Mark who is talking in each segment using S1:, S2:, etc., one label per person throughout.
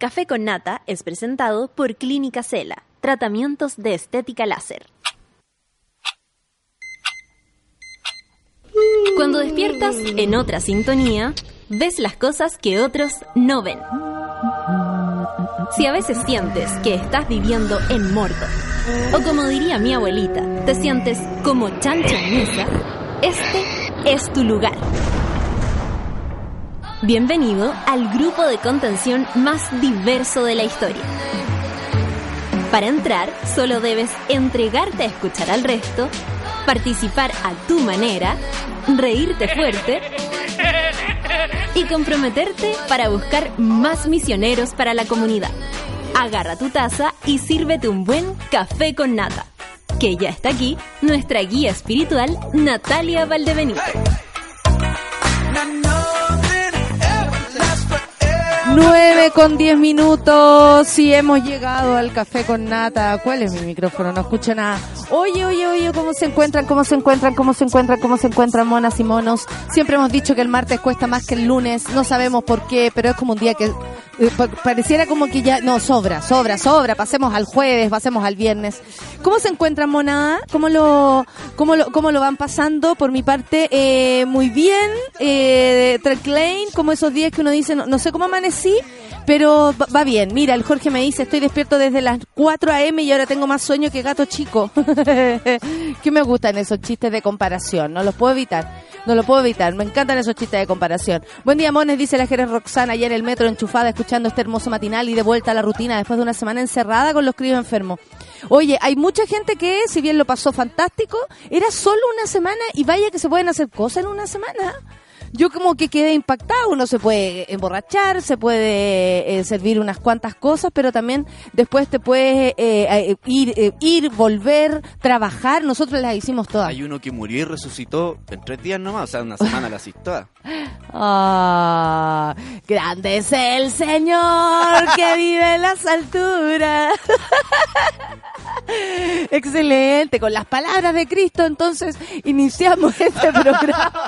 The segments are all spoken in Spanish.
S1: Café con Nata es presentado por Clínica Cela, tratamientos de estética láser. Cuando despiertas en otra sintonía, ves las cosas que otros no ven. Si a veces sientes que estás viviendo en Mordor, o como diría mi abuelita, te sientes como chancho en mesa, este es tu lugar. Bienvenido al grupo de contención más diverso de la historia. Para entrar, solo debes entregarte a escuchar al resto, participar a tu manera, reírte fuerte y comprometerte para buscar más misioneros para la comunidad. Agarra tu taza y sírvete un buen café con nata. Que ya está aquí nuestra guía espiritual, Natalia Valdebenito.
S2: 9 con 10 minutos y hemos llegado al café con nata. ¿Cuál es mi micrófono? No escucho nada. Oye, oye, oye, ¿cómo se encuentran? ¿Cómo se encuentran? ¿Cómo se encuentran? ¿Cómo se encuentran monas y monos? Siempre hemos dicho que el martes cuesta más que el lunes. No sabemos por qué, pero es como un día que eh, pareciera como que ya, no, sobra, sobra, sobra. Pasemos al jueves, pasemos al viernes. ¿Cómo se encuentran monada? ¿Cómo lo, cómo lo, cómo lo van pasando? Por mi parte, eh, muy bien, eh, como esos días que uno dice, no, no sé cómo pero va bien. Mira, el Jorge me dice, estoy despierto desde las 4 a.m. y ahora tengo más sueño que gato chico. que me gustan esos chistes de comparación, no los puedo evitar. No lo puedo evitar, me encantan esos chistes de comparación. Buen día, Mones, dice la Jerez Roxana, ayer en el metro enchufada escuchando este hermoso matinal y de vuelta a la rutina después de una semana encerrada con los críos enfermos. Oye, hay mucha gente que, si bien lo pasó fantástico, era solo una semana y vaya que se pueden hacer cosas en una semana yo como que quedé impactado. Uno se puede emborrachar, se puede eh, servir unas cuantas cosas, pero también después te puedes eh, eh, ir, ir, volver, trabajar. Nosotros las hicimos todas.
S3: Hay uno que murió y resucitó en tres días nomás, o sea, una semana las hizo todas.
S2: Ah, grande es el Señor que vive en las alturas. Excelente, con las palabras de Cristo entonces iniciamos este programa.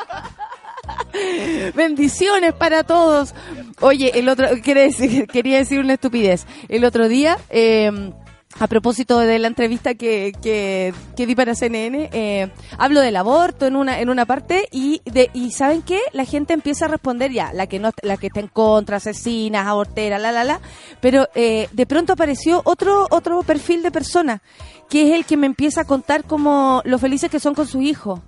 S2: Bendiciones para todos. Oye, el otro, decir, quería decir una estupidez. El otro día, em, a propósito de la entrevista que, que, di para CNN, eh, hablo del aborto en una en una parte y de y saben qué, la gente empieza a responder ya, la que no la que está en contra, asesinas, abortera, la la la, pero eh, de pronto apareció otro otro perfil de persona que es el que me empieza a contar como lo felices que son con su hijo.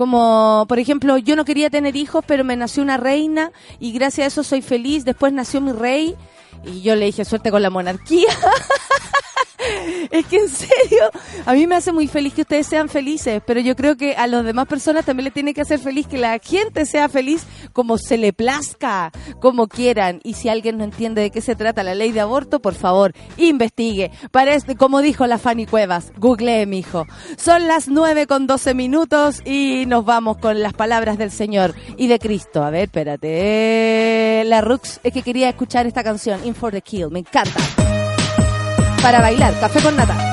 S2: Como, por ejemplo, yo no quería tener hijos, pero me nació una reina y gracias a eso soy feliz. Después nació mi rey y yo le dije suerte con la monarquía. es que en serio, a mí me hace muy feliz que ustedes sean felices, pero yo creo que a las demás personas también le tiene que hacer feliz que la gente sea feliz como se le plazca, como quieran. Y si alguien no entiende de qué se trata la ley de aborto, por favor, investigue. Parece, como dijo la Fanny Cuevas, googlee, mijo. Son las 9 con 12 minutos y nos vamos con las palabras del Señor y de Cristo. A ver, espérate. La Rux es que quería escuchar esta canción, In for the Kill. Me encanta para bailar. Café con nata.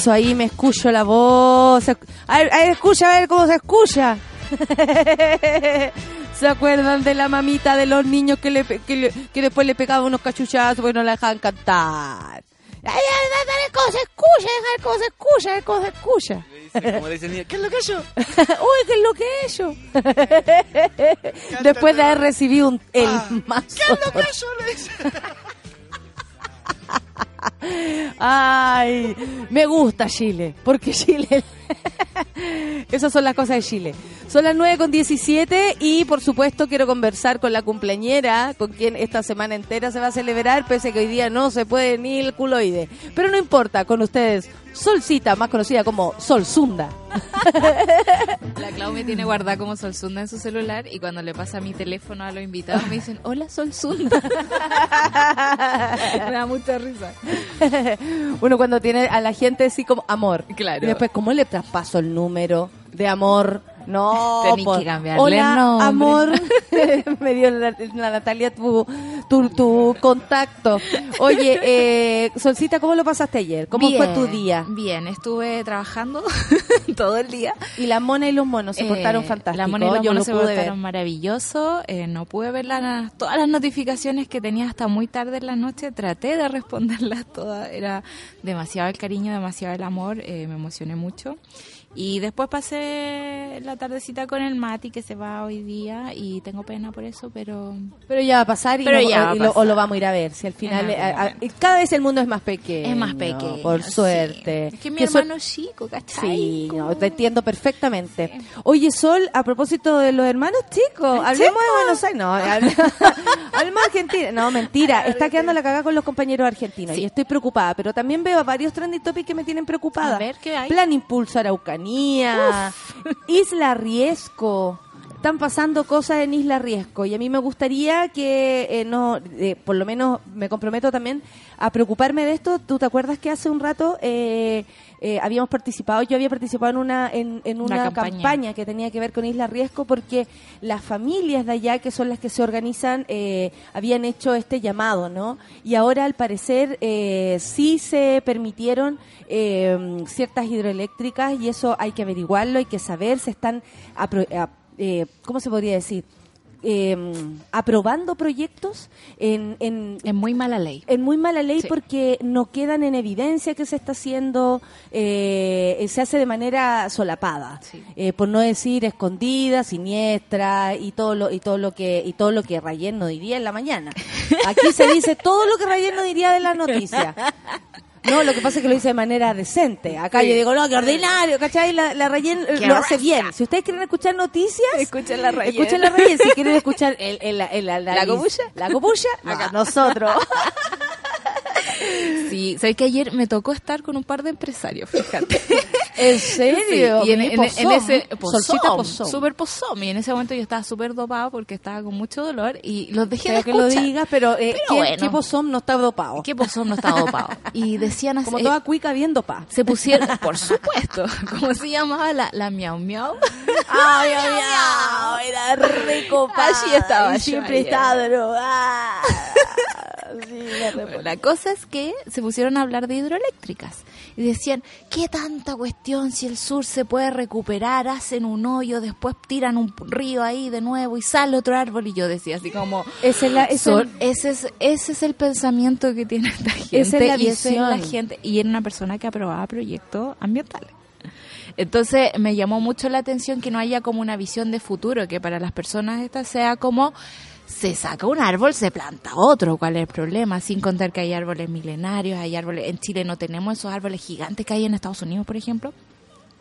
S2: Eso, ahí me escucho la voz. A ver, a ver, escucha, a ver cómo se escucha. ¿Se acuerdan de la mamita de los niños que, le, pe- que, le- que después le pegaban unos cachuchazos porque no la dejaban cantar? Ay, ay, ay, cómo se escucha, a ver cómo se escucha, cómo se escucha.
S3: Le dice, como le dice el niño, ¿qué es lo que yo?
S2: Uy, ¿qué es lo que he hecho? Después de haber recibido un, el mazo.
S3: ¿Qué es lo que yo? Le dice.
S2: Ay, me gusta Chile, porque Chile... Esas son las cosas de Chile. Son las 9 con 17 y por supuesto quiero conversar con la cumpleañera, con quien esta semana entera se va a celebrar, pese a que hoy día no se puede ni el culoide. Pero no importa, con ustedes, Solcita, más conocida como Solzunda.
S4: La Clau me tiene guardada como Solsunda en su celular y cuando le pasa mi teléfono a los invitados me dicen, hola Solsunda. me da mucha risa.
S2: Uno cuando tiene a la gente así como amor.
S4: Claro.
S2: Y después, ¿cómo le traspaso el número de amor? No,
S4: Tenés
S2: por-
S4: que cambiarle
S2: Hola,
S4: el nombre.
S2: amor. Me dio la, la Natalia tu, tu, tu contacto. Oye, eh, Solcita, ¿cómo lo pasaste ayer? ¿Cómo fue tu día?
S4: Bien, estuve trabajando todo el día.
S2: Y la mona y los monos se
S4: Eh,
S2: portaron fantásticos.
S4: La mona y los
S2: Yo
S4: monos
S2: lo
S4: se portaron
S2: ver.
S4: maravilloso. Eh, no pude ver la- todas las notificaciones que tenía hasta muy tarde en la noche. Traté de responderlas todas. Era demasiado el cariño, demasiado el amor. eh, me emocioné mucho. Y después pasé la tardecita con el Mati que se va hoy día y tengo pena por eso, pero
S2: Pero ya va a pasar y,
S4: Pero
S2: no-
S4: ya va a
S2: y lo- o lo vamos a ir a ver. Si al final, eh, a- a- cada vez el mundo es más pequeño.
S4: es más pequeño.
S2: Por
S4: sí.
S2: suerte.
S4: Es que mi
S2: Que
S4: hermano es chico, ¿cachai?
S2: Sí, no, te entiendo perfectamente. Oye, Sol, a propósito de los hermanos chicos, hablemos de Buenos Aires. No, hable- hablemos Argentina. No, mentira. Está quedando la cagada con los compañeros argentinos y estoy preocupada, pero también veo varios trending topics que me tienen preocupada.
S4: A ver, ¿qué hay?
S2: Plan Impulso Araucanía, Isla Riesco. Están pasando cosas en Isla Riesco y a mí me gustaría que, eh, no, eh, por lo menos me comprometo también a preocuparme de esto. ¿Tú te acuerdas que hace un rato eh, eh, habíamos participado, yo había participado en una, en, en
S4: Una
S2: una
S4: campaña.
S2: campaña. que tenía que ver con Isla Riesco porque las familias de allá, que son las que se organizan, eh, habían hecho este llamado, ¿no? Y ahora al parecer eh, sí se permitieron eh, ciertas hidroeléctricas y eso hay que averiguarlo, hay que saber, se están, apro- eh, ¿cómo se podría decir? Eh, aprobando proyectos en, en,
S4: Es muy mala ley.
S2: en muy mala ley
S4: Sí.
S2: porque no quedan en evidencia que se está haciendo, eh, se hace de manera solapada,
S4: Sí.
S2: eh, por no decir escondida, siniestra y todo lo y todo lo que y todo lo que Rayen no diría en la mañana. Aquí se dice todo lo que Rayen no diría de la noticia. No, lo que pasa es que lo dice de manera decente. Acá yo digo, no, que ordinario, ¿cachai? La, la Rayen lo hace bien. Si ustedes quieren escuchar noticias,
S4: Escuchen la Rayen.
S2: Escuchen la Rayen. Si quieren escuchar el, el- el- la,
S4: ¿La copulla?
S2: La copulla, nosotros.
S4: Sí, sabes que ayer me tocó estar con un par de empresarios, fíjate.
S2: ¿En serio?
S4: Sí, y en, ese pozón, súper pozón. Y en ese momento yo estaba súper dopado porque estaba con mucho dolor y los dejé de
S2: que lo digas, pero, eh,
S4: Pero
S2: ¿qué,
S4: bueno.
S2: qué pozón no está dopado?
S4: ¿Qué pozón no estaba dopado? Y decían así,
S2: Como
S4: eh,
S2: toda cuica bien dopada.
S4: se pusieron, por supuesto, ¿cómo se llamaba la, la miau miau?
S2: ¡Ay, ay, ay! Era rico,
S4: Así estaba
S2: Y siempre estaba drogada. Sí, recuerdo.
S4: La cosa es que se pusieron a hablar de hidroeléctricas y decían, ¿qué tanta cuestión si el sur se puede recuperar? Hacen un hoyo, después tiran un río ahí de nuevo y sale otro árbol. Y yo decía así como,
S2: Esa es la-
S4: son- ese, es, ese es el pensamiento que tiene esta gente.
S2: Esa es la
S4: y esa es la
S2: visión.
S4: gente. Y era una persona que aprobaba proyectos ambientales. Entonces me llamó mucho la atención que no haya como una visión de futuro, que para las personas esta sea como se saca un árbol, se planta otro, ¿cuál es el problema? Sin contar que hay árboles milenarios, hay árboles, en Chile no tenemos esos árboles gigantes que hay en Estados Unidos, por ejemplo.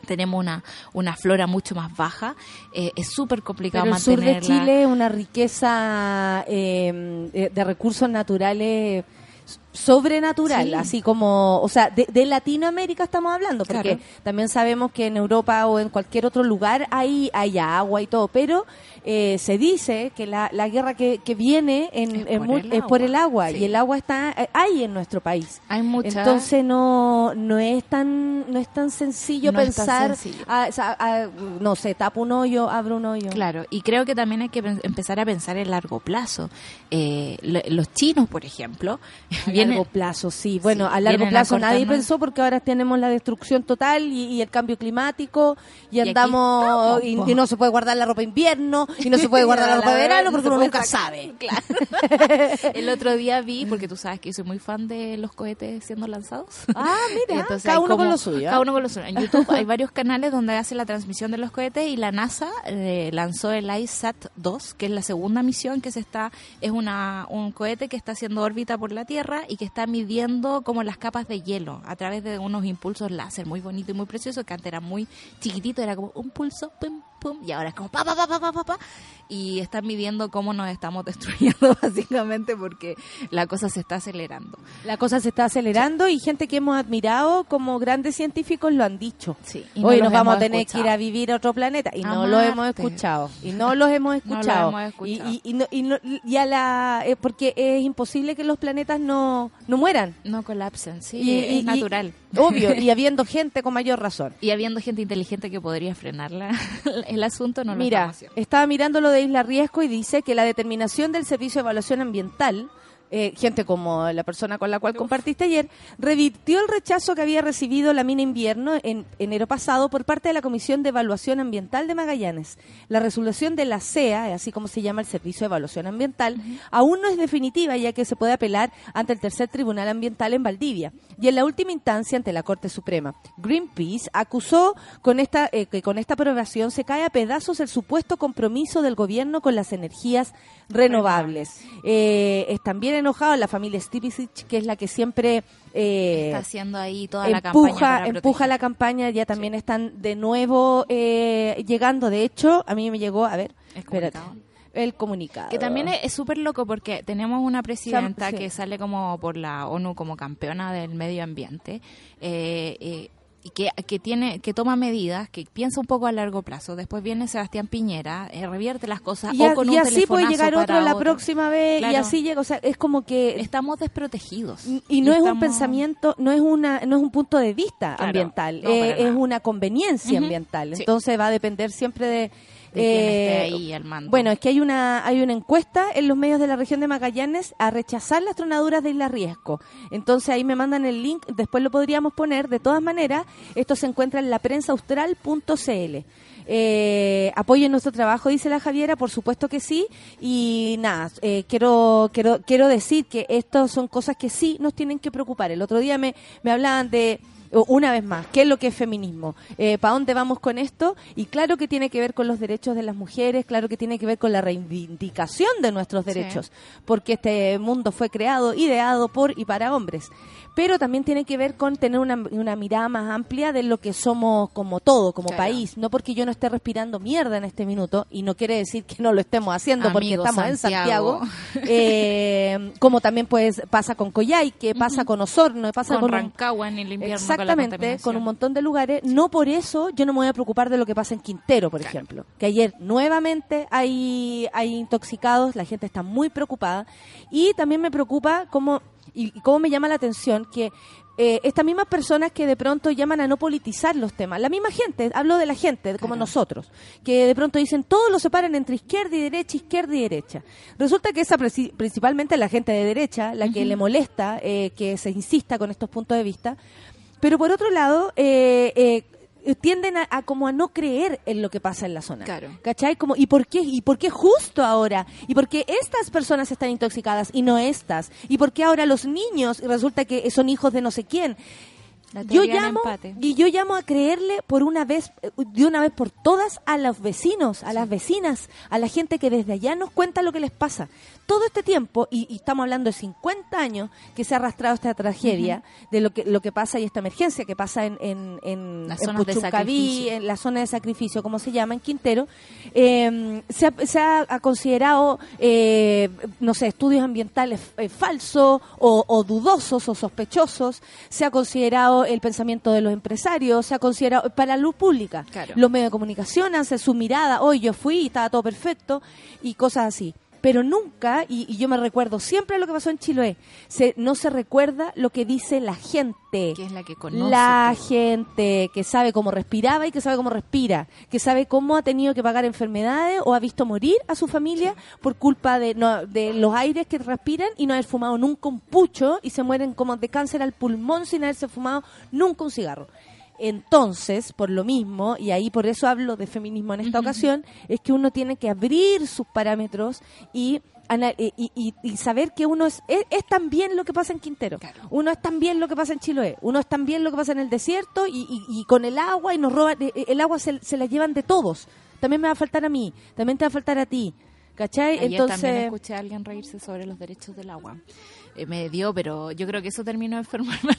S4: Tenemos una, una flora mucho más baja, eh, es súper complicado
S2: Pero el sur de. Chile una riqueza eh, eh, de recursos naturales sobrenatural,
S4: Sí.
S2: así como, o sea, de, de Latinoamérica estamos hablando, porque
S4: Claro.
S2: también sabemos que en Europa o en cualquier otro lugar hay, hay agua y todo, pero eh, se dice que la, la guerra que, que viene en,
S4: Es
S2: en
S4: por el
S2: es por
S4: agua,
S2: el agua
S4: sí.
S2: y el agua está eh, hay en nuestro país.
S4: Hay mucha-
S2: Entonces no no es tan no es tan sencillo
S4: No
S2: pensar,
S4: sencillo.
S2: ah, sea, ah, no sé, tapo un hoyo, abro un hoyo.
S4: Claro, y creo que también hay que empezar a pensar en largo plazo. Eh, lo- los chinos, por ejemplo, Viene-
S2: largo plazo, sí. Bueno,
S4: Sí,
S2: a largo plazo nadie pensó porque ahora tenemos la destrucción total y, y el cambio climático y, andamos y, no se puede guardar la ropa invierno y no se puede guardar la ropa de verano
S4: no
S2: porque uno nunca
S4: sacar.
S2: sabe.
S4: Claro. El otro día vi, porque tú sabes que yo soy muy fan de los cohetes siendo lanzados.
S2: Ah, mira,
S4: Entonces
S2: cada uno con lo suyo.
S4: Cada uno con lo suyo. En YouTube hay varios canales donde hace la transmisión de los cohetes y la NASA eh, lanzó el ISAT-2, que es la segunda misión que se está, es una un cohete que está haciendo órbita por la Tierra y que está midiendo como las capas de hielo a través de unos impulsos láser muy bonito y muy precioso, que antes era muy chiquitito, era como un pulso, pum, pum, y ahora es como pa, pa, pa, pa, pa, pa, pa, y están midiendo cómo nos estamos destruyendo básicamente porque la cosa se está acelerando.
S2: La cosa se está acelerando y gente que hemos admirado como grandes científicos lo han dicho.
S4: Sí, y no
S2: Hoy
S4: los
S2: nos vamos a tener que ir
S4: escuchado.
S2: a vivir a otro planeta y no lo hemos escuchado. Y no los hemos
S4: No lo
S2: escuchado.
S4: hemos escuchado.
S2: Y, y, y no- y no- y a la eh, porque es imposible que los planetas no, no mueran.
S4: No colapsen, sí,
S2: y-
S4: es natural.
S2: Obvio, y habiendo gente con mayor razón.
S4: Y habiendo gente inteligente que podría frenarla, el asunto no lo
S2: Mira, estaba mirando lo de Isla Riesgo y dice que la determinación del Servicio de Evaluación Ambiental, eh, gente como la persona con la cual compartiste ayer, revirtió el rechazo que había recibido la mina invierno en enero pasado por parte de la Comisión de Evaluación Ambiental de Magallanes. La resolución de la CEA, así como se llama el Servicio de Evaluación Ambiental, aún no es definitiva ya que se puede apelar ante el tercer tribunal ambiental en Valdivia y en la última instancia ante la Corte Suprema. Greenpeace acusó con esta, eh, que con esta aprobación se cae a pedazos el supuesto compromiso del gobierno con las energías renovables. Eh, es también enojado la familia Stipicic, que es la que siempre eh,
S4: Está haciendo ahí toda la campaña.
S2: empuja,
S4: para
S2: empuja
S4: proteger.
S2: la campaña, ya también están de nuevo eh, llegando. De hecho, a mí me llegó, a ver,
S4: El
S2: espérate,
S4: comunicado.
S2: el comunicado.
S4: Que también es súper loco porque tenemos una presidenta
S2: sí.
S4: que sale como por la ONU como campeona del medio ambiente eh, eh, y que, que tiene que toma medidas, que piensa un poco a largo plazo. Después viene Sebastián Piñera, eh, revierte las cosas
S2: y,
S4: o con
S2: y
S4: un
S2: así puede llegar otro la próxima vez y así llega, o sea, es como que
S4: Estamos desprotegidos.
S2: y no es un pensamiento, no es una no es un punto de vista
S4: Claro,
S2: ambiental,
S4: no,
S2: eh, es una conveniencia ambiental.
S4: sí.
S2: Entonces va a depender siempre de
S4: De esté
S2: eh,
S4: ahí al mando.
S2: Bueno, es que hay una hay una encuesta en los medios de la región de Magallanes a rechazar las tronaduras de Isla Riesgo. Entonces ahí me mandan el link, después lo podríamos poner. De todas maneras, esto se encuentra en la prensaustral.cl. Eh, apoyen nuestro trabajo, dice la Javiera, por supuesto que sí. Y nada, eh, quiero, quiero, quiero decir que estas son cosas que sí nos tienen que preocupar. El otro día me, me hablaban de una vez más, ¿qué es lo que es feminismo? Eh, ¿Para dónde vamos con esto? Y claro que tiene que ver con los derechos de las mujeres, claro que tiene que ver con la reivindicación de nuestros
S4: Sí.
S2: derechos, porque este mundo fue creado, ideado por y para hombres. Pero también tiene que ver con tener una, una mirada más amplia de lo que somos como todo, como
S4: Claro.
S2: país. No porque yo no esté respirando mierda en este minuto, y no quiere decir que no lo estemos haciendo porque estamos en
S4: Santiago.
S2: Eh, como también pues pasa con Coyhaique, pasa con Osorno, pasa
S4: con
S2: con, un-
S4: Rancagua en el invierno
S2: Exactamente,
S4: con, la
S2: con, un montón de lugares. No por eso yo no me voy a preocupar de lo que pasa en Quintero, por ejemplo. Que ayer nuevamente hay, hay intoxicados, la gente está muy preocupada. Y también me preocupa cómo, y, y cómo me llama la atención que eh, estas mismas personas que de pronto llaman a no politizar los temas, la misma gente, hablo de la gente, como
S4: Claro.
S2: nosotros, que de pronto dicen todo lo separan entre izquierda y derecha, izquierda y derecha. Resulta que esa principalmente la gente de derecha, la que le molesta eh, que se insista con estos puntos de vista, pero por otro lado, eh, eh, tienden a, a como a no creer en lo que pasa en la zona.
S4: Claro.
S2: ¿Cachai? Como, ¿y por qué? ¿Y por qué justo ahora? ¿Y por qué estas personas están intoxicadas y no estas? ¿Y por qué ahora los niños resulta que son hijos de no sé quién? Yo llamo
S4: empate.
S2: y yo llamo a creerle por una vez, eh, de una vez por todas, a los vecinos, a las vecinas, a la gente que desde allá nos cuenta lo que les pasa. Todo este tiempo, y, y estamos hablando de 50 años que se ha arrastrado esta tragedia, de lo que lo que pasa y esta emergencia que pasa en, en, en,
S4: Las
S2: en
S4: sacrificio.
S2: en la zona de sacrificio, como se llama, en Quintero, eh, se, ha, se ha- ha considerado, eh, no sé, estudios ambientales eh, falsos o, o dudosos o sospechosos, se ha considerado el pensamiento de los empresarios, se ha considerado para la luz pública.
S4: Claro.
S2: Los medios de comunicación hacen su mirada, hoy yo fui y estaba todo perfecto y cosas así. Pero nunca, y, y yo me recuerdo siempre lo que pasó en Chiloé, se, no se recuerda lo que dice la gente.
S4: Que es la que conoce.
S2: La
S4: todo.
S2: gente que sabe cómo respiraba y que sabe cómo respira, que sabe cómo ha tenido que pagar enfermedades o ha visto morir a su familia por culpa de, no, de los aires que respiran y no haber fumado nunca un pucho y se mueren como de cáncer al pulmón sin haberse fumado nunca un cigarro. Entonces, por lo mismo, y ahí por eso hablo de feminismo en esta ocasión, es que uno tiene que abrir sus parámetros y, y, y- y saber que uno es, es, es también lo que pasa en Quintero.
S4: Claro.
S2: Uno es también lo que pasa en Chiloé. Uno es también lo que pasa en el desierto y, con el agua y nos roban, eh, eh, el agua se, se la llevan de todos. También me va a faltar a mí, también te va a faltar a ti. ¿Cachai?
S4: Ayer
S2: Entonces,
S4: también escuché a alguien reírse sobre los derechos del agua. Eh, me dio, pero yo creo que eso terminó de enfermarme.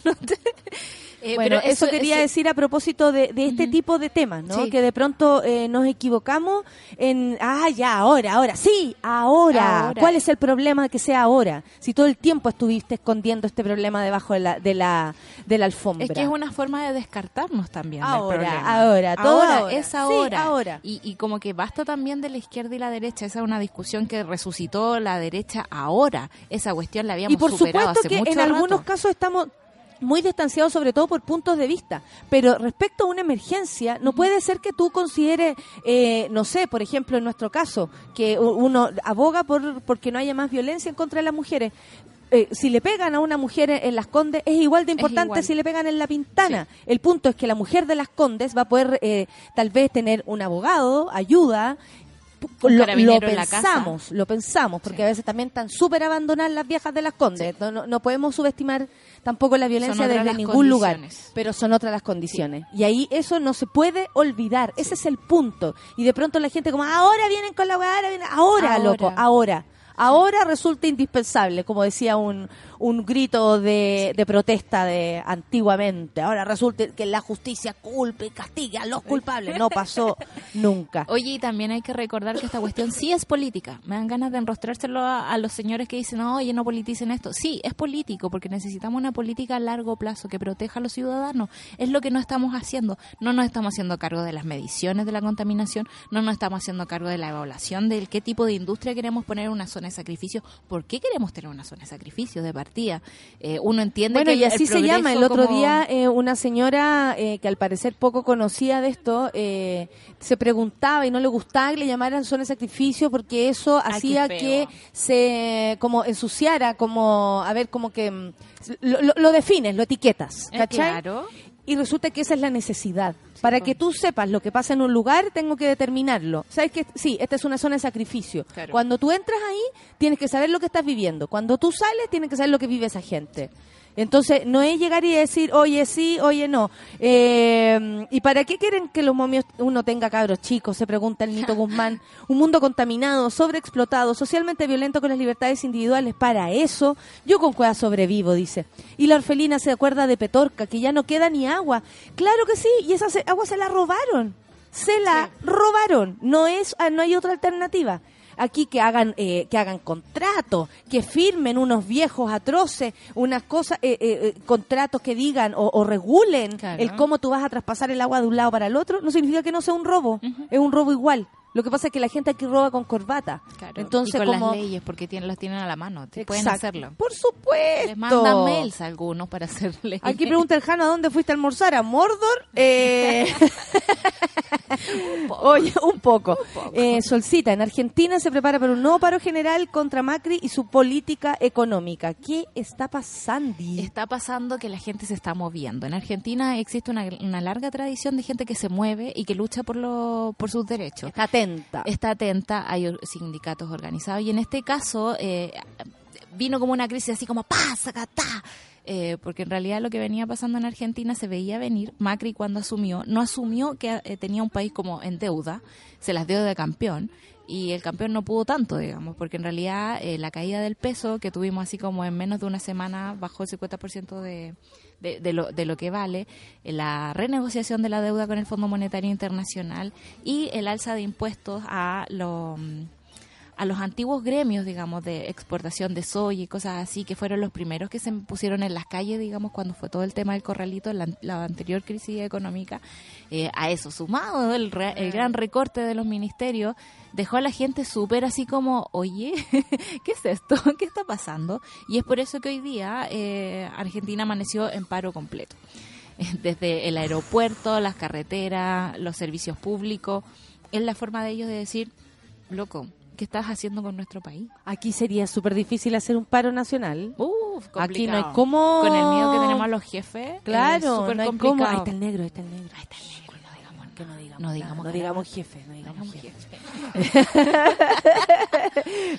S4: Eh,
S2: bueno,
S4: pero
S2: eso, quería
S4: eso-
S2: decir a propósito de, de este tipo de temas, ¿no?
S4: Sí.
S2: Que de pronto eh, nos equivocamos en, ah, ya, ahora, ahora, sí, ahora.
S4: Ahora.
S2: ¿Cuál es el problema que sea ahora? Si todo el tiempo estuviste escondiendo este problema debajo de la, de la, de la alfombra.
S4: Es que es una forma de descartarnos también. del
S2: Ahora,
S4: problema.
S2: ahora, todo ahora.
S4: es
S2: Sí,
S4: ahora.
S2: ahora.
S4: Y, y como que basta también de la izquierda y la derecha. Esa es una discusión que resucitó la derecha ahora. Esa cuestión la habíamos
S2: Y por
S4: superado
S2: supuesto
S4: hace
S2: que
S4: mucho
S2: en algunos casos estamos muy distanciados sobre todo por puntos de vista, pero respecto a una emergencia, no puede ser que tú consideres, eh, no sé, por ejemplo, en nuestro caso, que uno aboga por porque no haya más violencia en contra de las mujeres. Eh, si le pegan a una mujer en Las Condes es igual de importante
S4: igual.
S2: si le pegan en La Pintana. El punto es que la mujer de Las Condes va a poder eh, tal vez tener un abogado, ayuda.
S4: Un
S2: Lo, pensamos, lo pensamos, porque
S4: Sí.
S2: a veces también están súper abandonadas las viejas de las condes. No, no, no podemos subestimar tampoco la violencia desde ningún lugar, pero son otras las condiciones. Y ahí eso no se puede olvidar, ese es el punto. Y de pronto la gente como, ahora vienen con la weá, ahora vienen, ahora,
S4: Ahora.
S2: loco, ahora. Ahora resulta indispensable, como decía un, un grito de, de protesta de antiguamente. Ahora resulta que la justicia culpe y castigue a los culpables. No pasó nunca.
S4: Oye, y también hay que recordar que esta cuestión sí es política. Me dan ganas de enrostrárselo a, a los señores que dicen, oye, no politicen esto. Sí, es político, porque necesitamos una política a largo plazo que proteja a los ciudadanos. Es lo que no estamos haciendo. No nos estamos haciendo cargo de las mediciones de la contaminación, no nos estamos haciendo cargo de la evaluación del qué tipo de industria queremos poner en una zona de sacrificio. ¿Por qué queremos tener una zona de sacrificio de partida? Eh, uno entiende
S2: Bueno,
S4: que
S2: y
S4: el-
S2: así se llama. El otro
S4: como-
S2: día eh, una señora eh, que al parecer poco conocía de esto eh, se preguntaba y no le gustaba que le llamaran zona de sacrificio porque eso
S4: Ay,
S2: hacía que se como ensuciara, como a ver, como que mm, lo, lo- lo defines, lo etiquetas,
S4: Eh,
S2: ¿cachai?
S4: claro.
S2: Y resulta que esa es la necesidad. Para que tú sepas lo que pasa en un lugar, tengo que determinarlo. ¿Sabes que Sí, esta es una zona de sacrificio.
S4: Claro.
S2: Cuando tú entras ahí, tienes que saber lo que estás viviendo. Cuando tú sales, tienes que saber lo que vive esa gente. Entonces, no es llegar y decir, oye sí, oye no. Eh, ¿Y para qué quieren que los momios uno tenga cabros chicos? Se pregunta el Nito Guzmán. Un mundo contaminado, sobreexplotado, socialmente violento con las libertades individuales. Para eso, yo con cueva sobrevivo, dice. Y la orfelina se acuerda de Petorca, que ya no queda ni agua. Claro que sí, y esa agua se la robaron. Se la robaron. No es, ah, no hay otra alternativa aquí que hagan eh, que hagan contratos, que firmen unos viejos atroces, unas cosas, eh, eh, eh, contratos que digan o, o regulen
S4: Claro.
S2: el cómo tú vas a traspasar el agua de un lado para el otro, no significa que no sea un robo, es un robo igual. Lo que pasa es que la gente aquí roba con corbata.
S4: Claro,
S2: Entonces,
S4: y con
S2: como
S4: las leyes, porque tienen, las tienen a la mano, te pueden hacerlo.
S2: Por supuesto.
S4: Les mandan mails a algunos para hacer leyes.
S2: Aquí pregunta el Jano, ¿a dónde fuiste a almorzar? ¿A Mordor? Eh... Oye, un poco. Eh, Solcita, en Argentina se prepara para un nuevo paro general contra Macri y su política económica. ¿Qué está pasando?
S4: Está pasando que la gente se está moviendo. En Argentina existe una, una larga tradición de gente que se mueve y que lucha por, lo, por sus derechos.
S2: Está atenta.
S4: Está atenta, hay sindicatos organizados y en este caso eh, vino como una crisis así como ¡pa! ¡sacatá! Eh, porque en realidad lo que venía pasando en Argentina se veía venir. Macri cuando asumió, no asumió que eh, tenía un país como en deuda, se las dio de campeón y el campeón no pudo tanto, digamos, porque en realidad eh, la caída del peso que tuvimos así como en menos de una semana bajó el 50% de, de, de lo, de lo que vale, eh, la renegociación de la deuda con el Fondo Monetario Internacional y el alza de impuestos a los a los antiguos gremios, digamos, de exportación de soya y cosas así, que fueron los primeros que se pusieron en las calles, digamos, cuando fue todo el tema del corralito, la, la anterior crisis económica, eh, a eso sumado el, re- el gran recorte de los ministerios, dejó a la gente súper así como, oye, ¿qué es esto? ¿Qué está pasando? Y es por eso que hoy día eh, Argentina amaneció en paro completo. Desde el aeropuerto, las carreteras, los servicios públicos, es la forma de ellos de decir, loco, ¿qué estás haciendo con nuestro país?
S2: Aquí sería súper difícil hacer un paro nacional.
S4: Uf,
S2: Aquí no hay
S4: complicado.
S2: cómo...
S4: Con el miedo que tenemos a los jefes. es
S2: Claro,
S4: súper
S2: no hay
S4: complicado.
S2: cómo. Ahí está el negro, ahí está el negro.
S4: Ahí está el negro, no digamos,
S2: no digamos, nada, no jefe, no digamos
S4: digamos
S2: jefe.
S4: jefe.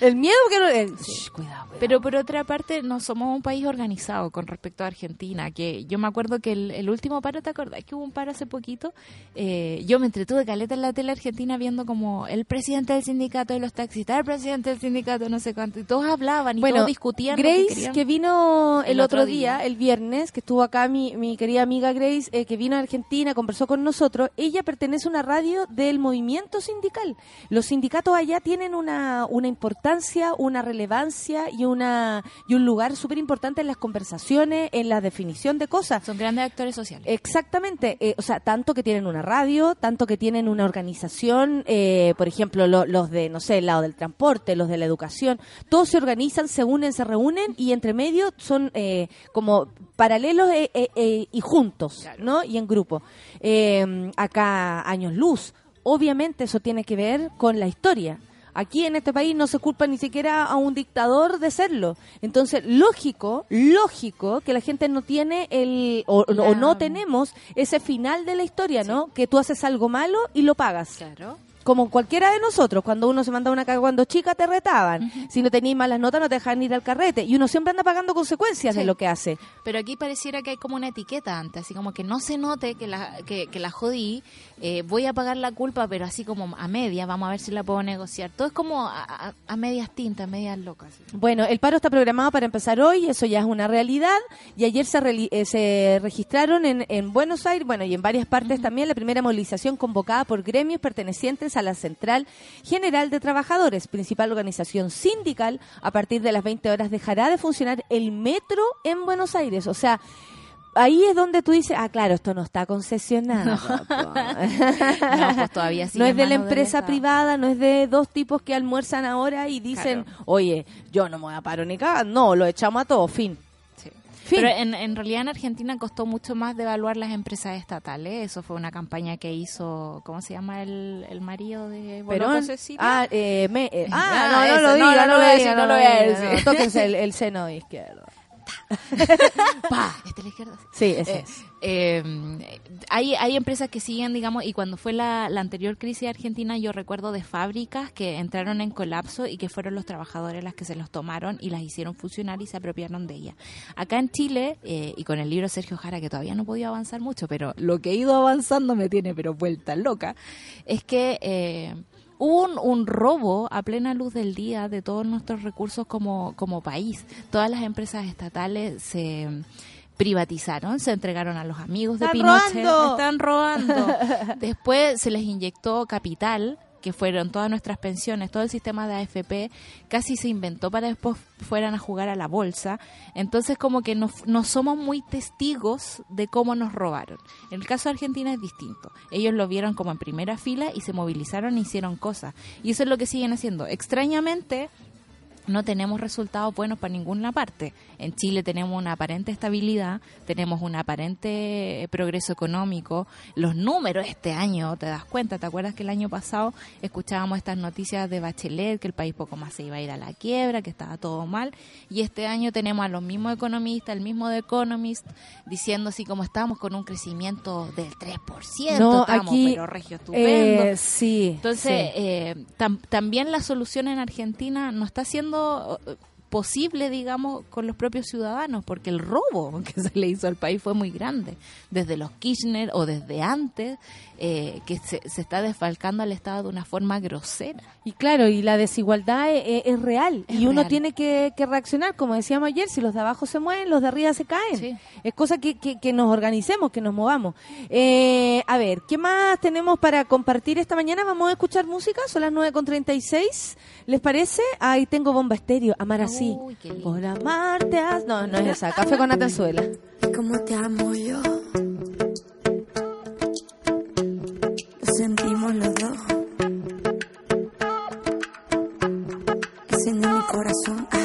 S2: El miedo que no... shh, cuidado, cuidado.
S4: Pero por otra parte, no somos un país organizado con respecto a Argentina. Que yo me acuerdo que el, el último paro, ¿te acordás que hubo un paro hace poquito? Eh, yo me entretuve caleta en la tele argentina viendo como el presidente del sindicato de los taxistas, el presidente del sindicato no sé cuánto, y todos hablaban y
S2: Bueno,
S4: todos discutían.
S2: Grace,
S4: que,
S2: vino el,
S4: El
S2: otro
S4: otro
S2: día,
S4: día.
S2: el viernes, que estuvo acá mi, mi querida amiga Grace, eh, que vino a Argentina, conversó con nosotros. Ella pertenece a una radio del movimiento sindical. Los sindicatos allá tienen una, una importancia, una relevancia y una y un lugar súper importante en las conversaciones, en la definición de cosas.
S4: Son grandes actores sociales.
S2: Exactamente, eh, o sea, tanto que tienen una radio, tanto que tienen una organización, eh, por ejemplo, lo- los de, no sé, el lado del transporte, los de la educación, todos se organizan, se unen, se reúnen y entre medio son eh, como paralelos eh, eh, y juntos,
S4: Claro.
S2: ¿no? Y en grupo. Eh, acá, años luz, obviamente eso tiene que ver con la historia. Aquí en este país no se culpa ni siquiera a un dictador de serlo. Entonces, lógico, lógico que la gente no tiene el, o, no tenemos ese final de la historia, ¿no? Que tú haces algo malo y lo pagas.
S4: Claro.
S2: Como cualquiera de nosotros, cuando uno se mandaba una caga cuando chica, te retaban. Si no tenías malas notas, no te dejaban ir al carrete. Y uno siempre anda pagando consecuencias de lo que hace.
S4: Pero aquí pareciera que hay como una etiqueta antes, así como que no se note que la, que, que la jodí, eh, voy a pagar la culpa, pero así como a media, vamos a ver si la puedo negociar. Todo es como a, a- a medias tintas, medias locas.
S2: Bueno, el paro está programado para empezar hoy, eso ya es una realidad. Y ayer se, reali- eh, se registraron en, en Buenos Aires, bueno, y en varias partes también, la primera movilización convocada por gremios pertenecientes a la Central General de Trabajadores, principal organización sindical. A partir de las 20 horas dejará de funcionar el metro en Buenos Aires. O sea, ahí es donde tú dices, ah, claro, esto no está concesionado. papá.
S4: No, pues todavía
S2: No es de la empresa privada, no es de dos tipos que almuerzan ahora y dicen, oye, yo no me voy a paro ni cagar. No, lo echamos a todos, fin. Fin.
S4: Pero en, en realidad en Argentina costó mucho más devaluar las empresas estatales. Eso fue una campaña que hizo, ¿cómo se llama el, el marido de
S2: Perón. Ah, eh, me- eh, ah, no, no
S4: no, lo voy a
S2: lo
S4: decir,
S2: diga,
S4: no lo voy a decir.
S2: no, Tóquense el, el seno izquierdo.
S4: Pa, esta es la izquierda.
S2: Sí, ese
S4: Eh,
S2: es.
S4: eh, hay, hay empresas que siguen, digamos, y cuando fue la, la anterior crisis argentina, yo recuerdo de fábricas que entraron en colapso y que fueron los trabajadores las que se los tomaron y las hicieron funcionar y se apropiaron de ellas. Acá en Chile, eh, y con el libro Sergio Jara, que todavía no podido avanzar mucho, pero lo que he ido avanzando me tiene pero vuelta loca, es que... Hubo un, un robo a plena luz del día de todos nuestros recursos como, como país. Todas las empresas estatales se privatizaron, se entregaron a los amigos de
S2: ¡Están
S4: Pinochet.
S2: robando!
S4: Están robando. Después se les inyectó capital, que fueron todas nuestras pensiones, todo el sistema de AFP, casi se inventó para después fueran a jugar a la bolsa. Entonces como que no, no somos muy testigos de cómo nos robaron. En el caso de Argentina es distinto. Ellos lo vieron como en primera fila y se movilizaron e hicieron cosas. Y eso es lo que siguen haciendo. Extrañamente, no tenemos resultados buenos para ninguna parte. En Chile tenemos una aparente estabilidad, tenemos un aparente eh, progreso económico. Los números este año, te das cuenta, ¿te acuerdas que el año pasado escuchábamos estas noticias de Bachelet, que el país poco más se iba a ir a la quiebra, que estaba todo mal? Y este año tenemos a los mismos economistas, el mismo The Economist, diciendo así como estamos con un crecimiento del 3%,
S2: No,
S4: estamos
S2: aquí,
S4: pero regio estupendo.
S2: Eh, sí.
S4: Entonces,
S2: sí.
S4: eh, tam- también la solución en Argentina no está siendo, の posible, digamos, con los propios ciudadanos, porque el robo que se le hizo al país fue muy grande, desde los Kirchner o desde antes, eh, que se, está desfalcando al Estado de una forma grosera.
S2: Y claro, y la desigualdad e, e, es, real, y uno tiene que, que, reaccionar, como decíamos ayer, si los de abajo se mueven, los de arriba se caen. Es cosa que, que, nos organicemos, que nos movamos. Eh, a ver, ¿qué más tenemos para compartir esta mañana? Vamos a escuchar música, son las 9.36, ¿les parece? Ahí tengo bomba estéreo, Amar así.
S4: Uh
S2: por amarte has... No, no es esa. Café con Atenzuela.
S5: Como te amo yo. Lo sentimos los dos. Es mi corazón.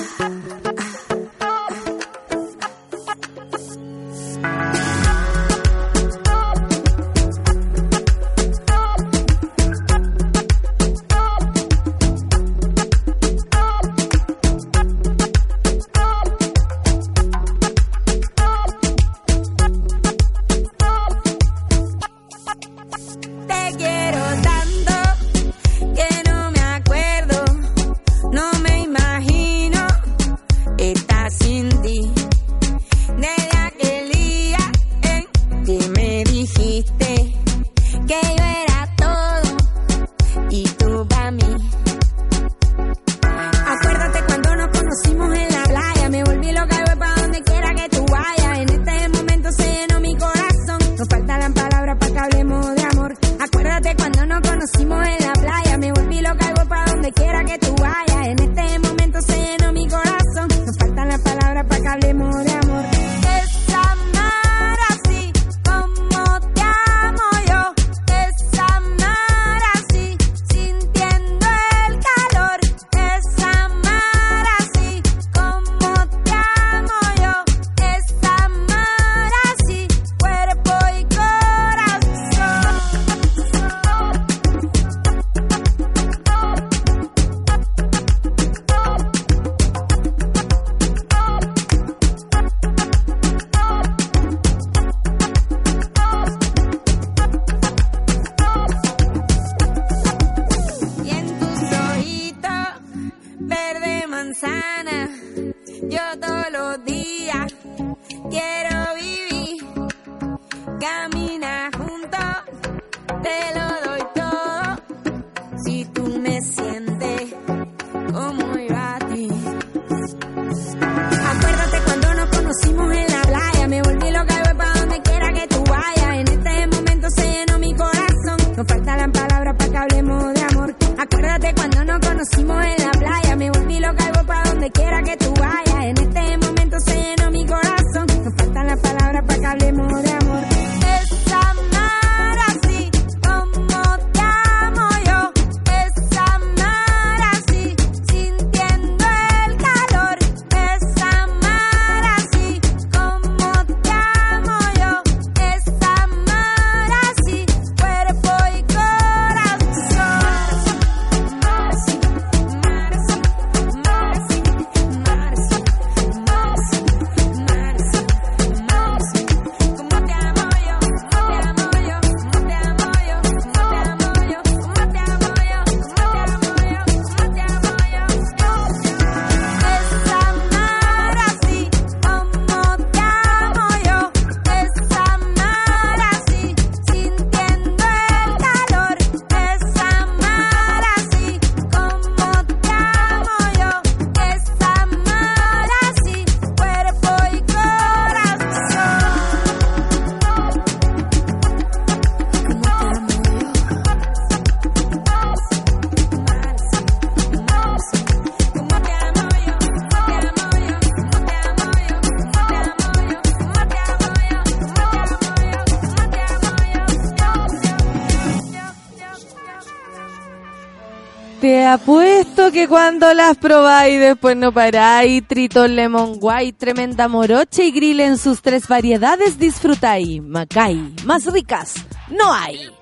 S5: Te
S2: apuesto que cuando las probáis después no paráis. Triton Lemon White, tremenda moroche y grill en sus tres variedades disfrutáis. Macay, más ricas, no hay.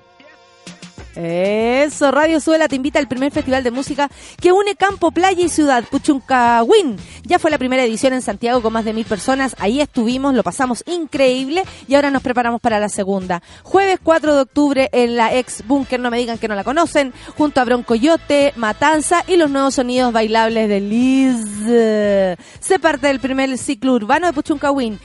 S2: Eso, Radio Suela te invita al primer festival de música que une campo, playa y ciudad, Puchuncahuín. Ya fue la primera edición en Santiago con más de mil personas, ahí estuvimos, lo pasamos increíble y ahora nos preparamos para la segunda. Jueves 4 de octubre en la ex Bunker, no me digan que no la conocen, junto a Broncoyote, Matanza y los nuevos sonidos bailables de Liz. Se parte del primer ciclo urbano de Puchuncahuín.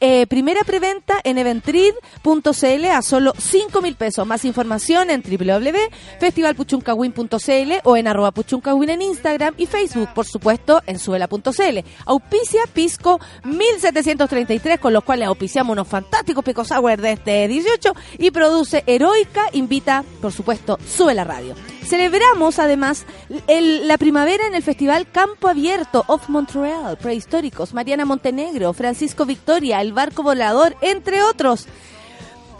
S2: Eh, primera preventa en eventrid.cl a solo 5 mil pesos. Más información en www.festivalpuchuncahuín.cl o en arroba puchuncahuín en Instagram y Facebook, por supuesto, en suela.cl. Auspicia Pisco 1733, con los cuales auspiciamos unos fantásticos Pico Sour de este 18 y produce Heroica, invita, por supuesto, Sube la Radio. Celebramos además la primavera en el Festival Campo Abierto of Montreal, Prehistóricos, Mariana Montenegro, Francisco Victoria, El Barco Volador, entre otros.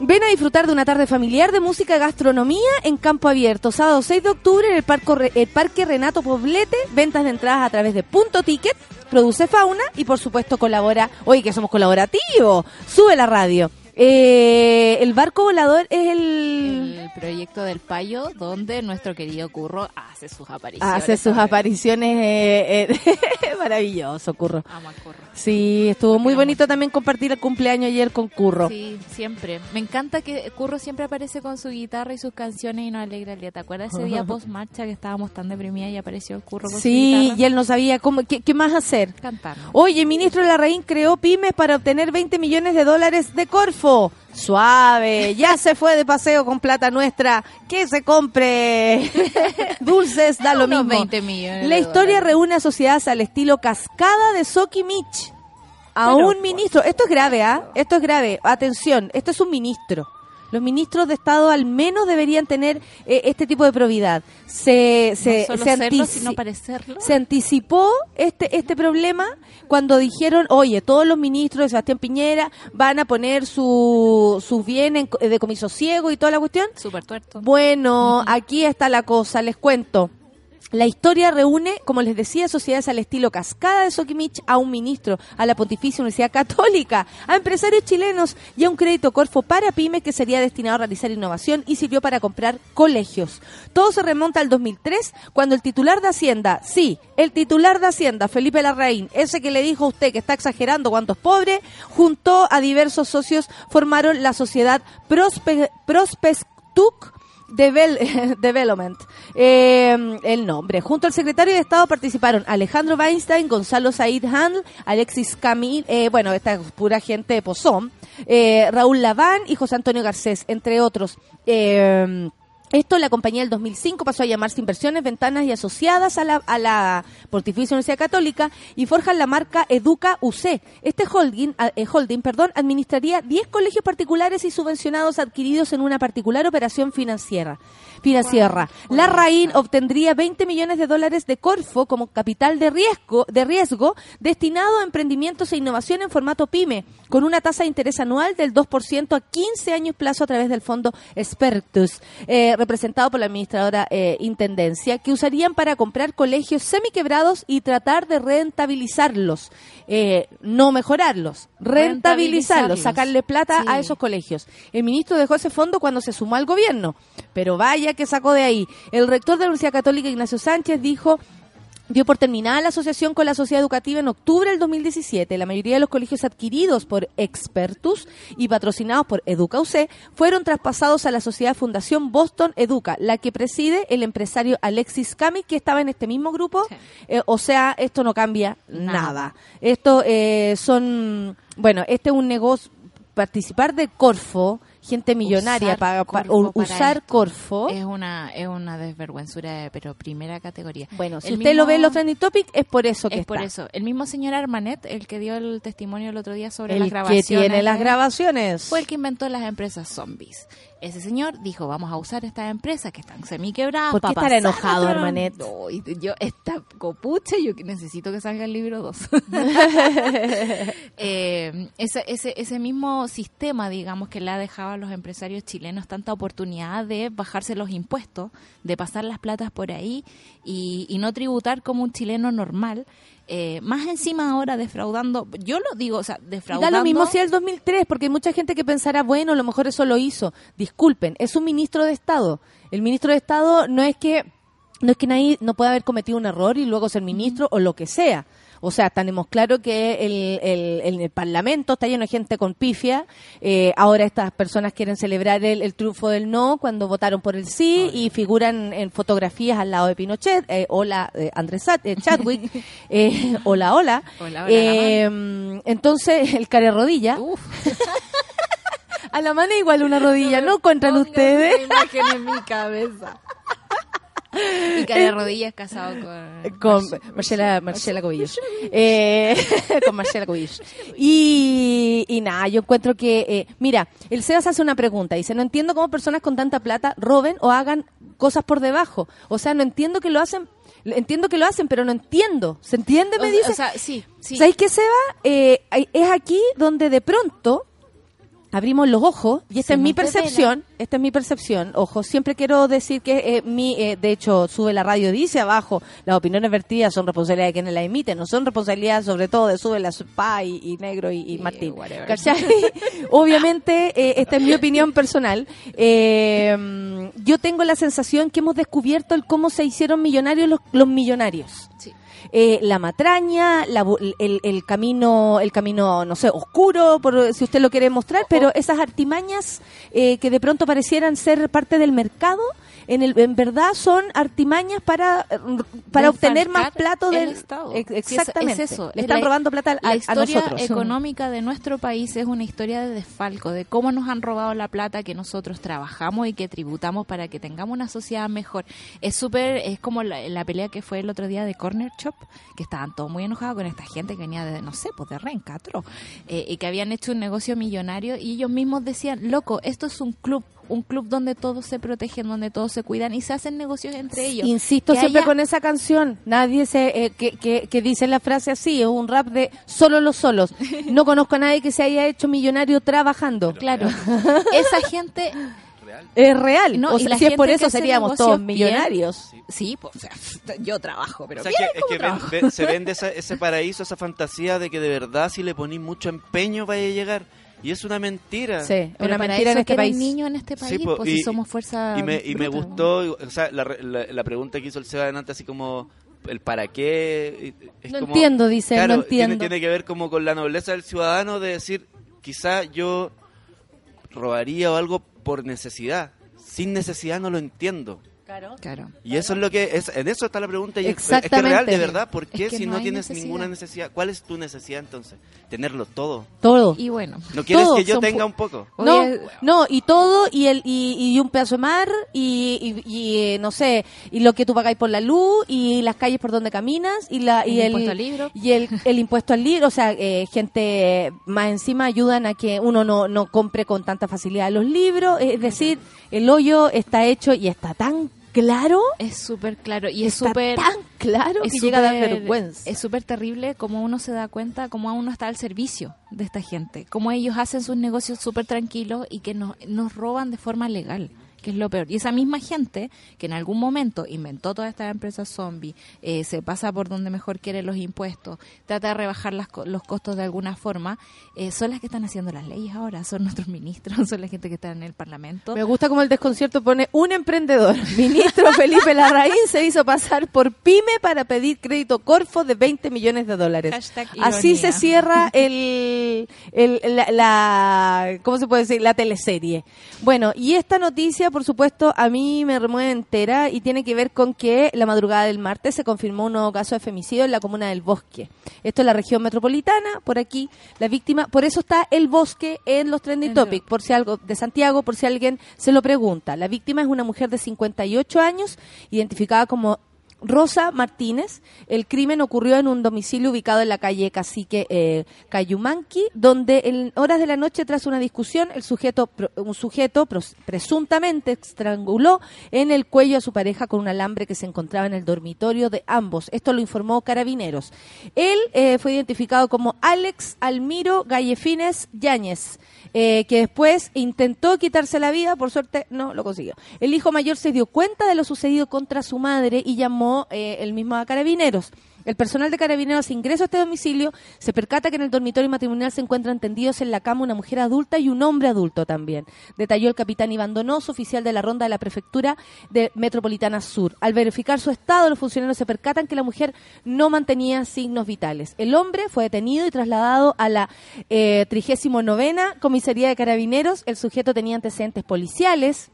S2: Ven a disfrutar de una tarde familiar de música y gastronomía en Campo Abierto, sábado 6 de octubre en el, Parco el Parque Renato Poblete, ventas de entradas a través de Punto Ticket, produce Fauna y por supuesto colabora, oye que somos colaborativos, sube la radio. Eh, el barco volador es el...
S4: El proyecto del payo donde nuestro querido Curro hace sus apariciones.
S2: Hace sus apariciones, eh, eh, maravilloso, Curro.
S4: Amo a Curro.
S2: Sí, estuvo muy bonito también compartir el cumpleaños ayer con Curro.
S4: Sí, siempre. Me encanta que Curro siempre aparece con su guitarra y sus canciones y nos alegra el día. ¿Te acuerdas ese día post marcha que estábamos tan deprimidas y apareció Curro con su
S2: Sí,
S4: guitarra?
S2: y él no sabía cómo, qué, qué más hacer.
S4: Cantando.
S2: Oye, el ministro Larraín creó pymes para obtener 20 millones de dólares de Corfo. Suave, ya se fue de paseo con plata nuestra. Que se compre dulces, da lo mismo.
S4: 20 millones
S2: La historia reúne a sociedades al estilo cascada de Soki Mitch. A
S4: Pero,
S2: un ministro. Esto es grave, ¿ah? Esto es grave. Atención, esto es un ministro. Los ministros de Estado al menos deberían tener eh, este tipo de probidad. Se, se,
S4: no solo
S2: se
S4: serlo,
S2: antici-
S4: sino parecerlo.
S2: se anticipó este este problema cuando dijeron, oye, todos los ministros de Sebastián Piñera van a poner su, sus bienes en co- de comiso ciego y toda la cuestión.
S4: Súper tuerto.
S2: Bueno, aquí está la cosa, les cuento. La historia reúne, como les decía, sociedades al estilo Cascada de Soquimich, a un ministro, a la Pontificia Universidad Católica, a empresarios chilenos y a un crédito Corfo para pymes que sería destinado a realizar innovación y sirvió para comprar colegios. Todo se remonta al 2003, cuando el titular de Hacienda, sí, el titular de Hacienda, Felipe Larraín, ese que le dijo a usted que está exagerando cuánto es pobre, juntó a diversos socios, formaron la sociedad Prospe, Prospectuc, Devel- Development, eh, el nombre. Junto al secretario de Estado participaron Alejandro Weinstein, Gonzalo Said Handl, Alexis Camil, eh, bueno, esta es pura gente de Pozón, eh, Raúl Laván y José Antonio Garcés, entre otros. Eh, esto la compañía del 2005 pasó a llamarse Inversiones, Ventanas y Asociadas a la, a la Pontificia Universidad Católica y forjan la marca Educa UC. Este holding, eh, holding perdón, administraría 10 colegios particulares y subvencionados adquiridos en una particular operación financiera. financiera. La Raín obtendría 20 millones de dólares de Corfo como capital de riesgo, de riesgo destinado a emprendimientos e innovación en formato PYME, con una tasa de interés anual del 2% a 15 años plazo a través del fondo Spertus, eh, representado por la administradora eh, Intendencia, que usarían para comprar colegios semiquebrados y tratar de rentabilizarlos, eh, no mejorarlos, rentabilizarlos, sacarle plata a esos colegios. El ministro dejó ese fondo cuando se sumó al gobierno, pero vaya que sacó de ahí. El rector de la Universidad Católica, Ignacio Sánchez, dijo dio por terminada la asociación con la sociedad educativa en octubre del 2017. La mayoría de los colegios adquiridos por Expertus y patrocinados por EducaUC fueron traspasados a la sociedad Fundación Boston Educa, la que preside el empresario Alexis Kami, que estaba en este mismo grupo.
S4: Sí.
S2: Eh, o sea, esto no cambia nada.
S4: Nada.
S2: Esto eh, son, bueno, este es un negocio, participar de Corfo, gente millonaria
S4: Usar
S2: para,
S4: Corfo para
S2: usar Corfo.
S4: Es una, es una desvergüenzura, de- pero primera categoría.
S2: Bueno, si
S4: El
S2: usted lo ve en
S4: mismo-
S2: los trending topics, es por eso que
S4: Es por
S2: está.
S4: eso. El mismo señor Armanet, el que dio el testimonio el otro día sobre
S2: el
S4: las
S2: que
S4: grabaciones.
S2: tiene las grabaciones.
S4: Fue el que inventó las empresas zombies. Ese señor dijo, vamos a usar estas empresas que están semi-quebradas.
S2: ¿Por qué
S4: pasar
S2: enojado?
S4: No, y yo, esta copucha, yo necesito que salga el libro 2. eh, ese, ese, ese mismo sistema, digamos, que le ha dejado dejado a los empresarios chilenos tanta oportunidad de bajarse los impuestos, de pasar las platas por ahí y, y no tributar como un chileno normal. Eh, más encima ahora defraudando, yo lo digo, o sea, defraudando.
S2: Da lo mismo si el 2003, porque hay mucha gente que pensará, bueno, a lo mejor eso lo hizo. Disculpen, es un ministro de Estado. El ministro de Estado no es que no es que nadie no pueda haber cometido un error y luego ser ministro o lo que sea. O sea, tenemos claro que el, el- el Parlamento está lleno de gente con pifia. Eh, ahora estas personas quieren celebrar el, el triunfo del no cuando votaron por el sí y figuran en fotografías al lado de Pinochet. Eh, hola, eh, Andrés eh, Chadwick. Eh, hola, hola.
S4: Hola, hola,
S2: Eh, entonces, el care rodilla.
S4: Uf,
S2: A la mano igual una rodilla, ¿no
S4: pongan
S2: ustedes?
S4: imagen en mi cabeza. Y cara de rodillas casado con...
S2: Con Marcela, Marcela Cobillos. Eh, con Marcela Cobillos. Y, y nada, yo encuentro que, eh, mira, el Sebas hace una pregunta. Dice, no entiendo cómo personas con tanta plata roben o hagan cosas por debajo. O sea, no entiendo que lo hacen, entiendo que lo hacen, pero no entiendo. ¿Se entiende? Me
S4: O-
S2: dice.
S4: O sea, sí, sí.
S2: ¿Sabéis qué, Seba? Eh, es aquí donde de pronto abrimos los ojos, y esta
S4: Se
S2: es mi percepción, esta es mi percepción, ojo, siempre quiero decir que eh, mi, eh, de hecho, sube la radio, dice abajo, las opiniones vertidas son responsabilidad de quienes las emiten, no son responsabilidad sobre todo de sube la Spa y, y Negro y, Martín. Obviamente, eh, esta es mi opinión personal. Eh, yo tengo la sensación que hemos descubierto el cómo se hicieron millonarios los, los millonarios
S4: Sí.
S2: Eh, la matraña, la el, el camino, el camino, no sé, oscuro, por, si usted lo quiere mostrar, pero esas artimañas eh, que de pronto parecieran ser parte del mercado, en, el, en verdad son artimañas para, para obtener más plato
S4: el
S2: del
S4: Estado.
S2: Exactamente.
S4: es eso.
S2: Le están
S4: La-
S2: robando plata a,
S4: La
S2: a
S4: historia
S2: nosotros.
S4: económica de nuestro país es una historia de desfalco, de cómo nos han robado la plata que nosotros trabajamos y que tributamos para que tengamos una sociedad mejor. Es súper, es como la, la pelea que fue el otro día de Corner Shop, que estaban todos muy enojados con esta gente que venía de, no sé, pues de Rencatro, eh, y que habían hecho un negocio millonario y ellos mismos decían, loco, esto es un club, un club donde todos se protegen, donde todos se cuidan y se hacen negocios entre ellos.
S2: Insisto
S4: Que
S2: siempre
S4: haya-
S2: con esa canción. Nadie se eh, que, que, que dice la frase así, es un rap de solo los solos. No conozco a nadie que se haya hecho millonario trabajando.
S4: Claro, esa gente
S2: Es real.
S4: No,
S2: o
S4: y
S2: sea,
S4: la
S2: si es
S4: gente
S2: por eso seríamos todos
S4: bien,
S2: millonarios.
S4: Sí, pues, o sea, yo trabajo, pero
S3: O sea,
S4: bien,
S3: que, es
S4: ¿cómo
S3: que ven-
S4: trabajo?
S3: ve- se vende esa- ese paraíso, esa fantasía de que de verdad si le ponís mucho empeño vaya a llegar. Y es una mentira.
S2: Sí,
S4: Pero
S2: una mentira en este país.
S4: niños en este país,
S3: Sí, po,
S4: pues si somos fuerza
S3: Y me, y me gustó, o sea, la, re- la, la pregunta que hizo el Seba adelante, así como el para qué. es
S2: No
S3: como-
S2: entiendo, dice,
S3: claro,
S2: no entiendo.
S3: Tiene, tiene que ver como con la nobleza del ciudadano de decir, quizá yo robaría o algo por necesidad. Sin necesidad no lo entiendo.
S4: Claro.
S3: Y eso es lo que es, en eso está la pregunta y es- es que real de verdad, ¿por qué
S4: Es que
S3: si
S4: no
S3: tienes
S4: necesidad.
S3: ninguna necesidad? ¿Cuál es tu necesidad entonces? Tenerlo todo.
S2: Todo.
S4: Y bueno,
S3: ¿No quieres
S2: Todo
S3: que yo tenga un poco?
S2: No,
S4: Oye,
S2: no, y todo, y el y, y un pedazo de mar, y, y- y, eh, no sé, y lo que tú pagáis por la luz, y las calles por donde caminas, y la y
S4: El
S2: el,
S4: impuesto al libro.
S2: y el, el impuesto al libro, o sea, eh, gente más encima ayudan a que uno no, no compre con tanta facilidad los libros, es decir, el hoyo está hecho y está tan claro,
S4: es súper claro y es súper...
S2: tan claro
S4: es
S2: que llega a dar vergüenza.
S4: Es súper terrible como uno se da cuenta, cómo uno está al servicio de esta gente, cómo ellos hacen sus negocios súper tranquilos y que nos, nos roban de forma legal, que es lo peor. Y esa misma gente que en algún momento inventó todas estas empresas zombie, eh, se pasa por donde mejor quiere los impuestos, trata de rebajar las los costos de alguna forma, eh, son las que están haciendo las leyes ahora, son nuestros ministros, son la gente que está en el Parlamento.
S2: Me gusta como el desconcierto pone un emprendedor. Ministro Felipe Larraín se hizo pasar por pyme para pedir crédito Corfo de 20 millones de dólares.
S4: Hashtag
S2: Así
S4: ironía.
S2: se cierra el, el- la, la- ¿cómo se puede decir? La teleserie. Bueno, y esta noticia, por supuesto, a mí me remueve entera y tiene que ver con que la madrugada del martes se confirmó un nuevo caso de femicidio en la comuna del Bosque. Esto es la región metropolitana, por aquí, la víctima, por eso está el bosque en los trending
S4: En
S2: topics, por si algo, de Santiago, por si alguien se lo pregunta. La víctima es una mujer de 58 años, identificada como Rosa Martínez. El crimen ocurrió en un domicilio ubicado en la calle Cacique eh, Cayumanqui, donde en horas de la noche, tras una discusión, el sujeto, un sujeto presuntamente estranguló en el cuello a su pareja con un alambre que se encontraba en el dormitorio de ambos. Esto lo informó Carabineros. Él eh, fue identificado como Alex Almiro Gallefines Yáñez. Eh, que después intentó quitarse la vida, por suerte no lo consiguió. El hijo mayor se dio cuenta de lo sucedido contra su madre y llamó eh, el mismo a carabineros. El personal de carabineros ingresa a este domicilio, se percata que en el dormitorio matrimonial se encuentran tendidos en la cama una mujer adulta y un hombre adulto también. Detalló el capitán Iván Donoso, oficial de la ronda de la prefectura de Metropolitana Sur. Al verificar su estado, los funcionarios se percatan que la mujer no mantenía signos vitales. El hombre fue detenido y trasladado a la eh, 39 comisaría de carabineros. El sujeto tenía antecedentes policiales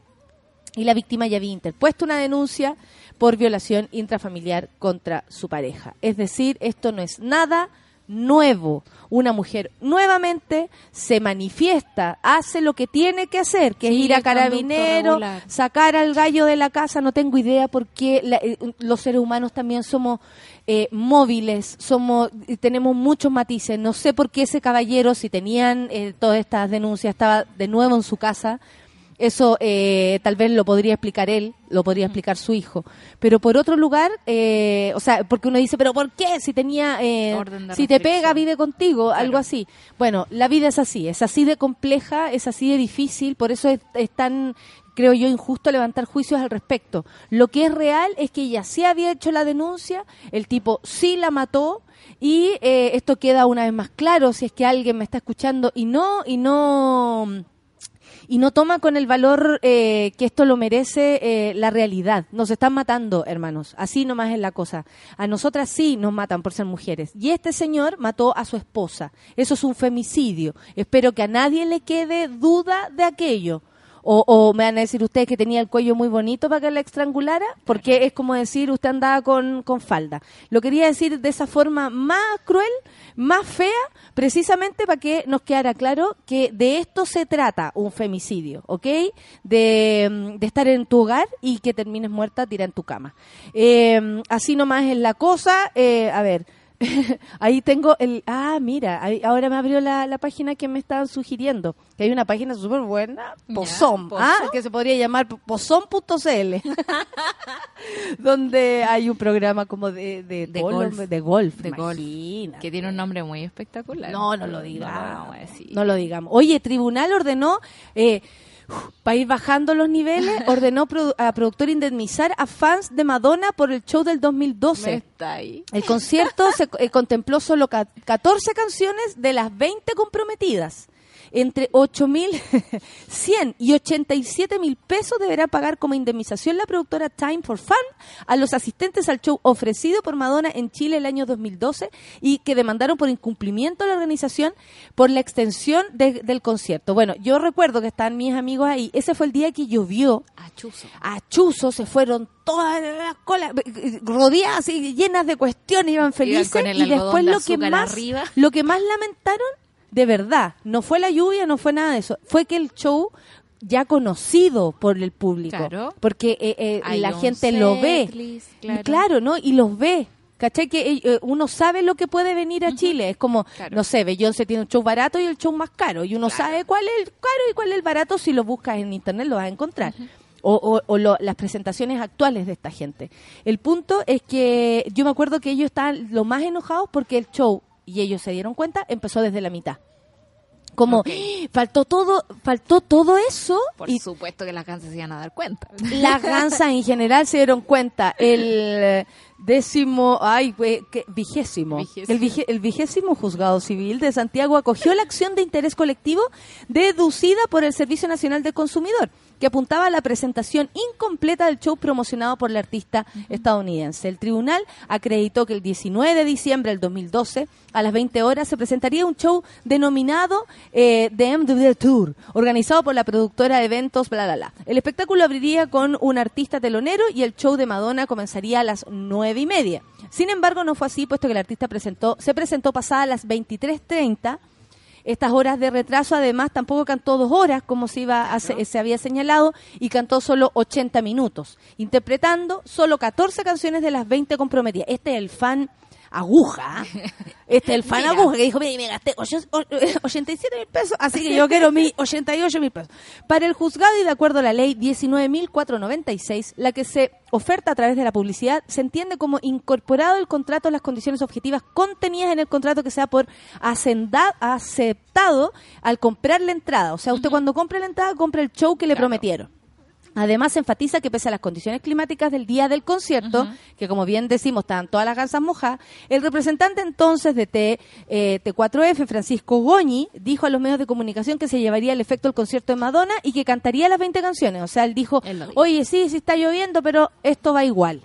S2: y la víctima ya había interpuesto una denuncia por violación intrafamiliar contra su pareja. Es decir, esto no es nada nuevo. Una mujer nuevamente se manifiesta, hace lo que tiene que hacer, que es
S4: Sí,
S2: ir a carabinero, sacar al gallo de la casa, no tengo idea porque la- eh, los seres humanos también somos eh, móviles, somos tenemos muchos matices. No sé por qué ese caballero, si tenían eh, todas estas denuncias, estaba de nuevo en su casa. Eso eh, tal vez lo podría explicar él, lo podría explicar su hijo. Pero por otro lugar, eh, o sea, porque uno dice, pero ¿por qué? Si tenía, eh, si te pega, vive contigo, algo así. Bueno, la vida es así, es así de compleja, es así de difícil, por eso es, es tan, creo yo, injusto levantar juicios al respecto. Lo que es real es que ella sí había hecho la denuncia, el tipo sí la mató, y eh, esto queda una vez más claro si es que alguien me está escuchando y no, y no y no toma con el valor eh, que esto lo merece eh, la realidad. Nos están matando, hermanos. Así nomás es la cosa. A nosotras sí nos matan por ser mujeres. Y este señor mató a su esposa. Eso es un femicidio. Espero que a nadie le quede duda de aquello. O, me van a decir ustedes que tenía el cuello muy bonito para que la estrangulara, porque es como decir usted andaba con, con falda. Lo quería decir de esa forma más cruel, más fea, precisamente para que nos quedara claro que de esto se trata un femicidio, ¿ok? De, mm, estar en tu hogar y que termines muerta tirada en tu cama. Eh, así nomás es la cosa. Eh, a ver. Ahí tengo el... Ah, mira, ahí- ahora me abrió la, la página que me estaban sugiriendo. Que hay una página súper buena, Pozom,
S4: ¿Pozom?
S2: ah, que se podría llamar pozom.cl, donde hay un programa como de, de,
S4: golf.
S2: de golf.
S4: De golf. Que tiene un nombre muy espectacular.
S2: No, no lo digamos.
S4: No decir.
S2: No lo digamos. Oye, tribunal ordenó, eh, para ir bajando los niveles, ordenó produ- a productor indemnizar a fans de Madonna por el show del 2012.
S4: Está ahí.
S2: El concierto se eh, contempló solo ca- 14 canciones de las 20 comprometidas. Entre 8.100 y 87 mil pesos deberá pagar como indemnización la productora Time for Fun a los asistentes al show ofrecido por Madonna en Chile el año 2012 y que demandaron por incumplimiento a la organización por la extensión de- del concierto. Bueno, yo recuerdo que están mis amigos ahí. Ese fue el día que llovió
S4: Achuzo.
S2: a Chuzo se fueron todas las colas rodeadas y llenas de cuestiones iban felices
S4: con el
S2: y después
S4: de
S2: lo que más
S4: arriba.
S2: lo que más lamentaron de verdad no fue la lluvia no fue nada de eso fue que el show ya conocido por el público
S4: Claro.
S2: porque eh, eh, la gente lo ve
S4: setlist,
S2: claro.
S4: claro.
S2: no y los ve ¿Cachai? Que eh, uno sabe lo que puede venir a Chile. Es como,
S4: Claro.
S2: no sé, Beyoncé tiene un show barato y el show más caro. Y uno
S4: Claro.
S2: sabe cuál es el caro y cuál es el barato. Si lo buscas en internet lo vas a encontrar. O, o- o lo- las presentaciones actuales de esta gente. El punto es que yo me acuerdo que ellos estaban lo más enojados porque el show, y ellos se dieron cuenta, empezó desde la mitad. Como. ¡Ah! faltó todo, faltó todo eso
S4: Por
S2: y
S4: supuesto que las gansas se iban a dar cuenta.
S2: las gansas en general se dieron cuenta. El eh, décimo, ay, que- vigésimo.
S4: Vigésimo.
S2: El, vige- el vigésimo juzgado civil de Santiago acogió la acción de interés colectivo deducida por el Servicio Nacional del Consumidor, que apuntaba a la presentación incompleta del show promocionado por la artista estadounidense. El tribunal acreditó que el 19 de diciembre del 2012, a las 20 horas, se presentaría un show denominado eh, The MW Tour, organizado por la productora de eventos, bla, bla, bla. El espectáculo abriría con un artista telonero y el show de Madonna comenzaría a las nueve y media. Sin embargo, no fue así, puesto que el artista presentó, se presentó pasada las 23.30 estas horas de retraso. Además, tampoco cantó dos horas, como se, iba a se, se había señalado, y cantó solo 80 minutos, interpretando solo 14 canciones de las 20 comprometidas. Este es el fan aguja. Este es el fan aguja que dijo, mire, me gasté ocho- o- 87 mil pesos, así que yo quiero mi 88 mil pesos. Para el juzgado y de acuerdo a la ley 19.496, la que se oferta a través de la publicidad, se entiende como incorporado el contrato las condiciones objetivas contenidas en el contrato que sea por asenda- aceptado al comprar la entrada. O sea, usted cuando compre la entrada, compra el show que le prometieron. Además, enfatiza que pese a las condiciones climáticas del día del concierto, que como bien decimos, estaban todas las gansas mojadas, el representante entonces de T, eh, T4F, Francisco Goñi, dijo a los medios de comunicación que se llevaría el efecto del concierto de Madonna y que cantaría las 20 canciones. O sea, él dijo, oye, sí, sí está lloviendo, pero esto va igual.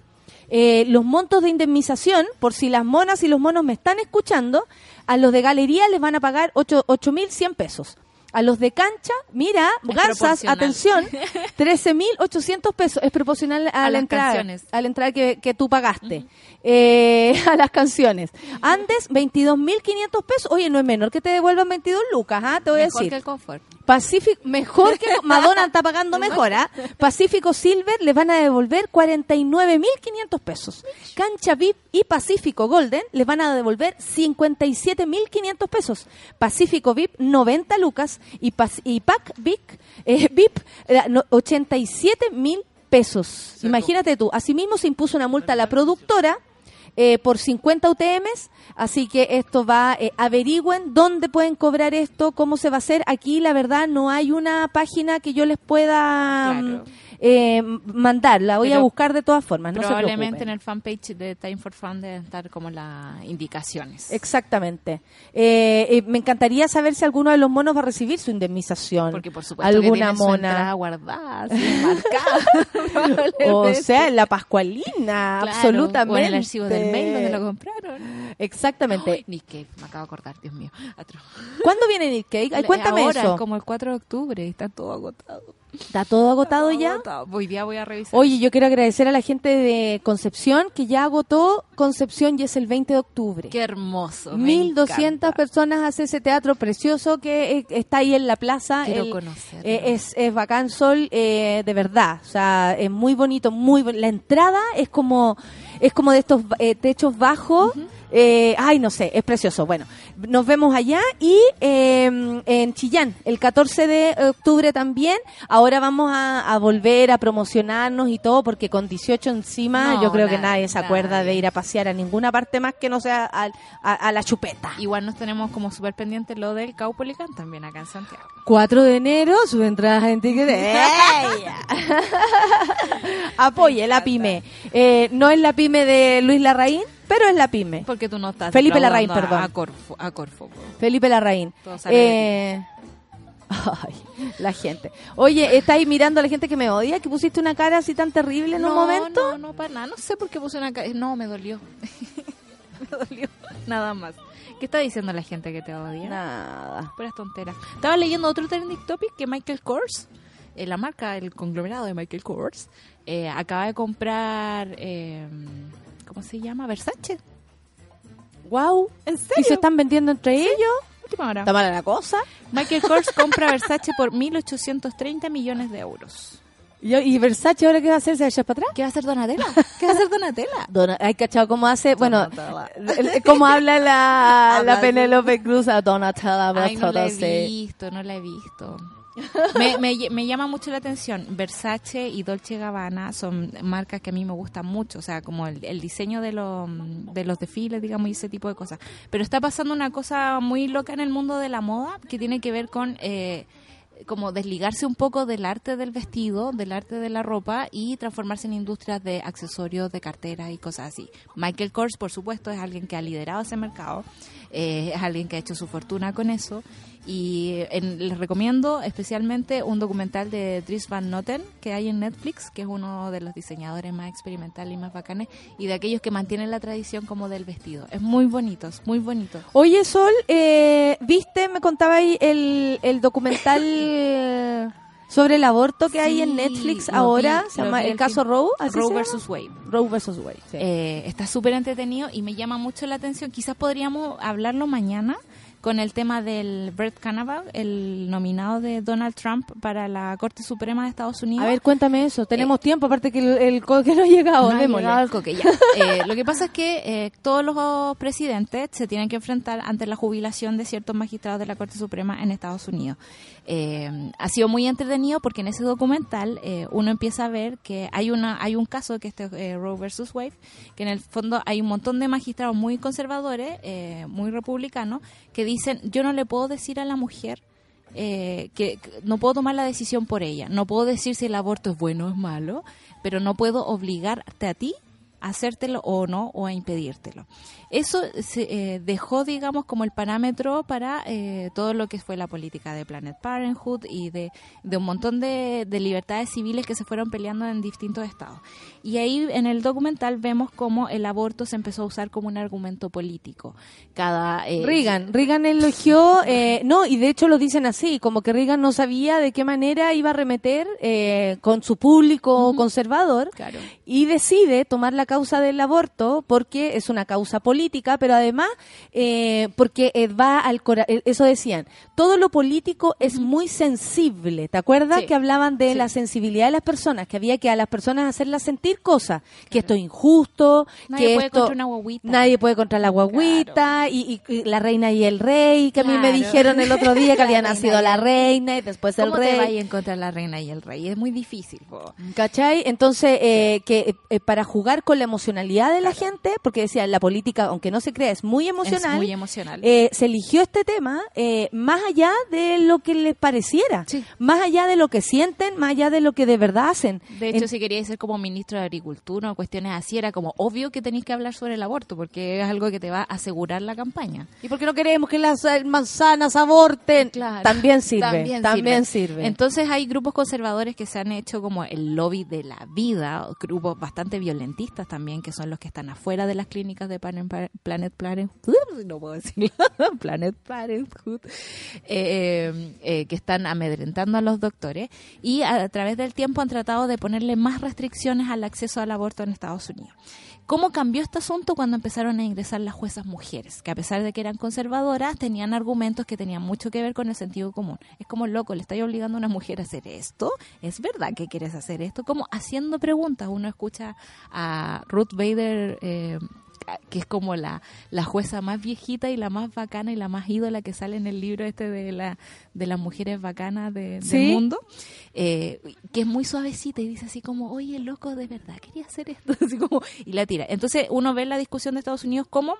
S2: Eh, los montos de indemnización, por si las monas y los monos me están escuchando, a los de galería les van a pagar ocho- 8.100 pesos. A los de cancha, mira, garzas, atención, 13.800 pesos. Es proporcional a,
S4: A
S2: la
S4: las
S2: entrada,
S4: canciones.
S2: a la entrada que, que tú pagaste. Eh, a las canciones. Antes, 22.500 pesos. Oye, no es menor que te devuelvan 22 lucas, ¿ah? Te voy a decir.
S4: que el confort.
S2: Pacífico, mejor que Madonna está pagando mejor, ¿ah? Pacífico Silver le van a devolver 49.500 pesos. Cancha VIP y Pacífico Golden les van a devolver 57.500 pesos. Pacífico VIP 90 lucas y, Pac- y Pac VIP, eh, VIP eh, no, 87.000 pesos. Imagínate tú. Asimismo se impuso una multa a la productora eh, por 50 UTMs, así que esto va, eh, averigüen dónde pueden cobrar esto, cómo se va a hacer. Aquí la verdad no hay una página que yo les pueda
S4: Claro.
S2: Eh, mandar, la voy a buscar de todas formas. No
S4: Probablemente en el fanpage de Time for Fun deben estar como las indicaciones.
S2: Exactamente. Eh, eh, me encantaría saber si alguno de los monos va a recibir su indemnización.
S4: Porque por supuesto que
S2: alguna
S4: su
S2: mona.
S4: guardada, marcada.
S2: O sea, en la Pascualina,
S4: Claro,
S2: absolutamente.
S4: O en el archivo del mail donde lo compraron.
S2: Exactamente.
S4: Ay, Nick Cave, me acabo de acordar, Dios mío. Atroz.
S2: ¿Cuándo viene Nick Cake? Ay, cuéntame
S4: Ahora,
S2: eso.
S4: como el 4 de octubre, está todo agotado.
S2: ¿Está todo agotado ya?
S4: Agotado. Hoy día voy a revisar.
S2: Oye, yo quiero agradecer a la gente de Concepción que ya agotó Concepción y es el 20 de octubre.
S4: Qué hermoso. me
S2: 1200
S4: encanta.
S2: personas hace ese teatro precioso que eh, está ahí en la plaza.
S4: Quiero
S2: El-
S4: conocerlo.
S2: eh, es, es bacán sol, eh, de verdad. O sea, es muy bonito, muy La entrada es como, es como de estos eh, techos bajos. Eh, ay, no sé, es precioso. Bueno, nos vemos allá y eh, en Chillán, el 14 de octubre también. Ahora vamos a, a volver a promocionarnos y todo, porque con 18 encima
S4: No,
S2: yo creo que
S4: nadie,
S2: se acuerda de ir a pasear a ninguna parte más que no sea al- a, a la chupeta.
S4: Igual nos tenemos como súper pendiente lo del Caupolicán también acá en Santiago.
S2: 4 de enero, su entrada en ticket. Apoye la pyme. Eh, no es la pyme de Luis Larraín, pero es la pyme.
S4: Porque tú no estás
S2: Felipe Larraín, perdón.
S4: A Corfo. A Corfo.
S2: Felipe Larraín. Eh, ay, la gente. Oye, ¿está ahí mirando a la gente que me odia? ¿Que pusiste una cara así tan terrible en un momento?
S4: No, no, para nada. No sé por qué puse una... ca- No, me dolió. me dolió. Nada más. ¿Qué está diciendo la gente que te odia?
S2: Nada.
S4: Puras tonteras. Estaba leyendo otro trending topic que Michael Kors, eh, la marca, el conglomerado de Michael Kors, eh, acaba de comprar, eh, ¿cómo se llama? Versace.
S2: Wow.
S4: ¿En
S2: ¿Y
S4: serio?
S2: se están vendiendo entre ellos?
S4: Última hora.
S2: ¿Está mala la cosa?
S4: Michael Kors compra Versace por 1.830 millones de euros.
S2: ¿Y, y Versace ahora qué va a hacer? ¿Se va a echar para atrás?
S4: ¿Qué va a hacer Donatella? ¿Qué va a hacer Donatella?
S2: Dona- ¿Hay cachado cómo hace? Bueno, cómo habla la, la. Penélope Cruz a Donatella.
S4: Ay, no la he visto, no la he visto. Me, me, llama mucho la atención. Versace y Dolce Gabbana son marcas que a mí me gustan mucho, o sea, como el, el diseño de, lo- de los desfiles, digamos, y ese tipo de cosas. Pero está pasando una cosa muy loca en el mundo de la moda que tiene que ver con eh, como desligarse un poco del arte del vestido, del arte de la ropa y transformarse en industrias de accesorios, de carteras y cosas así. Michael Kors, por supuesto, es alguien que ha liderado ese mercado, eh, es alguien que ha hecho su fortuna con eso y en- les recomiendo especialmente un documental de Dries Van Noten que hay en Netflix, que es uno de los diseñadores más experimentales y más bacanes y de aquellos que mantienen la tradición como del vestido. Es muy bonito, es muy bonito.
S2: Oye, Sol, eh, ¿viste? Me contaba ahí el, el documental sobre el aborto que hay en Netflix ahora.
S4: vi,
S2: se llama El caso. Roe. ¿así
S4: Roe versus Wade.
S2: Roe versus Wade. sí.
S4: Eh, está súper entretenido y me llama mucho la atención. Quizás podríamos hablarlo mañana con el tema del Brett Kavanaugh, el nominado de Donald Trump para la Corte Suprema de Estados Unidos.
S2: A ver, cuéntame eso. Tenemos tiempo, aparte que el, el coque no ha llegado.
S4: No ha llegado el coque, ya. Eh, lo que pasa es que eh, todos los presidentes se tienen que enfrentar ante la jubilación de ciertos magistrados de la Corte Suprema en Estados Unidos. Eh, ha sido muy entretenido porque en ese documental eh, uno empieza a ver que hay una hay un caso que este eh, Roe versus Wade que en el fondo hay un montón de magistrados muy conservadores, eh, muy republicanos, que dicen yo no le puedo decir a la mujer eh, que que no puedo tomar la decisión por ella, no puedo decir si el aborto es bueno o es malo, pero no puedo obligarte a ti hacértelo o no o a impedírtelo. Eso se eh, dejó, digamos, como el parámetro para eh, todo lo que fue la política de Planet Parenthood y de, de un montón de, de libertades civiles que se fueron peleando en distintos estados. Y ahí en el documental vemos cómo el aborto se empezó a usar como un argumento político. Cada eh,
S2: Reagan, Reagan elogió, eh, no, y de hecho lo dicen así, como que Reagan no sabía de qué manera iba a remeter eh, con su público conservador
S4: Claro.
S2: y decide tomar la causa del aborto porque es una causa política, pero además eh, porque eh, va al cora- eh, eso decían, todo lo político es muy sensible, ¿te acuerdas
S4: Sí.
S2: que hablaban de
S4: Sí.
S2: la sensibilidad de las personas, que había que a las personas hacerlas sentir cosas, que esto es injusto,
S4: Nadie
S2: que
S4: puede
S2: esto
S4: contra una guaguita.
S2: nadie puede contra la guaguita y, y- y la reina y el rey, que a mí me
S4: Claro.
S2: dijeron el otro día que había nacido la reina y después el
S4: ¿Cómo te va
S2: rey.
S4: en contra de la reina y el rey? Es muy difícil. po.
S2: ¿Cachai? Entonces, eh, que eh, para jugar con la emocionalidad de la gente, porque decía, la política, aunque no se crea, es muy emocional,
S4: Es muy emocional.
S2: eh, se eligió este tema eh, más allá de lo que les pareciera,
S4: Sí.
S2: más allá de lo que sienten, más allá de lo que de verdad hacen.
S4: De hecho,
S2: En-
S4: si queríais ser como ministro de Agricultura o cuestiones así, era como obvio que tenéis que hablar sobre el aborto, porque es algo que te va a asegurar la campaña.
S2: ¿Y por qué no queremos que las eh, manzanas aborten?
S4: Claro.
S2: También sirve, también,
S4: sirve.
S2: sirve.
S4: Entonces hay grupos conservadores que se han hecho como el lobby de la vida, grupos bastante violentistas también, que son los que están afuera de las clínicas de Planet Planet Parenthood, no puedo decirlo, Planet Parenthood, eh, eh, que están amedrentando a los doctores y a, través del tiempo han tratado de ponerle más restricciones al acceso al aborto en Estados Unidos. ¿Cómo cambió este asunto cuando empezaron a ingresar las juezas mujeres? Que a pesar de que eran conservadoras, tenían argumentos que tenían mucho que ver con el sentido común. Es como, loco, le estáis obligando a una mujer a hacer esto. ¿Es verdad que quieres hacer esto? Como haciendo preguntas. Uno escucha a Ruth Bader, eh, que es como la, la jueza más viejita y la más bacana y la más ídola que sale en el libro este de, la, de las mujeres bacanas de-
S2: ¿Sí?
S4: del mundo, eh, que es muy suavecita y dice así como, oye, loco, de verdad quería hacer esto, así como, y la tira. Entonces uno ve la discusión de Estados Unidos como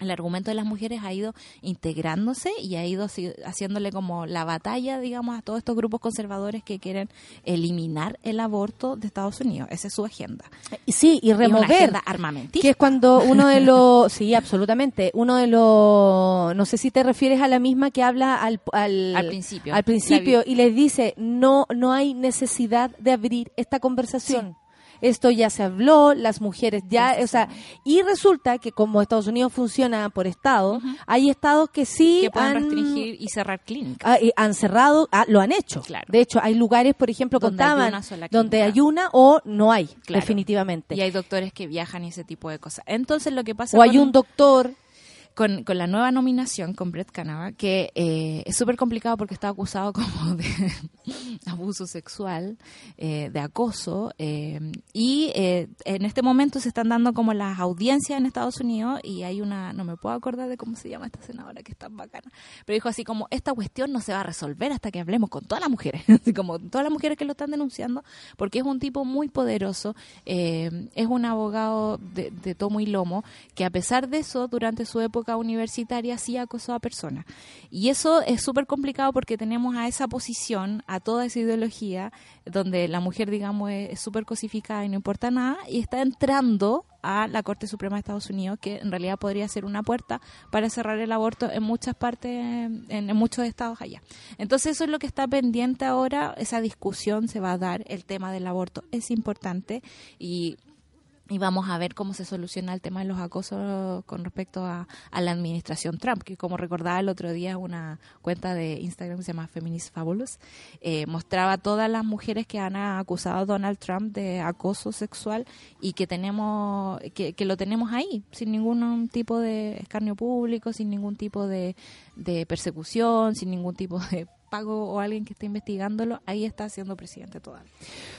S4: el argumento de las mujeres ha ido integrándose y ha ido haciéndole como la batalla, digamos, a todos estos grupos conservadores que quieren eliminar el aborto de Estados Unidos. Esa es su agenda.
S2: Y sí, y
S4: Y una
S2: remover.
S4: agenda armamentista.
S2: Que es cuando uno de los, sí, absolutamente, uno de los, no sé si te refieres a la misma que habla al, al,
S4: Al principio.
S2: al principio y les dice, no, no hay necesidad de abrir esta conversación. Esto ya se habló, las mujeres ya, o sea, y resulta que como Estados Unidos funciona por estado, hay estados que sí
S4: que pueden
S2: han,
S4: restringir y cerrar clínicas.
S2: ah, han cerrado, ah, lo han hecho.
S4: Claro.
S2: De hecho, hay lugares, por ejemplo,
S4: Donde hay
S2: contaban,
S4: una sola
S2: donde hay una o no hay,
S4: Claro.
S2: definitivamente.
S4: Y hay doctores que viajan y ese tipo de cosas. Entonces lo que pasa
S2: o hay un doctor
S4: con, con la nueva nominación con Brett Kavanaugh, que eh, es súper complicado porque está acusado como de abuso sexual, eh, de acoso, eh, y eh, en este momento se están dando como las audiencias en Estados Unidos y hay una, no me puedo acordar de cómo se llama esta senadora que es tan bacana, pero dijo así como, esta cuestión no se va a resolver hasta que hablemos con todas las mujeres, así como todas las mujeres que lo están denunciando, porque es un tipo muy poderoso, eh, es un abogado de, de tomo y lomo, que a pesar de eso, durante su época universitaria sí acosó a personas. Y eso es súper complicado porque tenemos a esa posición, a toda esa ideología, donde la mujer, digamos, es súper cosificada y no importa nada, y está entrando a la Corte Suprema de Estados Unidos, que en realidad podría ser una puerta para cerrar el aborto en muchas partes, en muchos estados allá. Entonces eso es lo que está pendiente ahora, esa discusión se va a dar, el tema del aborto es importante y y vamos a ver cómo se soluciona el tema de los acosos con respecto a, a la administración Trump, que como recordaba el otro día una cuenta de Instagram que se llama Feminist Fabulous, eh, mostraba todas las mujeres que han acusado a Donald Trump de acoso sexual y que tenemos que, que lo tenemos ahí, sin ningún tipo de escarnio público, sin ningún tipo de, de persecución, sin ningún tipo de pago o alguien que esté investigándolo, ahí está siendo presidente todavía.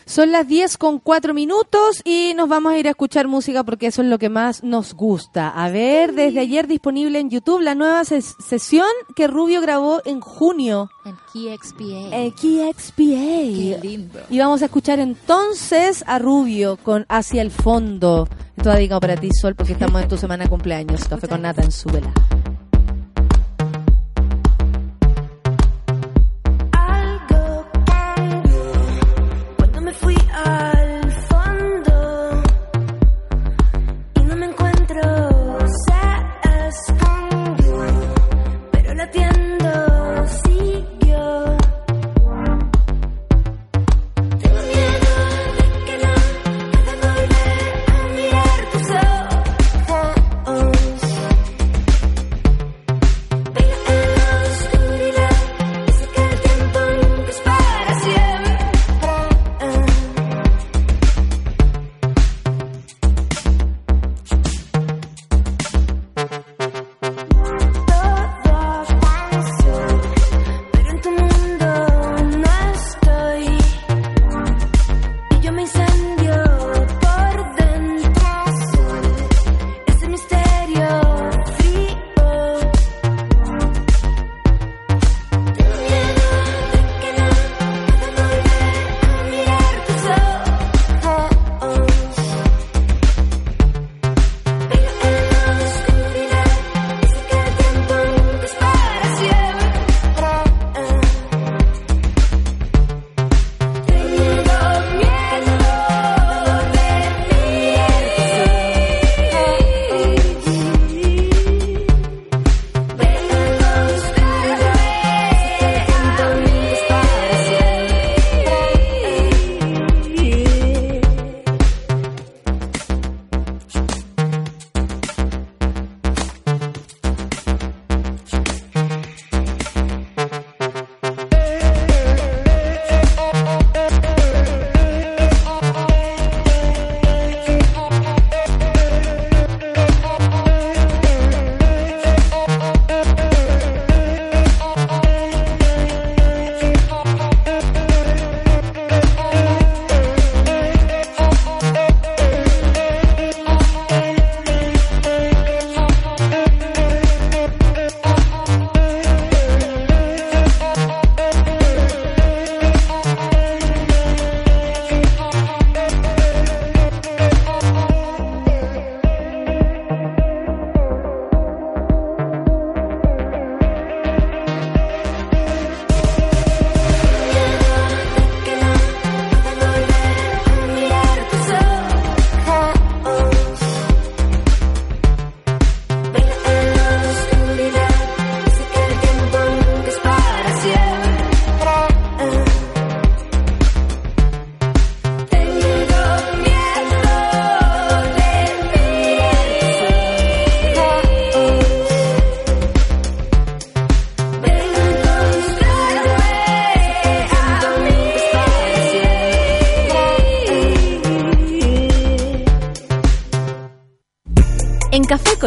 S6: Son las 10 con 4 minutos y nos vamos a ir a escuchar música porque eso es lo que más nos gusta. A ver, desde ayer disponible en YouTube la nueva ses- sesión que Rubio grabó en junio.
S4: En KXPA.
S6: Eh, KXPA.
S4: Qué lindo.
S6: Y vamos a escuchar entonces a Rubio con Hacia el Fondo. Esto dedicado para ti, Sol, porque estamos en tu semana de cumpleaños. Café con nata en Súbela.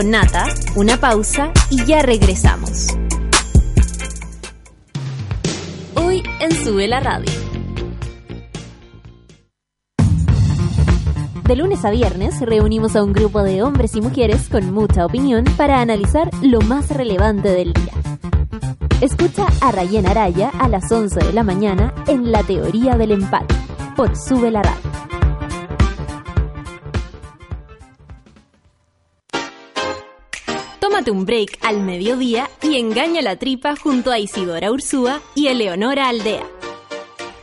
S1: Nata, una pausa y ya regresamos. Hoy en Sube la Radio. De lunes a viernes reunimos a un grupo de hombres y mujeres con mucha opinión para analizar lo más relevante del día. Escucha a Rayen Araya a las 11 de la mañana en La Teoría del Empate por Sube la Radio. Un break al mediodía y engaña la tripa junto a Isidora Ursúa y Eleonora Aldea.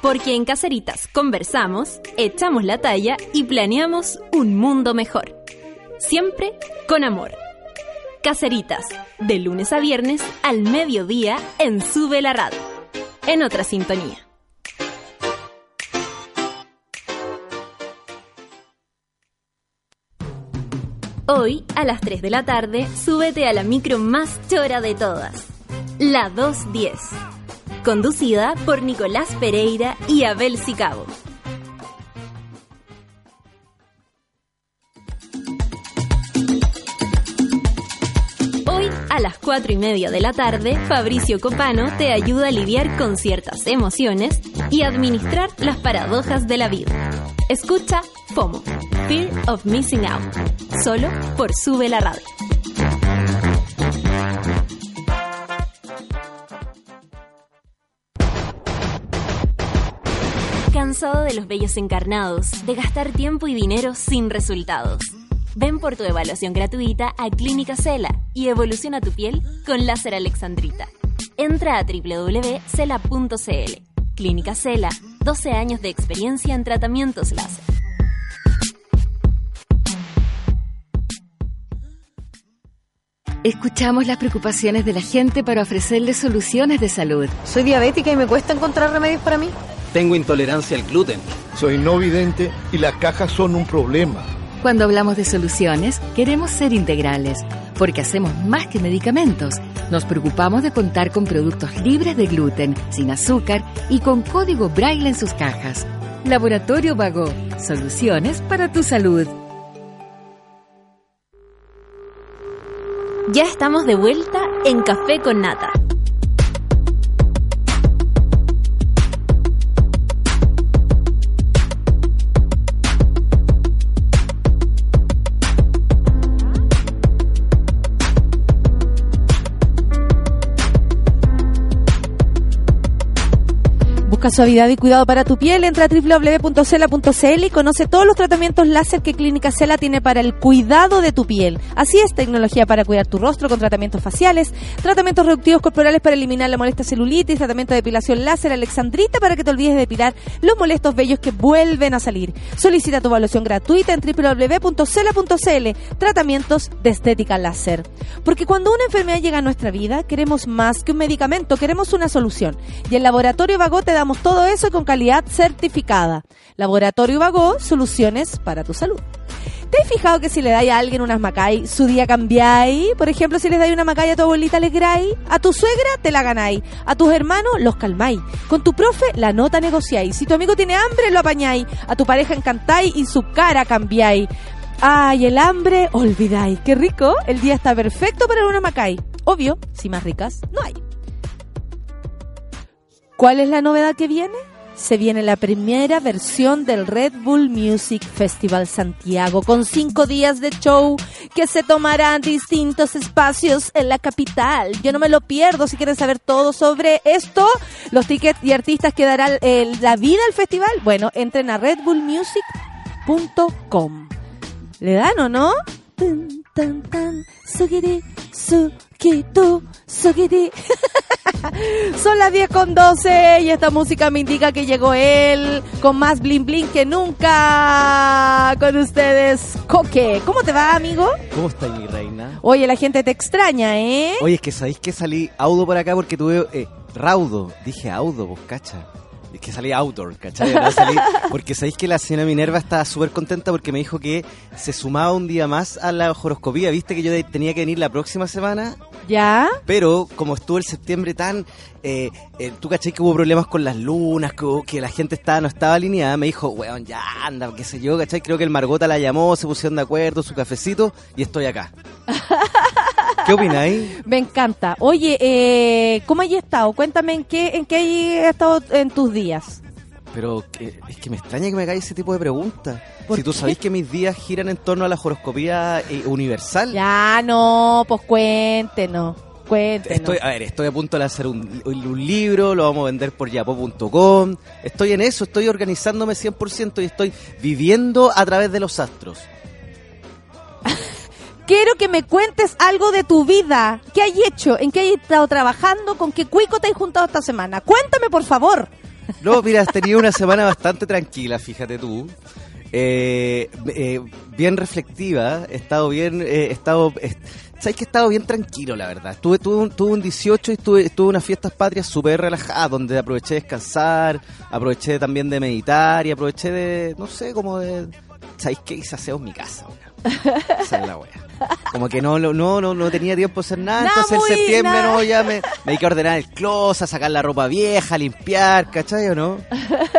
S1: Porque en Caceritas conversamos, echamos la talla y planeamos un mundo mejor. Siempre con amor. Caceritas, de lunes a viernes al mediodía en Sube la Radio. En otra sintonía. Hoy, a las 3 de la tarde, súbete a la micro más chora de todas, la 210, conducida por Nicolás Pereira y Abel Sicabo. A las 4 y media de la tarde, Fabricio Copano te ayuda a lidiar con ciertas emociones y administrar las paradojas de la vida. Escucha FOMO, Fear of Missing Out, solo por Sube la Radio. ¿Cansado de los bellos encarnados, de gastar tiempo y dinero sin resultados? Ven por tu evaluación gratuita a Clínica Cela y evoluciona tu piel con láser alexandrita. Entra a www.cela.cl. Clínica Cela, 12 años de experiencia en tratamientos láser.
S7: Escuchamos las preocupaciones de la gente para ofrecerles soluciones de salud.
S8: Soy diabética y me cuesta encontrar remedios para mí.
S9: Tengo intolerancia al gluten.
S10: Soy no vidente y las cajas son un problema.
S7: Cuando hablamos de soluciones, queremos ser integrales, porque hacemos más que medicamentos. Nos preocupamos de contar con productos libres de gluten, sin azúcar y con código braille en sus cajas. Laboratorio Vago, soluciones para tu salud.
S1: Ya estamos de vuelta en Café con Nata.
S2: Busca suavidad y cuidado para tu piel. Entra a www.cela.cl y conoce todos los tratamientos láser que Clínica Cela tiene para el cuidado de tu piel. Así es, tecnología para cuidar tu rostro con tratamientos faciales, tratamientos reductivos corporales para eliminar la molesta celulitis, tratamiento de depilación láser alexandrita para que te olvides de depilar los molestos vellos que vuelven a salir. Solicita tu evaluación gratuita en www.cela.cl. Tratamientos de estética láser. Porque cuando una enfermedad llega a nuestra vida, queremos más que un medicamento, queremos una solución. Y el Laboratorio Vago te damos todo eso con calidad certificada. Laboratorio Vago, soluciones para tu salud. ¿Te has fijado que si le dais a alguien unas macay, su día cambiáis? Por ejemplo, si les dais una macay a tu abuelita, le gráis. A tu suegra, te la ganáis. A tus hermanos, los calmáis. Con tu profe, la nota negociáis. Si tu amigo tiene hambre, lo apañáis. A tu pareja encantáis y su cara cambiáis. Ay, el hambre, olvidáis. Qué rico. El día está perfecto para una macay. Obvio, si más ricas, no hay. ¿Cuál es la novedad que viene? Se viene la primera versión del Red Bull Music Festival Santiago con cinco días de show que se tomarán distintos espacios en la capital. Yo no me lo pierdo. Si quieren saber todo sobre esto, los tickets y artistas que darán eh, la vida al festival, bueno, entren a redbullmusic.com. ¿Le dan o no? Tun, tan, tan, sukitu, sugiri. Son las 10 con 12 y esta música me indica que llegó él con más bling bling que nunca. Con ustedes, Coque. ¿Cómo te va, amigo?
S9: ¿Cómo está mi reina?
S2: Oye, la gente te extraña, ¿eh?
S9: Oye, es que sabéis que salí audo por acá porque tuve eh, raudo. Dije audo, vos cacha. Que salí outdoor, ¿cachai? No salí- porque sabéis que la señora Minerva estaba súper contenta porque me dijo que se sumaba un día más a la horoscopía. Viste que yo tenía que venir la próxima semana,
S2: ¿Ya?
S9: pero como estuvo el septiembre tan... Eh, eh, Tú cachai que hubo problemas con las lunas, que, hubo- que la gente estaba no estaba alineada. Me dijo, weón, ya anda, qué sé yo, ¿cachai? Creo que el Margota la llamó, se pusieron de acuerdo, su cafecito, y estoy acá. ¿Qué opináis?
S2: Me encanta. Oye, eh, ¿cómo has estado? Cuéntame en qué, en qué has estado en tus días.
S9: Pero que- es que me extraña que me hagáis ese tipo de preguntas.
S2: ¿Por
S9: Si tú
S2: qué?
S9: sabéis que mis días giran en torno a la horoscopía eh, universal.
S2: Ya, no, pues cuéntenos. Cuéntenos.
S9: Estoy, a ver, estoy a punto de hacer un, un libro, lo vamos a vender por yapo.com. Estoy en eso, estoy organizándome 100% y estoy viviendo a través de los astros.
S2: Quiero que me cuentes algo de tu vida. ¿Qué hay hecho? ¿En qué hay estado trabajando? ¿Con qué cuico te has juntado esta semana? Cuéntame, por favor.
S9: No, mira, has tenido una semana bastante tranquila, fíjate tú. Eh, eh, bien reflectiva, he estado bien, eh, he estado, eh, sabes que he estado bien tranquilo, la verdad. Tuve, tuve, un, tuve un 18 y tuve, tuve unas fiestas patrias súper relajadas, donde aproveché de descansar, aproveché también de meditar y aproveché de, no sé, como de, ¿sabéis qué? Hice aseo en mi casa. Esa es la wea. Como que no, no, no, no, tenía tiempo de hacer nada, entonces
S2: muy-
S9: en septiembre
S2: nada.
S9: no, ya me, me dediqué a ordenar el closet, a sacar la ropa vieja, a limpiar, ¿cachai o no?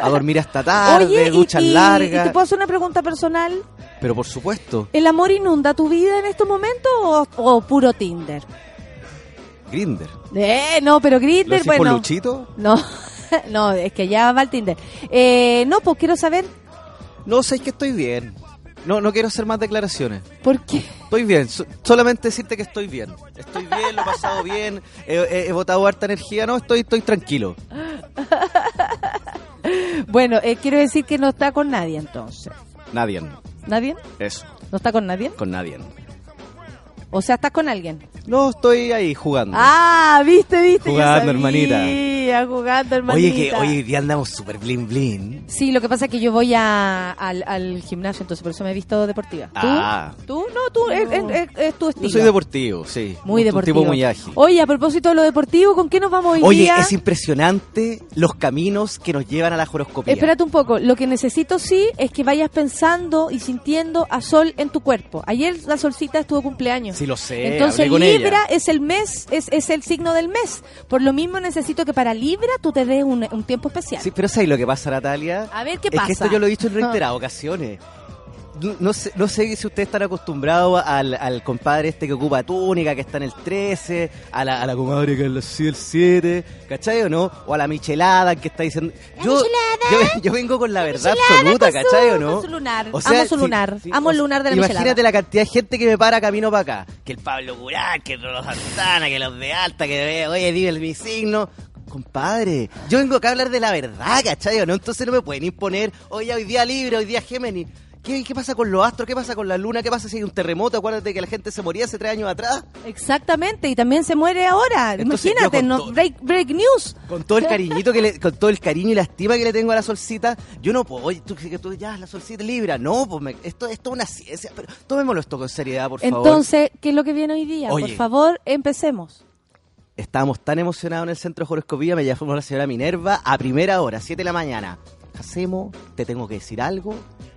S9: A dormir hasta tarde,
S2: Oye,
S9: duchas
S2: y,
S9: largas.
S2: ¿y te puedo hacer una pregunta personal?
S9: Pero por supuesto,
S2: ¿El amor inunda tu vida en estos momentos o, o puro Tinder?
S9: Grinder.
S2: Eh, no, pero
S9: ¿Lo
S2: Grindr,
S9: decís por
S2: bueno.
S9: Luchito?
S2: No, no, es que ya va el Tinder. Eh, no, pues quiero saber
S9: No, sabéis que estoy bien. No, no quiero hacer más declaraciones.
S2: por qué.
S9: Estoy bien, so- solamente decirte que estoy bien. Estoy bien, lo he pasado bien, he, he- he botado harta energía, no, estoy, estoy tranquilo.
S2: Bueno, eh, quiero decir que no está con nadie entonces.
S9: Nadie,
S2: ¿Nadie?
S9: eso,
S2: ¿No está con nadie?
S9: con nadie.
S2: O sea, estás con alguien.
S9: No, estoy ahí jugando.
S2: Ah, viste, viste.
S9: Jugando, hermanita.
S2: jugando, hermanita.
S9: Oye, que hoy día andamos súper blin blin.
S2: Sí, lo que pasa es que yo voy a, al, al gimnasio, entonces por eso me he visto deportiva. ¿Tú?
S9: Ah.
S2: ¿Tú? No, tú, es, es- es- es tu estilo.
S9: Yo soy deportivo, sí.
S2: Muy
S9: un,
S2: deportivo.
S9: Un tipo muy ágil.
S2: Oye, a propósito de lo deportivo, ¿con qué nos vamos hoy
S9: Oye,
S2: día?
S9: es impresionante los caminos que nos llevan a la horoscopía.
S2: Espérate un poco, lo que necesito sí es que vayas pensando y sintiendo a Sol en tu cuerpo. Ayer la Solcita estuvo cumpleaños.
S9: Sí, lo sé,
S2: Entonces
S9: con
S2: Libra
S9: ella.
S2: es el mes, es, es el signo del mes. Por lo mismo necesito que para Libra tú te des un, un tiempo especial.
S9: Sí, pero ¿sabes lo que pasa, Natalia?
S2: A ver qué
S9: es
S2: pasa.
S9: que esto yo lo he dicho en reiteradas ocasiones. No, sé, no sé si ustedes están acostumbrados al, al compadre este que ocupa túnica, que está en el 13, a la, a la comadre que es el 7, ¿cachai o no? O a la michelada que está diciendo... Yo, yo, yo vengo con la verdad absoluta,
S2: con su-
S9: ¿cachai o no?
S2: con su lunar.
S9: O sea,
S2: Amo su lunar. Amo el lunar de la
S9: Imagínate
S2: michelada.
S9: la cantidad de gente que me para camino para acá. Que el Pablo Curán, que los Santana, que los de Alta, que oye, dime mi signo. Compadre, yo vengo acá a hablar de la verdad, ¿cachai? o ¿no? Entonces no me pueden imponer, oye, hoy día libre, hoy día Géminis. ¿Qué, ¿Qué pasa con los astros? ¿Qué pasa con la luna? ¿Qué pasa si hay un terremoto? Acuérdate que la gente se moría hace tres años atrás.
S2: Exactamente, y también se muere ahora.
S9: Entonces,
S2: Imagínate, no,
S9: todo-
S2: break, break news.
S9: Con todo el cariñito que le, con todo el cariño y la estima que le tengo a la solcita, yo no puedo, oye, tú, que tú ya, la solcita libra. No, pues me- esto, esto es una ciencia, pero tomémoslo esto con seriedad, por favor.
S2: Entonces, ¿qué es lo que viene hoy día?
S9: Oye.
S2: Por favor, empecemos.
S9: Estábamos tan emocionados en el centro de horoscopía, me llamó la señora Minerva a primera hora, 7 de la mañana. Hacemos, te tengo que decir algo.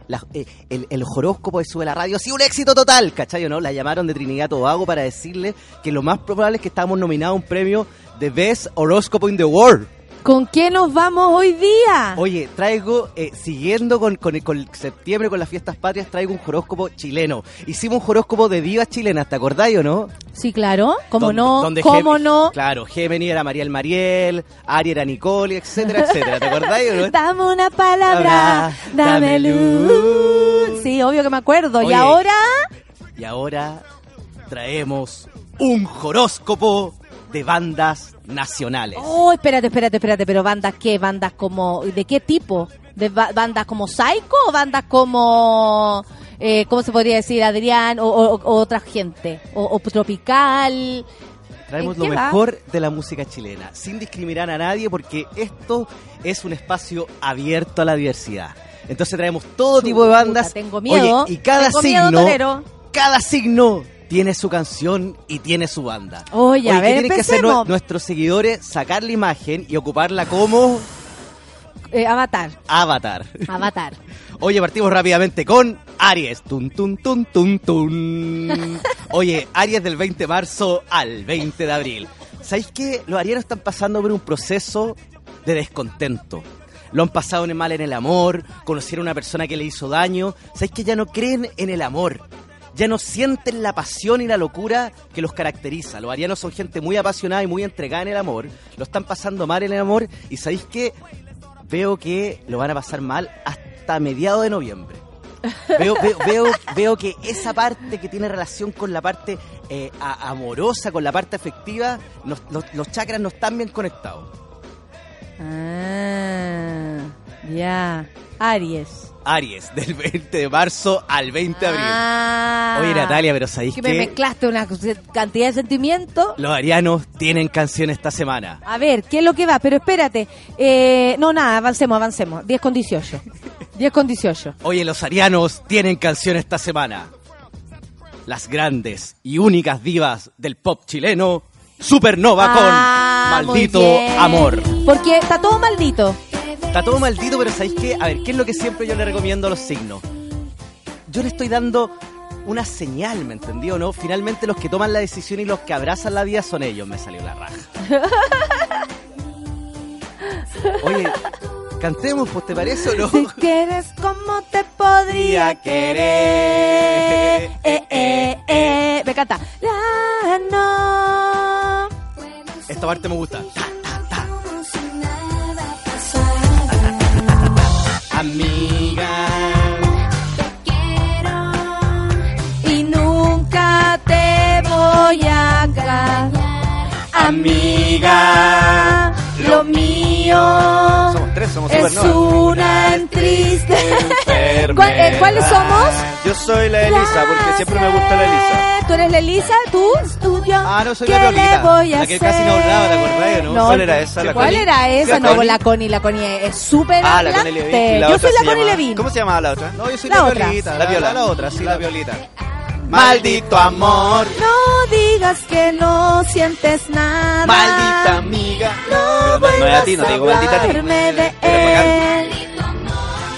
S9: La- eh, el, el horóscopo de Sube la Radio sido un éxito total, ¿cachai no? La llamaron de Trinidad Tobago para decirle que lo más probable es que estábamos nominados a un premio de Best Horóscopo in the World.
S2: ¿Con qué nos vamos hoy día?
S9: Oye, traigo, eh, siguiendo con, con, con septiembre, con las fiestas patrias, traigo un horóscopo chileno. Hicimos un horóscopo de divas chilenas, ¿te acordáis o no?
S2: Sí, claro. ¿Cómo
S9: Donde-
S2: no?
S9: donde
S2: ¿Cómo
S9: Gem-
S2: no?
S9: Claro, Gemini era Mariel Mariel, Ari era Nicole, etcétera, etcétera. ¿Te acordáis o no?
S2: Dame una palabra, dame luz. Sí, obvio que me acuerdo. Y ahora,
S9: Y ahora traemos un horóscopo de bandas nacionales.
S2: oh, espérate, espérate, espérate, pero bandas qué, bandas como, ¿de qué tipo? ¿De ba- bandas como Psycho o bandas como, eh, cómo se podría decir, Adrián o, o- o otra gente? O, o Tropical.
S9: Traemos
S2: ¿En
S9: lo
S2: va?
S9: mejor de la música chilena, sin discriminar a nadie, porque esto es un espacio abierto a la diversidad. Entonces traemos todo tipo de bandas.
S2: tengo miedo.
S9: Oye, y cada
S2: Tengo miedo,
S9: signo,
S2: torero.
S9: cada signo tiene su canción y tiene su banda.
S2: Oye, a
S9: ¿qué
S2: ver,
S9: tienen que hacer nuestros seguidores? Sacar la imagen y ocuparla como
S2: Eh, Avatar,
S9: avatar.
S2: Avatar.
S9: Oye, partimos rápidamente con Aries. Tun, tun, tun, tun, tun. Oye, Aries del 20 de marzo al 20 de abril. ¿Sabéis que los arianos están pasando por un proceso de descontento? Lo han pasado mal en el amor, conocieron a una persona que le hizo daño. ¿Sabéis que ya no creen en el amor? Ya no sienten la pasión y la locura que los caracteriza. Los arianos son gente muy apasionada y muy entregada en el amor. Lo están pasando mal en el amor. Y sabéis que veo que lo van a pasar mal hasta mediados de noviembre. Veo, veo, veo, veo que esa parte que tiene relación con la parte eh, amorosa, con la parte afectiva, los, los chakras no están bien conectados.
S2: Ah, ya. Aries.
S9: Aries, del 20 de marzo al 20 de abril.
S2: Ah.
S9: Oye, Natalia, pero ¿sabéis
S2: que me mezclaste una cantidad de sentimientos.
S9: Los arianos tienen canción esta semana.
S2: A ver, ¿qué es lo que va? Pero espérate. Eh, no, nada, avancemos, avancemos. 10 con 18. 10 con 18.
S9: Oye, los arianos tienen canción esta semana. Las grandes y únicas divas del pop chileno, Supernova
S2: Ah,
S9: con
S2: muy
S9: Maldito. Amor.
S2: Porque está todo maldito.
S9: Está todo maldito, pero ¿sabéis qué? A ver, ¿qué es lo que siempre yo le recomiendo a los signos? yo le estoy dando una señal, ¿me entendió no? Finalmente los que toman la decisión y los que abrazan la vida son ellos, me salió la raja. Oye, cantemos, pues, ¿te parece o no?
S2: Si quieres, ¿cómo te podría querer? Eh, eh, eh. Me encanta. La no.
S9: Esta parte me gusta. Amiga.
S2: Y nunca te voy a callar. Amiga, lo mío
S3: Somos tres, somos
S2: es una triste. ¿Cuál- eh, ¿Cuáles somos?
S3: Yo soy la Elisa, porque siempre me gusta la Elisa.
S2: ¿Tú eres la Elisa? ¿Tú? ¿Estudio?
S9: Ah, no, soy
S2: ¿Qué
S9: la
S2: le
S9: Violita,
S2: voy a
S9: la que casi no hablaba, ¿te acordás, no?
S3: ¿Cuál era esa, la
S2: ¿Cuál
S3: Connie?
S2: era esa?
S3: ¿La
S2: No, la Connie, la Connie es súper
S3: Ah, la Connie. Levin.
S2: Yo soy la Connie Levin.
S3: ¿Cómo se llamaba la otra?
S9: No, yo soy
S2: La
S9: violita.
S3: La viola.
S9: la otra, sí,
S3: la
S9: violita.
S3: Maldito amor,
S2: No digas que no sientes nada.
S3: maldita amiga.
S2: No
S3: no es a ti, no te digo maldita a ti.
S2: de él.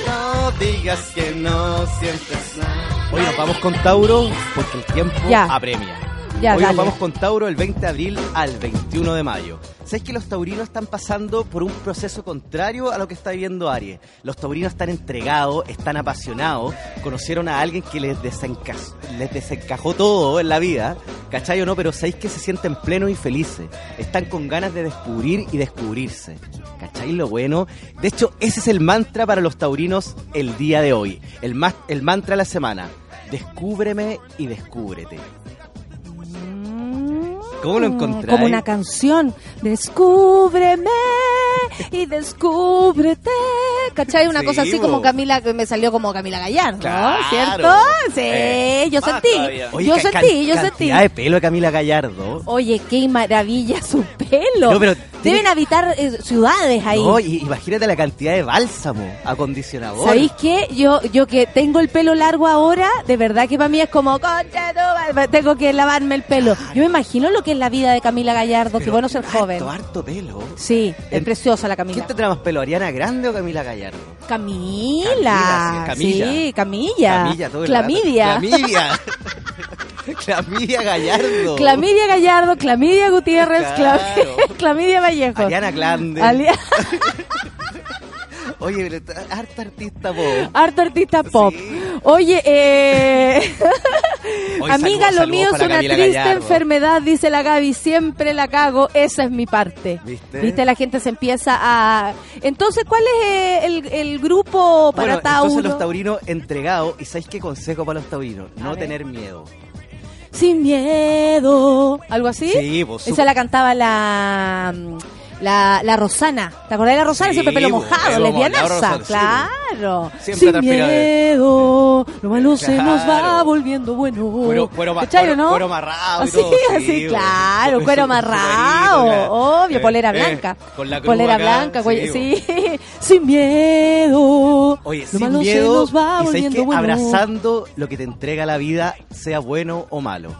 S9: No digas que no sientes nada. Hoy nos vamos con Tauro porque el tiempo
S2: Ya.
S9: apremia.
S2: Ya,
S9: Hoy
S2: dale.
S9: nos vamos con Tauro el 20 de abril al 21 de mayo. ¿Sabes que los taurinos están pasando por un proceso contrario a lo que está viviendo Aries? Los taurinos están entregados, están apasionados, conocieron a alguien que les, desenca- les desencajó todo en la vida, ¿cachai o no? Pero sabéis que se sienten plenos y felices. Están con ganas de descubrir y descubrirse. ¿Cachai lo bueno? De hecho, ese es el mantra para los taurinos el día de hoy. El, el mantra de la semana. Descúbreme y descúbrete. ¿Cómo lo encontráis?
S2: Como una canción. Descúbreme y descúbrete. ¿Cachai? Una
S9: Sí,
S2: cosa así
S9: bo.
S2: como Camila, que me salió como Camila Gallardo,
S9: Claro.
S2: ¿cierto? Sí,
S9: Eh,
S2: yo sentí.
S9: Oye,
S2: yo sentí, yo sentí.
S9: de pelo de Camila Gallardo.
S2: Oye, qué maravilla su pelo.
S9: No, pero tiene-
S2: Deben habitar eh, ciudades ahí.
S9: No, y- imagínate la cantidad de bálsamo, acondicionador.
S2: ¿Sabéis qué? Yo, yo que tengo el pelo largo ahora, de verdad que para mí es como, "Concha madre", tengo que lavarme el pelo. Yo me imagino lo que es la vida de Camila Gallardo,
S9: Pero
S2: bueno ser
S9: harto,
S2: joven.
S9: harto pelo.
S2: Sí, es
S9: En-
S2: preciosa la
S9: ¿Quién
S2: Camila.
S9: tendrá más pelo, Ariana Grande o Camila Gallardo?
S2: Camila.
S9: Camilla.
S2: Sí, Camilla.
S9: Camilla, todo el
S2: Clamidia.
S9: rato. Clamidia. Clamidia Gallardo.
S2: Clamidia Gallardo, Clamidia Gutiérrez,
S9: Claro.
S2: Clamidia Vallejo.
S9: Ariana Grande. Oye, harta artista po.
S2: Harto artista pop.
S9: Sí.
S2: Oye, eh... Amiga,
S9: saludos-
S2: lo mío es una
S9: Camila
S2: triste
S9: Gallardo.
S2: enfermedad, dice la Gaby, siempre la cago, esa es mi parte.
S9: ¿Viste?
S2: La gente se empieza a... Entonces, ¿cuál es eh, el, el grupo para
S9: Bueno,
S2: Tauro?
S9: entonces los taurinos entregados, ¿y sabéis qué consejo para los taurinos? No
S2: ver.
S9: tener miedo.
S2: Sin miedo. ¿Algo así?
S9: Sí, pues,
S2: Esa la cantaba la... La, la Rosana, ¿te acordás de la Rosana?
S9: Sí,
S2: Siempre pelo mojado,
S9: mojado,
S2: lesbianaza,
S9: sí,
S2: claro.
S9: Siempre
S2: Sin miedo, lo malo se nos va volviendo bueno.
S9: Cuero, cuero, ma-
S2: ¿Cachai,
S9: cuero-
S2: no?
S9: cuero amarrado
S2: Así,
S9: sí,
S2: así,
S9: bo.
S2: claro, cuero amarrado,
S9: claro.
S2: obvio,
S9: Eh,
S2: polera
S9: eh,
S2: blanca.
S9: con la
S2: polera
S9: acá,
S2: blanca, güey,
S9: sí,
S2: sí. Sin miedo.
S9: Oye,
S2: lo
S9: sin
S2: malo
S9: miedo,
S2: se nos va volviendo
S9: que
S2: bueno.
S9: abrazando lo que te entrega la vida, sea bueno o malo.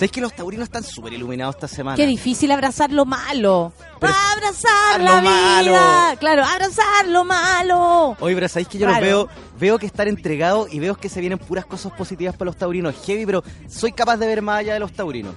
S9: ¿Sabéis que los taurinos están súper iluminados esta semana?
S2: Qué difícil abrazar lo malo.
S9: Pero-
S2: abrazar
S9: lo
S2: la vida.
S9: malo.
S2: Claro, abrazar lo malo.
S9: Oye, pero sabéis que yo los veo, veo que están entregados y veo que se vienen puras cosas positivas para los taurinos. Heavy, pero soy capaz de ver más allá de los taurinos.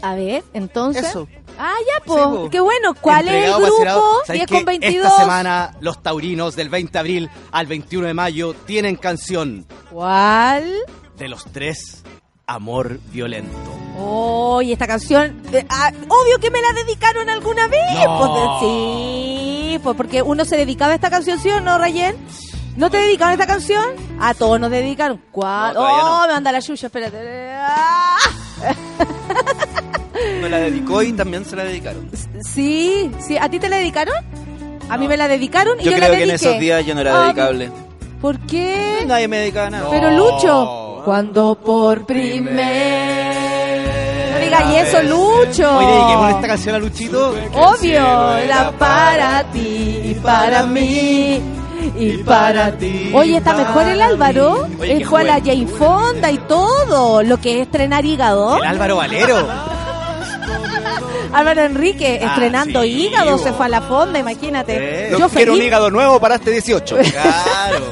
S2: A ver, entonces.
S9: Eso.
S2: Ah, ya,
S9: Sí,
S2: po. Qué bueno. ¿Cuál es el grupo?
S9: apasionado. ¿Sabéis
S2: 10 con
S9: que
S2: 22.
S9: Esta semana los taurinos del 20 de abril al 21 de mayo tienen canción
S2: ¿Cuál?
S9: de los tres, Amor Violento.
S2: Oye, esta canción, eh, ah, obvio que me la dedicaron alguna vez.
S9: No.
S2: Pues, eh, sí, pues porque uno se dedicaba a esta canción, ¿sí o no, Rayen? ¿No te dedicaron a esta canción? A todos nos dedicaron. ¿Cuál?
S3: No,
S2: oh,
S3: no.
S2: me anda la chucha, espérate. Ah.
S3: Me la dedicó y también se la dedicaron.
S2: Sí, sí. ¿A ti te la dedicaron? A mí me la dedicaron y
S3: Yo
S2: yo,
S3: creo
S2: la
S3: que en esos días yo no era
S2: Ah,
S3: dedicable.
S2: ¿Por qué?
S3: Nadie me dedicaba nada.
S2: Pero Lucho, cuando por primer... No digas eso, Lucho.
S9: Oye, dediquemos esta canción a Luchito.
S2: Obvio, era para ti y para mí y para ti. Oye, está mejor el Álvaro.
S9: Oye,
S2: Él fue a la. Jane Fonda y todo. Lo que es estrenar hígado.
S9: El Álvaro Valero.
S2: Álvaro Enrique
S9: Ah,
S2: estrenando
S9: sí,
S2: hígado, se fue a la fonda, imagínate.
S9: Eh,
S3: Yo quiero un hígado nuevo para este 18.
S9: Claro.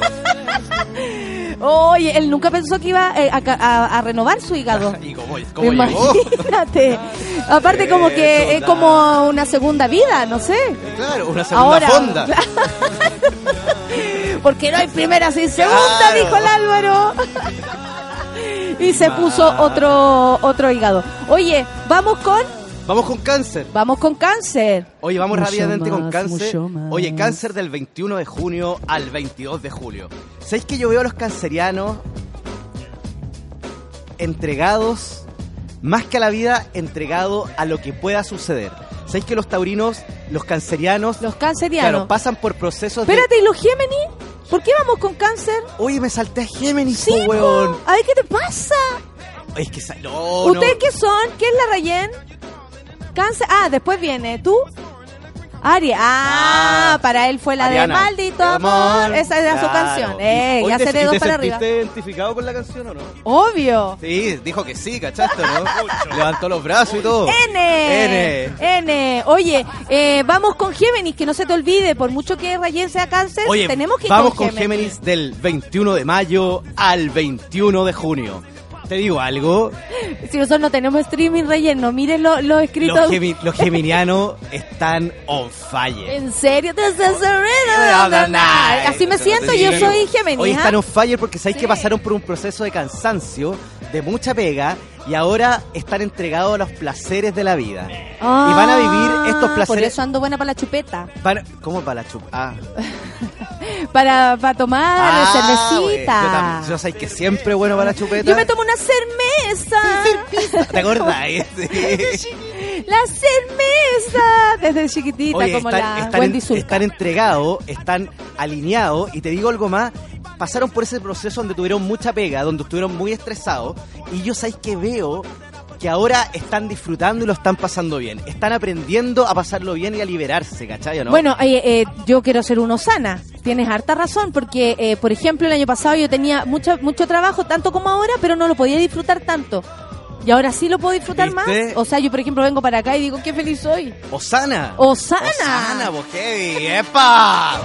S2: Oye, él nunca pensó que iba eh, a, ca- a- a renovar su hígado. Imagínate. Aparte como que es como una segunda vida, no sé.
S9: Claro, una segunda
S2: Ahora,
S9: fonda.
S2: Porque no hay primera sin segunda,
S9: Claro.
S2: dijo el Álvaro. y se puso otro otro hígado. Oye, vamos con
S9: Vamos con cáncer.
S2: vamos con cáncer.
S9: Oye, vamos
S2: Mucho
S9: rápidamente con cáncer. Oye, cáncer del 21 de junio al 22 de julio. ¿Sabéis que yo veo a los cancerianos entregados, más que a la vida, entregados a lo que pueda suceder? ¿Sabéis que los taurinos, los cancerianos,
S2: Los cancerianos.
S9: claro, pasan por procesos de...
S2: Espérate, ¿y los Géminis? ¿Por qué vamos con cáncer?
S9: Oye, me salté a Géminis,
S2: Sí,
S9: po, weón.
S2: A ver, ¿qué te pasa?
S9: Es que... No,
S2: ¿Ustedes
S9: no.
S2: qué son? ¿Qué es la Rayen? Cáncer. Ah, después viene. ¿Tú? Aries. Ah,
S9: Ah,
S2: para él fue la
S9: Ariana.
S2: de Maldito Amor. Esa era su canción. Eh, ya
S9: ¿te-
S2: se
S9: te
S2: para arriba.
S9: identificado con la canción o no?
S2: Obvio.
S9: Sí, dijo que sí, ¿cachaste, no? Levantó los brazos y todo.
S2: N.
S9: N.
S2: N. Oye, eh, vamos con Géminis, que no se te olvide, por mucho que Rayen sea cáncer,
S9: Oye,
S2: tenemos que ir
S9: vamos
S2: con
S9: con Géminis del 21 de mayo al 21 de junio. Te digo algo,
S2: Si nosotros no tenemos streaming relleno, miren lo- los escritos.
S9: los, gemi- los geminianos están on fire.
S2: ¿En serio? This is night. Así me siento, yo soy Géminis.
S9: Hoy están on fire porque sabéis que pasaron por un proceso de cansancio, de mucha pega, y ahora están entregados a los placeres de la vida.
S2: Ah,
S9: y van a vivir estos
S2: Por
S9: placeres.
S2: eso ando buena para la chupeta.
S9: ¿Cómo para la chup? Ah,
S2: Para, para tomar
S9: Ah,
S2: cervecita.
S9: Yo, también- yo sé que siempre bueno para la chupeta.
S2: Yo me tomo una cerveza.
S9: ¿Te acordás? Sí.
S2: La cerveza. Desde chiquitita,
S9: Oye,
S2: como
S9: están,
S2: la
S9: están,
S2: Wendy
S9: en- están entregados, están alineados y te digo algo más, pasaron por ese proceso donde tuvieron mucha pega, donde estuvieron muy estresados y yo sabéis que veo que ahora están disfrutando y lo están pasando bien. Están aprendiendo a pasarlo bien y a liberarse, ¿cachai o no?
S2: Bueno, eh, eh, yo quiero ser uno sana. Tienes harta razón, porque, eh, por ejemplo, el año pasado yo tenía mucho, mucho trabajo, tanto como ahora, pero no lo podía disfrutar tanto. Y ahora sí lo puedo disfrutar
S9: ¿Viste?
S2: más. O sea, yo, por ejemplo, vengo para acá y digo, qué feliz soy.
S9: Osana.
S2: Osana.
S9: Osana, vos heavy, epa.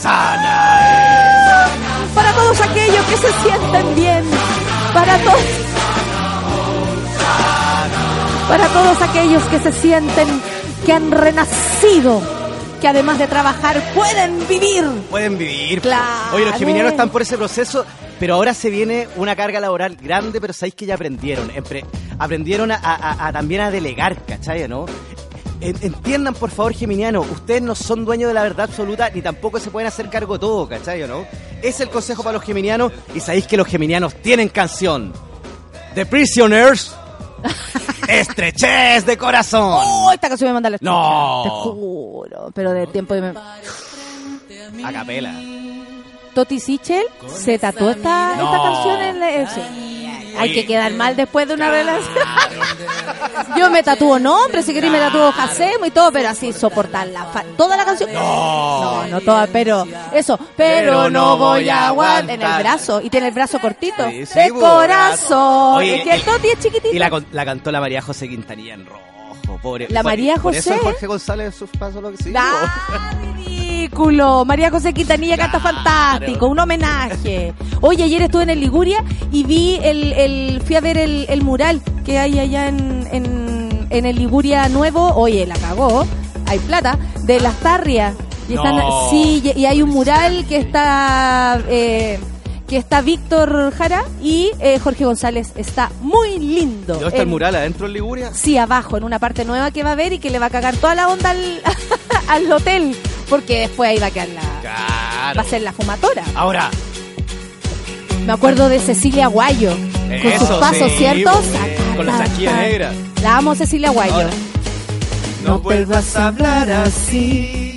S9: Sana.
S2: Para todos aquellos que se sienten bien. Para todos. Para todos aquellos que se sienten que han renacido. Que además de trabajar pueden vivir.
S9: Pueden vivir.
S2: Claro.
S9: Oye, los geminianos están por ese proceso, pero ahora se viene una carga laboral grande, pero sabéis que ya aprendieron. Aprendieron a, a- a- también a delegar, ¿cachai? ¿no? En- Entiendan, por favor, geminianos, ustedes no son dueños de la verdad absoluta, ni tampoco se pueden hacer cargo de todo, ¿cachai? ¿no? Es el consejo para los geminianos, y sabéis que los geminianos tienen canción. The Prisoners. Estrechez de corazón.
S2: ¡Oh! Esta canción me manda la
S9: No.
S2: Te juro. Pero de tiempo de...
S9: A capela.
S2: Toti Sichel se tatuó esta,
S9: No.
S2: esta canción en la... eh, sí. Hay que quedar mal después de una relación. Yo me tatúo nombre, si queréis me tatúo Jacemo y todo, pero así soportar la fa- toda la canción. No, no toda, pero eso, pero, no voy a aguantar en el brazo y tiene el brazo cortito.
S9: Sí, sí,
S2: de corazón.
S9: Oye,
S2: es que el Toti es chiquitito.
S9: Y la, la cantó la María José Quintanilla en rojo, pobre.
S2: La María
S9: Por eso
S2: José.
S9: Jorge González sus pasos lo que sí.
S2: ¡Ah, ridículo! María José Quintanilla canta fantástico, un homenaje. Oye, ayer estuve en el Liguria y vi el, el fui a ver el, el mural que hay allá en, en, en el Liguria nuevo. Oye, la cagó, hay plata, de las tarrias. Y están,
S9: No.
S2: sí, y y hay un mural que está eh, que está Víctor Jara y eh, Jorge González. Está muy lindo.
S9: ¿Dónde está el mural? ¿Adentro en Liguria?
S2: Sí, abajo, en una parte nueva que va a ver y que le va a cagar toda la onda al, al hotel. Porque después ahí va a quedar la.
S9: Claro.
S2: Va a ser la fumatora.
S9: Ahora,
S2: Me acuerdo de Cecilia Guayo. Con
S9: Eso,
S2: sus pasos,
S9: sí,
S2: ¿cierto?
S9: pues,
S2: Saca,
S9: con la saquilla negra.
S2: La amo Cecilia Guayo.
S9: Ahora.
S2: No vuelvas a hablar
S3: así.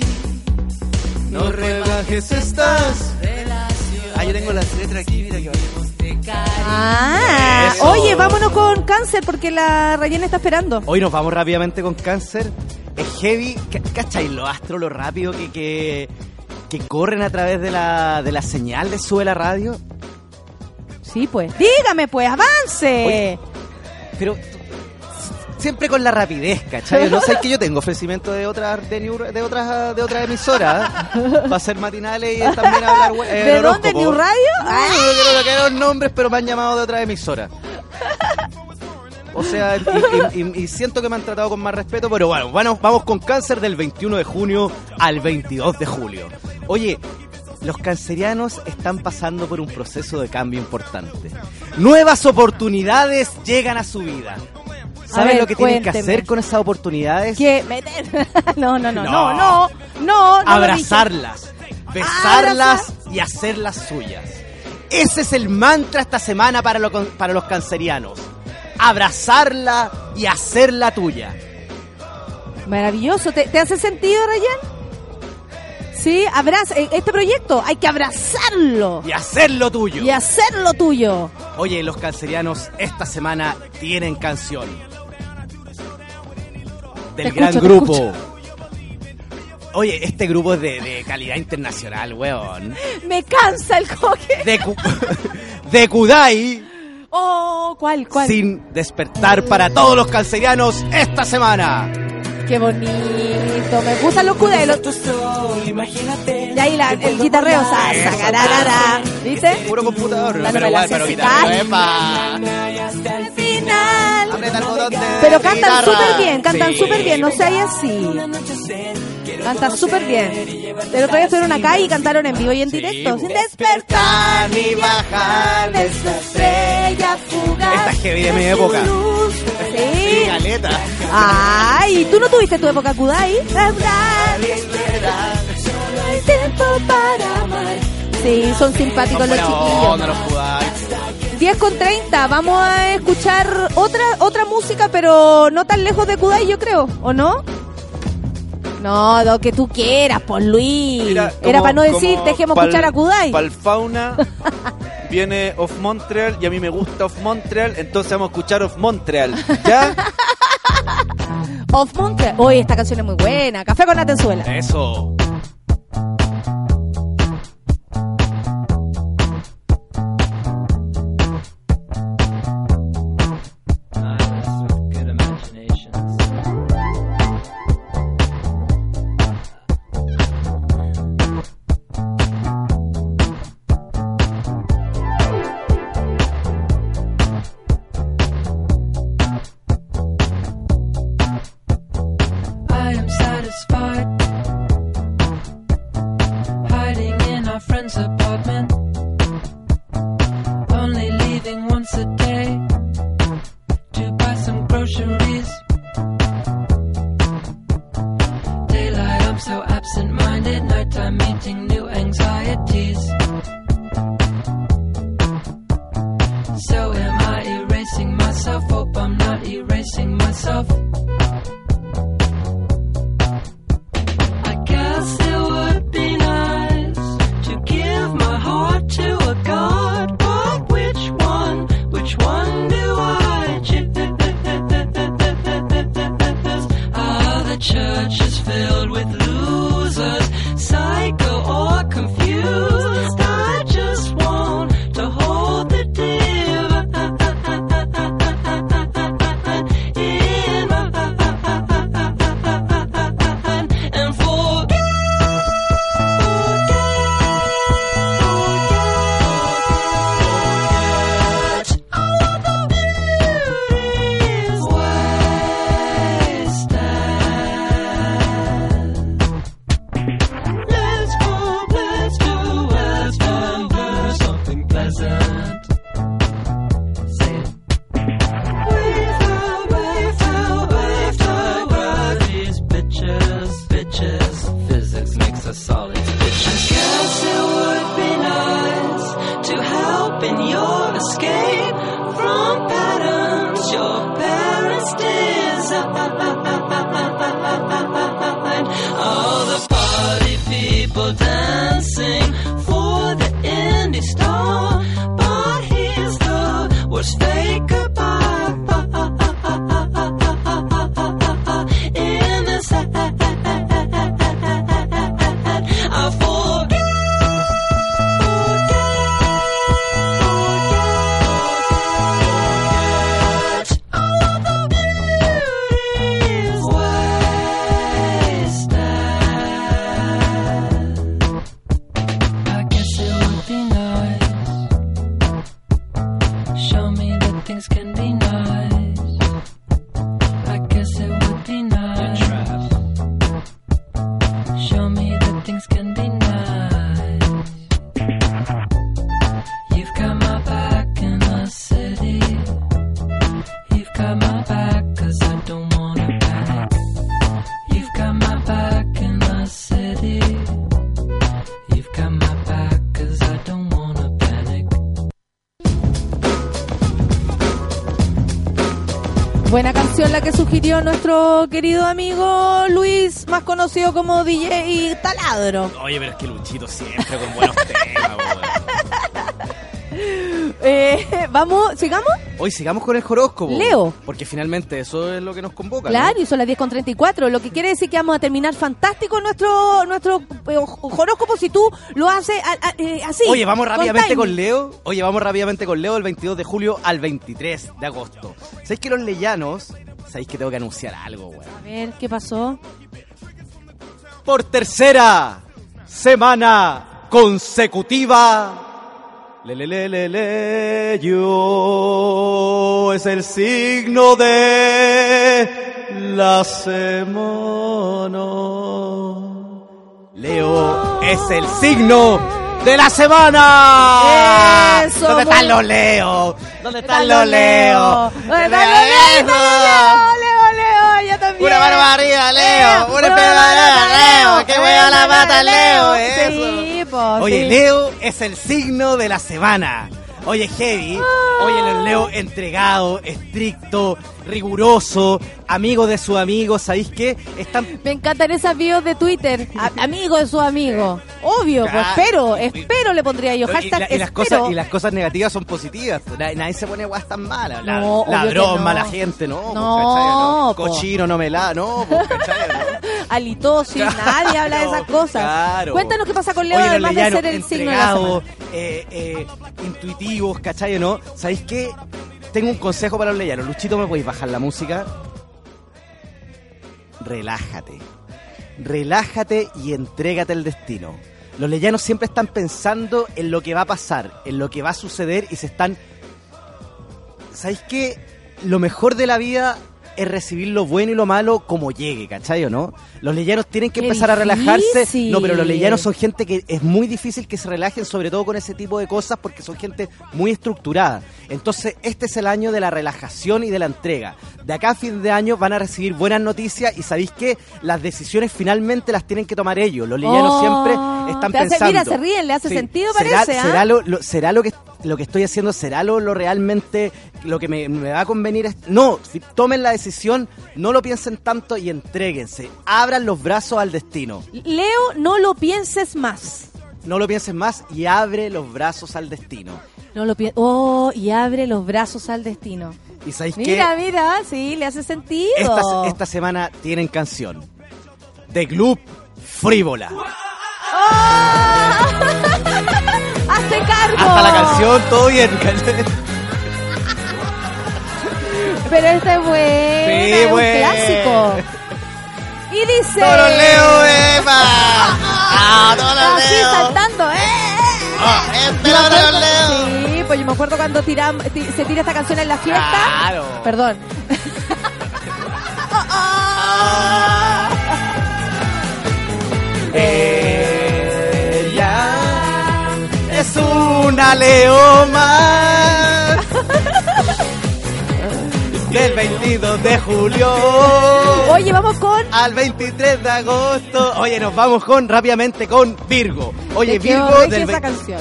S3: No rebajes estas. Ah, yo tengo las letras aquí, mira que
S2: Ah,
S9: Eso.
S2: oye, vámonos con cáncer porque la rellena está esperando.
S9: hoy nos vamos rápidamente con cáncer. Es heavy. Ca- ¿Cachai lo astro, lo rápido que, que, que corren a través de la, de la señal de sube la radio?
S2: Sí, pues. Dígame, pues, avance.
S9: Oye, Pero siempre con la rapidez, ¿cachai? No sé que yo tengo ofrecimiento de otras de, New- de otras de otras emisoras para hacer matinales y también hablar eh,
S2: ¿De dónde? ¿New Radio?
S9: No, no quiero los nombres, pero me han llamado de otras emisoras. O sea, y, y- y- y siento que me han tratado con más respeto, pero bueno, bueno, vamos con cáncer del 21 de junio al 22 de julio. Oye, los cancerianos están pasando por un proceso de cambio importante. Nuevas oportunidades llegan a su vida. ¿Saben
S2: ver,
S9: lo que tienen que hacer con esas oportunidades?
S2: ¿Qué? Meter. no, no, no, no,
S9: No.
S2: no, no,
S9: abrazarlas, besarlas y hacerlas suyas. Ese es el mantra esta semana para, lo para los cancerianos. Abrazarla y hacerla tuya.
S2: Maravilloso. ¿Te, te hace sentido, Rayan? Sí, abraza. eh, Este proyecto hay que abrazarlo
S9: Y hacerlo tuyo.
S2: y hacerlo tuyo.
S9: Oye, los cancerianos esta semana tienen canción. Del gran grupo. Oye, este grupo es de, de calidad internacional, weón.
S2: Me cansa el coque.
S9: De, de Kudai.
S2: Oh, ¿cuál, cuál?
S9: Sin despertar para todos los cancerianos esta semana.
S2: Qué bonito. Me gustan los cudelos. Y ahí la, el guitarreo. Sa, sa, gararara. ¿Viste?
S9: Puro computador.
S2: La
S9: pero igual, pero guitarra. ¡Epa!
S2: Pero cantan súper bien, cantan
S9: Sí.
S2: súper bien, no seas así. Cantan súper bien. El otro día estuvieron acá y cantaron en vivo y en directo. Sin despertar
S9: ni bajar
S2: de su estrella fugaz.
S9: Esta es heavy de mi época. Sí,
S2: Sí.
S9: galeta.
S2: Ay, ¿tú no tuviste tu época Kudai? tiempo para amar. Sí, son simpáticos los chiquillos.
S9: no los jugáis.
S2: 10 con 30, vamos a escuchar otra otra música, pero no tan lejos de Kudai, yo creo, ¿o no? No, lo que tú quieras, por Luis.
S3: Mira,
S2: Era para no decir, dejemos
S3: pal-
S2: escuchar a Kudai.
S3: Pal fauna viene Of Montreal y a mí me gusta Of Montreal, entonces vamos a escuchar Of Montreal. ¿Ya?
S2: Of Montreal. Oye, esta canción es muy buena. Café con Atenzuela.
S9: Eso.
S2: hands up. Sugirió nuestro querido amigo Luis, más conocido como DJ Taladro.
S9: Oye, pero es que Luchito siempre con buenos temas.
S2: Eh, vamos, sigamos.
S9: Hoy sigamos con el horóscopo.
S2: Leo.
S9: Porque finalmente eso es lo que nos convoca. ¿no?
S2: Claro, y son las 10 con 34, lo que quiere decir que vamos a terminar fantástico nuestro nuestro eh, horóscopo si tú lo haces a- a- eh, así.
S9: Oye, vamos rápidamente con Leo. Oye, vamos rápidamente con Leo del 22 de julio al 23 de agosto. ¿Sabéis que los leyanos? ¿Sabéis que tengo que anunciar algo, weón?
S2: A ver, ¿qué pasó?
S9: Por tercera semana consecutiva. Le, le, le, le, le, yo es el signo de la semana. Leo es el signo de la semana.
S2: Eso,
S9: ¿Dónde
S2: muy-
S9: están los Leo? ¿Dónde están los Leo?
S2: ¿Dónde están los Leo? Leo, Leo, Leo, yo también.
S9: Una mano arriba, Leo. Una pedalada, Leo. Que hueva la pata, Leo. Eso.
S2: Sí, pues,
S9: Oye. Leo es el signo de la semana. Oye, heavy. Oye, el Leo entregado, estricto, riguroso, amigo de su amigo. ¿Sabéis qué? Están
S2: Me encantan esas videos de Twitter. A- amigo de su amigo. Obvio, pues
S9: Claro.
S2: espero, espero le pondría yo.
S9: y,
S2: Hashtag
S9: la- y las
S2: espero.
S9: cosas, y las cosas negativas son positivas. Nadie, nadie se pone guas tan malas. La-
S2: No,
S9: ladrón,
S2: no.
S9: mala gente, no. pues,
S2: No, po.
S9: Cochino, no me la, no. pues. No.
S2: Alitosis, nadie habla de esas cosas.
S9: Claro.
S2: Cuéntanos qué pasa con Leo,
S9: Oye,
S2: además de ser el signo de la
S9: eh, eh, intuitivos, ¿cachai no? ¿Sabéis qué? Tengo un consejo para los leyanos. Luchito, ¿me podéis bajar la música? Relájate. Relájate y entrégate al destino. Los leyanos siempre están pensando en lo que va a pasar, en lo que va a suceder y se están... ¿Sabéis qué? Lo mejor de la vida es recibir lo bueno y lo malo como llegue, ¿cachai o no? Los leyanos tienen que
S2: Qué
S9: empezar a relajarse.
S2: difícil.
S9: No, pero los leyanos son gente que es muy difícil que se relajen, sobre todo con ese tipo de cosas, porque son gente muy estructurada. Entonces, este es el año de la relajación y de la entrega. De acá a fin de año van a recibir buenas noticias y sabéis que las decisiones finalmente las tienen que tomar ellos. Los leyanos
S2: Oh,
S9: siempre están
S2: te hace-
S9: pensando.
S2: mira, se ríen, le hace sentido,
S9: ¿Será,
S2: parece, ¿ah?
S9: será lo, lo- será lo que lo que estoy haciendo será lo, lo realmente lo que me, me va a convenir es- no si tomen la decisión no lo piensen tanto y entréguense abran los brazos al destino
S2: Leo, no lo pienses más.
S9: no lo piensen más y abre los brazos al destino
S2: No lo pienses. Oh, y abre los brazos al destino.
S9: y sabéis
S2: Mira,
S9: que
S2: mira, sí, le hace sentido.
S9: esta, esta semana tienen canción de Club Frívola
S2: ¡Hazte cargo!
S9: hasta la canción todo bien
S2: Pero este es bueno,
S9: Sí,
S2: es un
S9: bueno.
S2: clásico. Y dice...
S9: ¡Toro Leo, Eva! ¡Ah, Toro
S2: Así
S9: Leo!
S2: saltando, ¡eh!
S9: ¡Ah, este!
S2: Sí, pues yo me acuerdo cuando se tira esta canción en la fiesta.
S9: Claro.
S2: Perdón.
S9: Ella es una leoma del 22 de julio
S2: Oye, vamos con...
S9: al 23 de agosto. Oye, nos vamos con rápidamente con Virgo. Oye, Virgo del,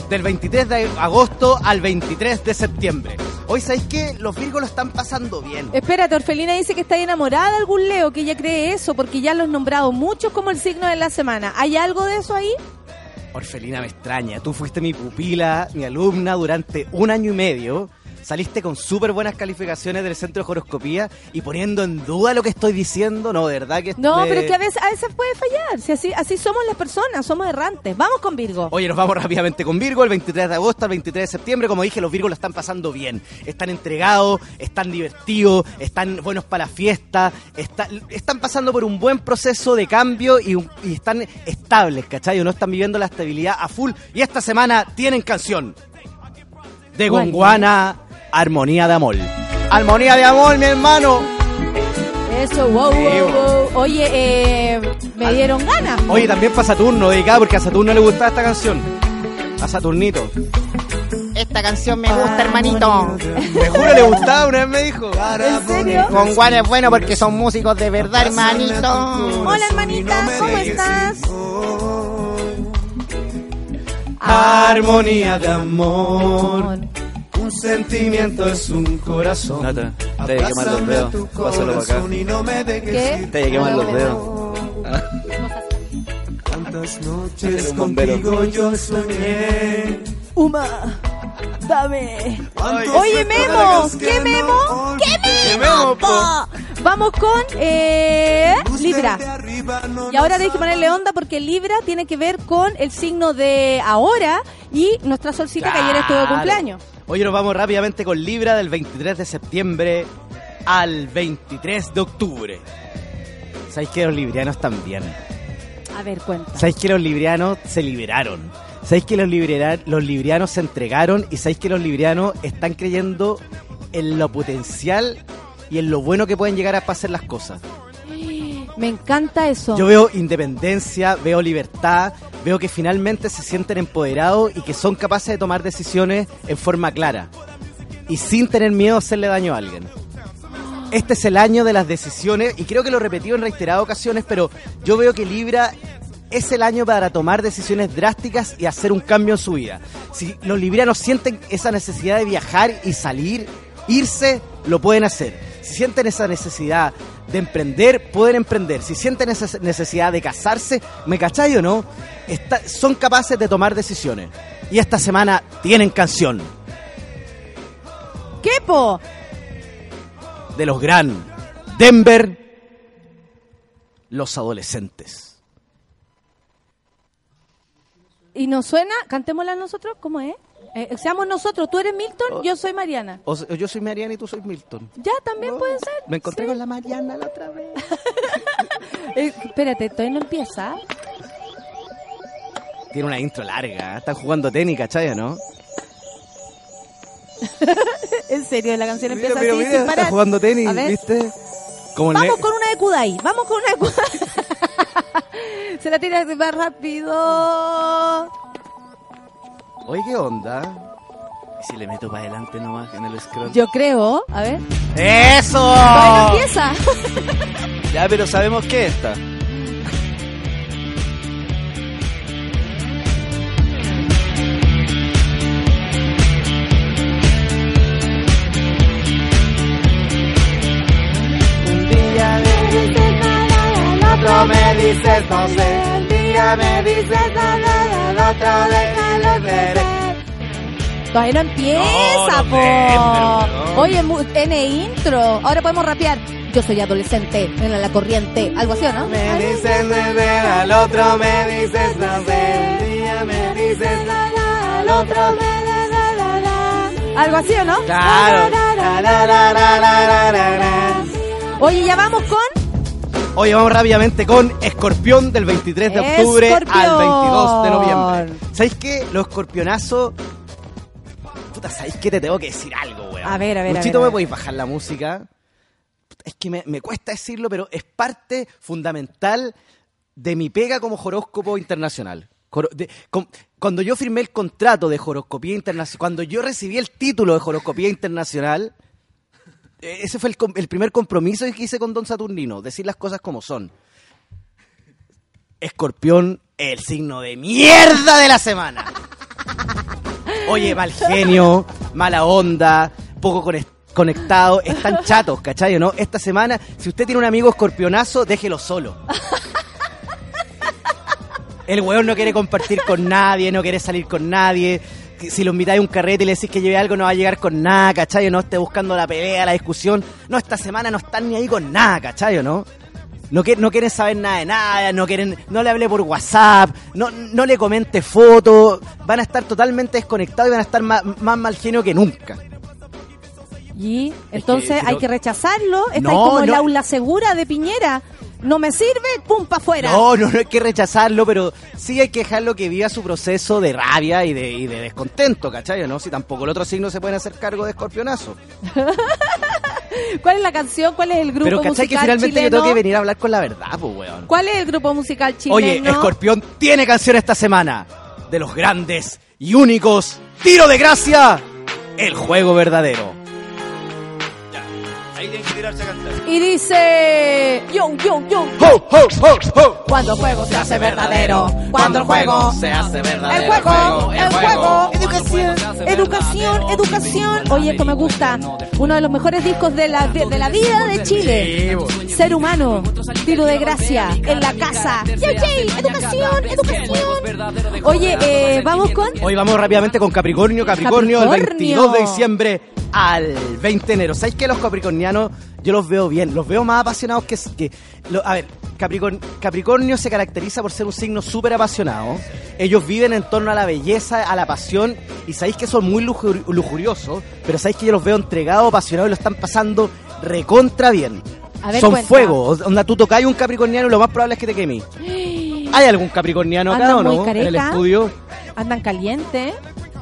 S9: del 23 de agosto al 23 de septiembre. Hoy sabéis que los Virgos lo están pasando bien.
S2: Espérate, Orfelina dice que está enamorada de algún Leo, que ella cree eso, porque ya lo han nombrado muchos como el signo de la semana. ¿Hay algo de eso ahí?
S9: Orfelina me extraña, tú fuiste mi pupila, mi alumna durante un año y medio. Saliste con súper buenas calificaciones del centro de horoscopía y poniendo en duda lo que estoy diciendo, no, de verdad que...
S2: No,
S9: me-
S2: pero es que a veces, a veces puede fallar. Si así, así somos las personas, somos errantes. Vamos con Virgo.
S9: Oye, nos vamos rápidamente con Virgo, el 23 de agosto al 23 de septiembre. Como dije, los Virgos lo están pasando bien. Están entregados, están divertidos, están buenos para la fiesta, está- están pasando por un buen proceso de cambio y, y están estables, ¿cachai? No están viviendo la estabilidad a full. Y esta semana tienen canción de. Gonguana, Armonía de Amor. Armonía de Amor, mi hermano.
S2: Eso, wow. Oye, eh, me dieron ganas.
S9: Oye, también para Saturno, dedicada porque a Saturno le gustaba esta canción. A Saturnito.
S11: Esta canción me gusta, hermanito.
S9: Te juro le gustaba, una vez me dijo.
S2: ¿En serio?
S11: Con Juan es bueno porque son músicos de verdad, hermanito.
S2: Hola, hermanita, ¿cómo estás?
S9: Armonía de amor. Un sentimiento es un corazón.
S3: Nata, te a quemar los dedos. Pásalo para acá.
S9: y no me
S2: ¿Qué?
S3: Te a quemar los dedos.
S9: Tantas noches contigo yo soñé.
S2: Uma, dame. Oye, Memo, ¿qué Memo? ¿Qué. Memo? po? Vamos con eh, Libra. Y ahora hay que ponerle onda porque Libra tiene que ver con el signo de ahora y nuestra solcita que ayer estuvo de cumpleaños.
S9: Oye, nos vamos rápidamente con Libra del 23 de septiembre al 23 de octubre. ¿Sabéis que los librianos también?
S2: A ver, cuenta.
S9: ¿Sabéis que los librianos se liberaron? ¿Sabéis que los, los librianos se entregaron? ¿Y sabéis que los librianos están creyendo en lo potencial y en lo bueno que pueden llegar a hacer las cosas?
S2: Me encanta eso.
S9: Yo veo independencia, veo libertad, veo que finalmente se sienten empoderados y que son capaces de tomar decisiones en forma clara y sin tener miedo a hacerle daño a alguien. Este es el año de las decisiones y creo que lo he repetido en reiteradas ocasiones, pero yo veo que Libra es el año para tomar decisiones drásticas y hacer un cambio en su vida. Si los librianos sienten esa necesidad de viajar y salir, irse, lo pueden hacer. Si sienten esa necesidad de emprender, pueden emprender. Si sienten esa necesidad de casarse, ¿me cachai o no? Está- son capaces de tomar decisiones. Y esta semana tienen canción
S2: ¿Qué, po?
S9: de los gran Denver, los adolescentes.
S2: ¿Y nos suena? Cantémosla nosotros, ¿cómo es? Eh, seamos nosotros, tú eres Milton, yo soy Mariana.
S9: O yo soy Mariana y tú soy Milton.
S2: Ya, también puede ser.
S9: Me encontré con la Mariana la otra vez.
S2: Eh, espérate, todavía no empieza.
S9: Tiene una intro larga. ¿eh? Están jugando tenis, ¿cachai o no?
S2: En serio, la canción
S9: Mira,
S2: empieza
S9: mira,
S2: así,
S9: mira,
S2: sin
S9: está
S2: parar.
S9: jugando tenis. ¿viste? Como
S2: Vamos
S9: ne-
S2: con una de Kudai, vamos con una de Kudai. Se la tira más rápido.
S9: Oye, ¿qué onda?
S3: ¿Y si le meto para adelante nomás en el scroll?
S2: Yo creo, a ver.
S9: ¡Eso!
S2: Empieza.
S3: Ya, pero sabemos que esta.
S9: Me dices no sé. Un día me dices el otro déjalo ser.
S2: Todavía no empieza,
S9: No, no
S2: po.
S9: sé, no.
S2: Oye, N intro. Ahora podemos rapear. Yo soy adolescente, en la corriente. Algo así, ¿o no?
S9: Me dices nada, al otro me dices no sé. Un día me dices al otro me
S2: Algo así, ¿o no?
S9: Claro. La, la, la, la, la, la, la, la.
S2: Oye, ya vamos con
S9: Oye, vamos rápidamente con Escorpión del 23 de octubre
S2: Escorpión.
S9: al 22 de noviembre. ¿Sabéis qué? Los escorpionazos. Puta, ¿sabéis qué? Te tengo que decir algo, weón.
S2: A ver, a ver, a
S9: Luchito,
S2: ver, a
S9: ¿me podéis bajar la música? Es que me, me cuesta decirlo, pero es parte fundamental de mi pega como horóscopo internacional. De- cuando yo firmé el contrato de horoscopía internacional, cuando yo recibí el título de horoscopía internacional, ese fue el, el primer compromiso que hice con Don Saturnino, decir las cosas como son. Escorpión, el signo de mierda de la semana. Oye, mal genio, mala onda, poco conec- conectado, están chatos, ¿cachai no? Esta semana, si usted tiene un amigo escorpionazo, déjelo solo. El weón no quiere compartir con nadie, no quiere salir con nadie. Si lo invitáis a un carrete y le decís que lleve algo, no va a llegar con nada, ¿cachai? No esté buscando la pelea, la discusión. No, esta semana no están ni ahí con nada, ¿cachai? no? No, que- no quieren saber nada de nada, no quieren, no le hable por WhatsApp, no, no le comente fotos, van a estar totalmente desconectados y van a estar más, más mal genio que nunca.
S2: Y entonces hay que rechazarlo. Está ahí
S9: No,
S2: como el
S9: no.
S2: aula segura de Piñera. No me sirve, pum, pa' afuera.
S9: No, no, no hay que rechazarlo, pero sí hay que dejarlo que viva su proceso de rabia y de, y de descontento, ¿cachai? ¿No? Si tampoco el otro signo se pueden hacer cargo de escorpionazo.
S2: ¿Cuál es la canción? ¿Cuál es el grupo
S9: Pero ¿cachai que
S2: musical
S9: finalmente yo
S2: chileno?
S9: tengo que venir a hablar con la verdad, pues, weón?
S2: ¿Cuál es el grupo musical chileno?
S9: Oye, Escorpión tiene canción esta semana. De los grandes y únicos. ¡Tiro de gracia! El juego verdadero.
S3: Ahí tienen que tirarse a cantar.
S2: Y dice... Yo, yo, yo.
S9: ¡Ho, ho, ho, ho!
S2: Cuando el juego se hace verdadero. Cuando el juego...
S9: se hace verdadero.
S2: El juego, el juego.
S11: Educación.
S2: educación, educación. Oye, esto me gusta. Uno de los mejores discos de la, de, la vida de Chile. Ser humano, tiro de gracia, en la casa. Yay, yay, educación, educación. Oye, eh, vamos con...
S9: Hoy vamos rápidamente con Capricornio. Capricornio, el
S2: Capricornio.
S9: 22 de diciembre al 20 de enero. ¿Sabéis que los capricornianos yo los veo bien? Los veo más apasionados que... que lo- a ver, Capricor- Capricornio se caracteriza por ser un signo súper apasionado. Ellos viven en torno a la belleza, a la pasión, y sabéis que son muy lujur- lujuriosos, pero sabéis que yo los veo entregados, apasionados y lo están pasando recontra bien.
S2: A ver,
S9: son
S2: cuenta.
S9: fuego. Onda, tú tocáis un capricorniano y lo más probable es que te quemes. ¿Hay algún capricorniano acá o no? En el estudio.
S2: Andan calientes.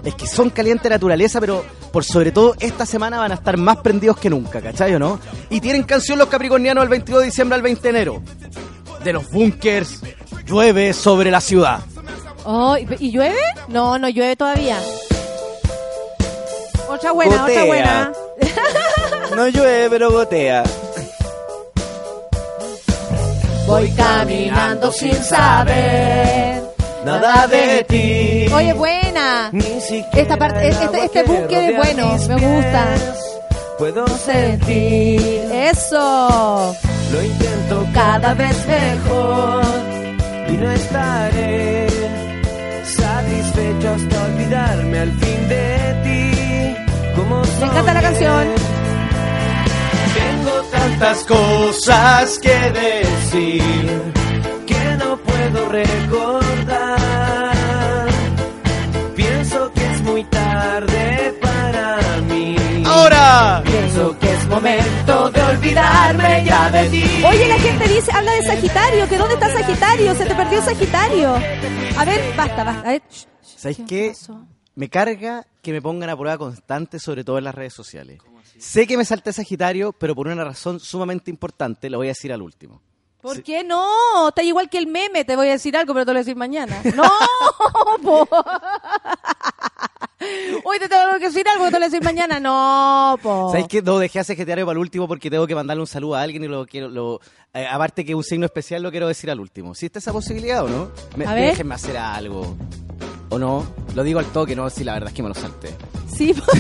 S9: Es que son caliente de naturaleza, pero por sobre todo esta semana van a estar más prendidos que nunca, ¿cachai o no? Y tienen canción los capricornianos el 22 de diciembre al 20 de enero. De los bunkers, llueve sobre la ciudad.
S2: Oh, ¿y, llueve? No, no llueve todavía. Otra buena, otra buena.
S3: No llueve, pero gotea.
S2: Voy caminando sin saber
S3: Nada de ti.
S2: Oye, buena. Esta parte, este, este buque es bueno, me gusta.
S3: Puedo
S2: Sentir eso.
S3: Lo intento
S2: Cada vez mejor.
S3: y no estaré satisfecho hasta olvidarme al fin de ti. Como
S2: Me encanta la canción.
S3: Tengo tantas cosas que decir que no puedo recordar. Pienso que es momento de olvidarme ya de ti.
S2: Oye, la gente dice, habla de Sagitario, que dónde está Sagitario, se te perdió Sagitario. A ver, basta, basta. A ver.
S9: ¿Sabéis qué? Me carga que me pongan a prueba constante, sobre todo en las redes sociales. Sé que me salté Sagitario, pero por una razón sumamente importante, lo voy a decir al último.
S2: ¿Por qué no? Está igual que el meme, te voy a decir algo, pero te lo voy a decir mañana. No, po. Hoy te tengo que decir algo, te lo a decir mañana. No, po.
S9: ¿Sabéis qué? No, dejé a Sagitario para el último porque tengo que mandarle un saludo a alguien y lo quiero. Lo, eh, aparte que un signo especial, lo quiero decir al último. ¿Existe esa posibilidad o no? Me-
S2: A ver.
S9: Déjenme hacer algo. ¿O no? Lo digo al toque, no, sí, la verdad es que me lo salté.
S2: Sí. po.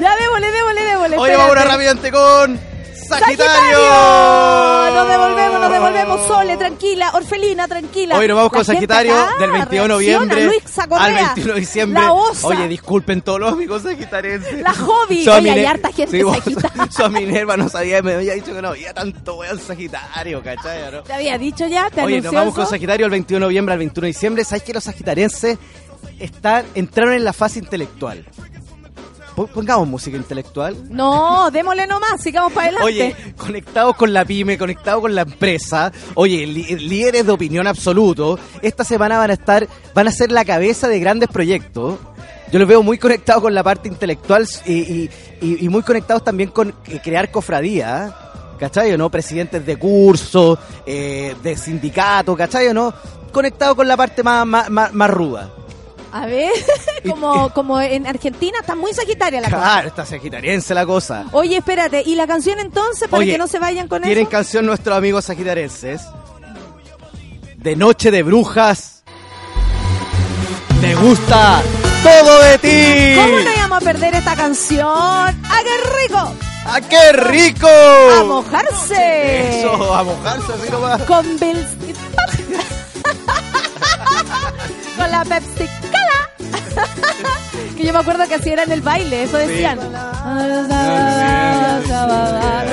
S2: ya, démosle, démosle, démosle.
S9: Oye, vamos
S2: espérate.
S9: rápidamente con. ¡Sagitario!
S2: ¡Sagitario! Nos devolvemos, nos devolvemos. Sole, tranquila. Orfelina, tranquila.
S9: Hoy nos vamos
S2: La
S9: con Sagitario
S2: acá
S9: del 21 de noviembre al 21 de diciembre.
S2: La osa.
S9: Oye, disculpen todos los amigos sagitarienses.
S2: La hobby. Oye, hay harta gente
S9: Sí,
S2: Sagitario.
S9: Soy Minerva, no sabía, me había dicho que no había tanto weón Sagitario, ¿cachai? ¿no?
S2: Te había dicho ya, te
S9: Oye, nos vamos con? Sagitario el 21 de noviembre al 21 de diciembre. ¿Sabes que los sagitarienses están, entraron en la fase intelectual? Po- Pongamos música intelectual.
S2: No, démosle nomás, sigamos para adelante.
S9: Oye, conectados con la pyme, conectados con la empresa, oye, líderes de opinión absoluto, esta semana van a estar, van a ser la cabeza de grandes proyectos. Yo los veo muy conectados con la parte intelectual y, y- y- y muy conectados también con eh, crear cofradía, ¿cachai o no? Presidentes de curso, eh, de sindicato, ¿cachai o no? Conectados con la parte más, más, más, más ruda.
S2: A ver, como, como en Argentina está muy sagitaria la cosa.
S9: Claro, está sagitariense la cosa.
S2: Oye, espérate, ¿y la canción entonces para
S9: Oye,
S2: que no se vayan con
S9: Tienen
S2: eso?
S9: canción nuestros amigos sagitarenses. De Noche de Brujas. Me gusta todo de ti.
S2: ¿Cómo no íbamos a perder esta canción? ¡Ah, qué rico!
S9: ¡Ah, qué rico!
S2: ¡A mojarse!
S9: Eso, a mojarse así nomás.
S2: Con Bill... Con la Pepsi. Que yo me acuerdo que así era en el baile, eso decían. No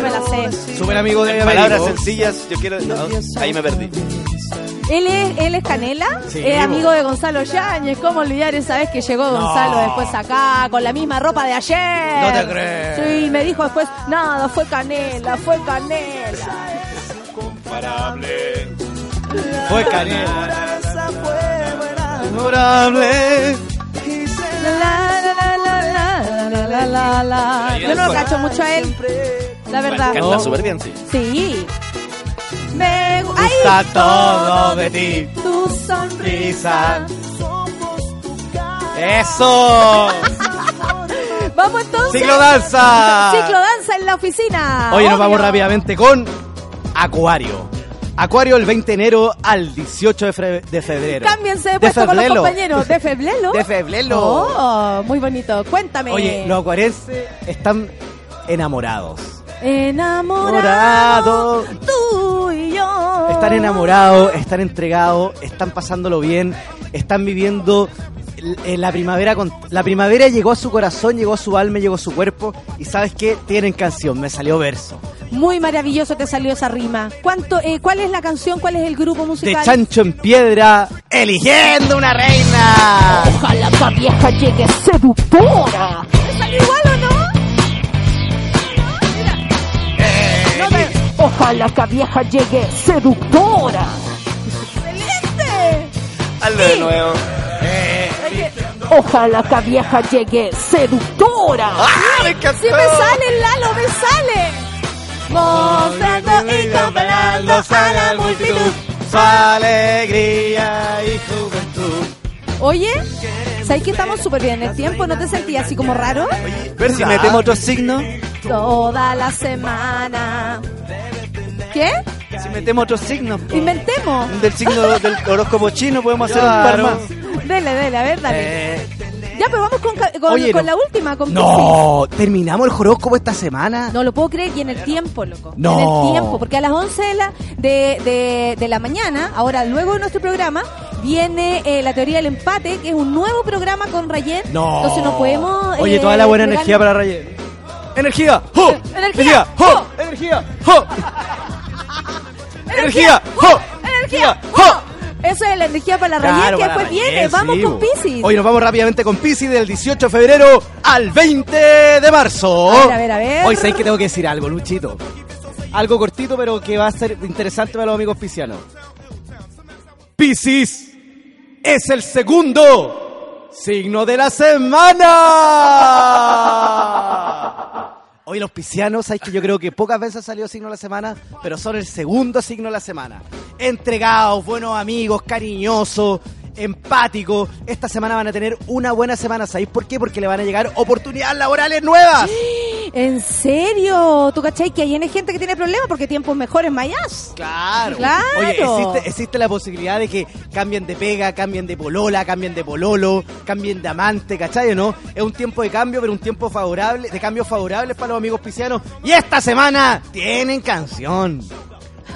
S2: me la sé.
S9: Súper amigo de
S3: Palabras sencillas, yo quiero. no, ahí me perdí.
S2: Él es, él es Canela,
S9: Sí,
S2: es amigo de Gonzalo Yáñez. ¿Cómo olvidar esa vez que llegó Gonzalo después acá con la misma ropa de ayer?
S9: No te crees.
S2: Sí, me dijo después, nada, fue Canela, fue Canela.
S9: Fue canela. Memorable.
S2: La. Yo no lo cacho mucho a él, la verdad.
S3: Canta súper bien, sí.
S2: Sí. Me gu- ¡Ay!
S9: Está todo de ti.
S2: Tu sonrisa.
S9: Eso.
S2: Vamos entonces.
S9: Ciclo danza.
S2: Ciclo danza en la oficina.
S9: Oye, nos vamos rápidamente con Acuario. Acuario el 20 de enero al 18 de, febrero.
S2: Cámbiense de puesto con los compañeros. ¿De febrero?
S9: De febrero.
S2: Oh, muy bonito. Cuéntame.
S9: Oye, los acuarenses están enamorados.
S2: Enamorado. Tú y yo.
S9: Están enamorados, están entregados, están pasándolo bien, están viviendo la primavera con la primavera llegó a su corazón, llegó a su alma, llegó a su cuerpo y sabes qué tienen canción, me salió verso
S2: Muy maravilloso te salió esa rima. ¿Cuánto, eh, ¿Cuál es la canción? ¿Cuál es el grupo
S9: de
S2: musical?
S9: Chancho en Piedra, eligiendo una reina.
S2: Ojalá esa vieja llegue seductora. ¿Me salió igual o no? No te- Ojalá esa vieja llegue seductora. ¡Excelente!
S3: Hazlo de nuevo.
S2: Ojalá esa vieja llegue seductora.
S3: ¡Ah, me encantó!
S2: ¡Si me sale, Lalo, me sale! Mostrando y comparando a la multitud.
S9: su alegría y juventud.
S2: Oye, ¿sabes que estamos súper bien en el tiempo? ¿No te sentías así como raro?
S3: Ver si metemos otro signo.
S2: Toda la semana. ¿Qué?
S3: Si metemos otro signo. po.
S2: Inventemos.
S3: Del signo del horóscopo chino podemos hacer un par más.
S2: Dele, dele, a ver, dale.
S9: Eh,
S2: Ya, pero vamos con, ca- con,
S9: Oye,
S2: con
S9: no.
S2: la última, con
S9: no, terminamos el horóscopo esta semana.
S2: No lo puedo creer y en el tiempo, loco.
S9: No.
S2: En el tiempo, porque a las 11 de la, de, de, de la mañana, ahora luego de nuestro programa, viene eh, la teoría del empate, que es un nuevo programa con Rayen.
S9: No.
S2: Entonces no podemos...
S9: Oye,
S2: eh,
S9: toda la buena energía para Rayen. ¡Energía! ¡Jo!
S2: ¡Energía!
S9: ¡Jo! ¡Energía! ¡Jo! ¡Energía! ¡Jo!
S2: ¡Energía! ¡Jo! Eso es la energía para la
S9: Claro,
S2: que después viene. Vamos
S9: sí,
S2: con. Pisces.
S9: Hoy nos vamos rápidamente con Pisces del 18 de febrero al 20 de marzo.
S2: A ver, a ver, a ver.
S9: Hoy sabéis que tengo que decir algo, Luchito. Algo cortito, pero que va a ser interesante para los amigos piscianos. Piscis es el segundo signo de la semana. Hoy los piscianos, sabéis que yo creo que pocas veces salió signo de la semana, pero son el segundo signo de la semana. Entregados, buenos amigos, cariñosos, empáticos. Esta semana van a tener una buena semana. ¿Sabéis por qué? Porque le van a llegar oportunidades laborales nuevas.
S2: ¿En serio? ¿Tú cachai que hay N gente que tiene problemas porque tiempos mejores mayas?
S9: Claro.
S2: Claro.
S9: Oye, existe, existe la posibilidad de que cambien de pega, cambien de polola, cambien de pololo, cambien de amante, ¿cachai o no? Es un tiempo de cambio, pero un tiempo favorable, de cambios favorables para los amigos piscianos. Y esta semana tienen canción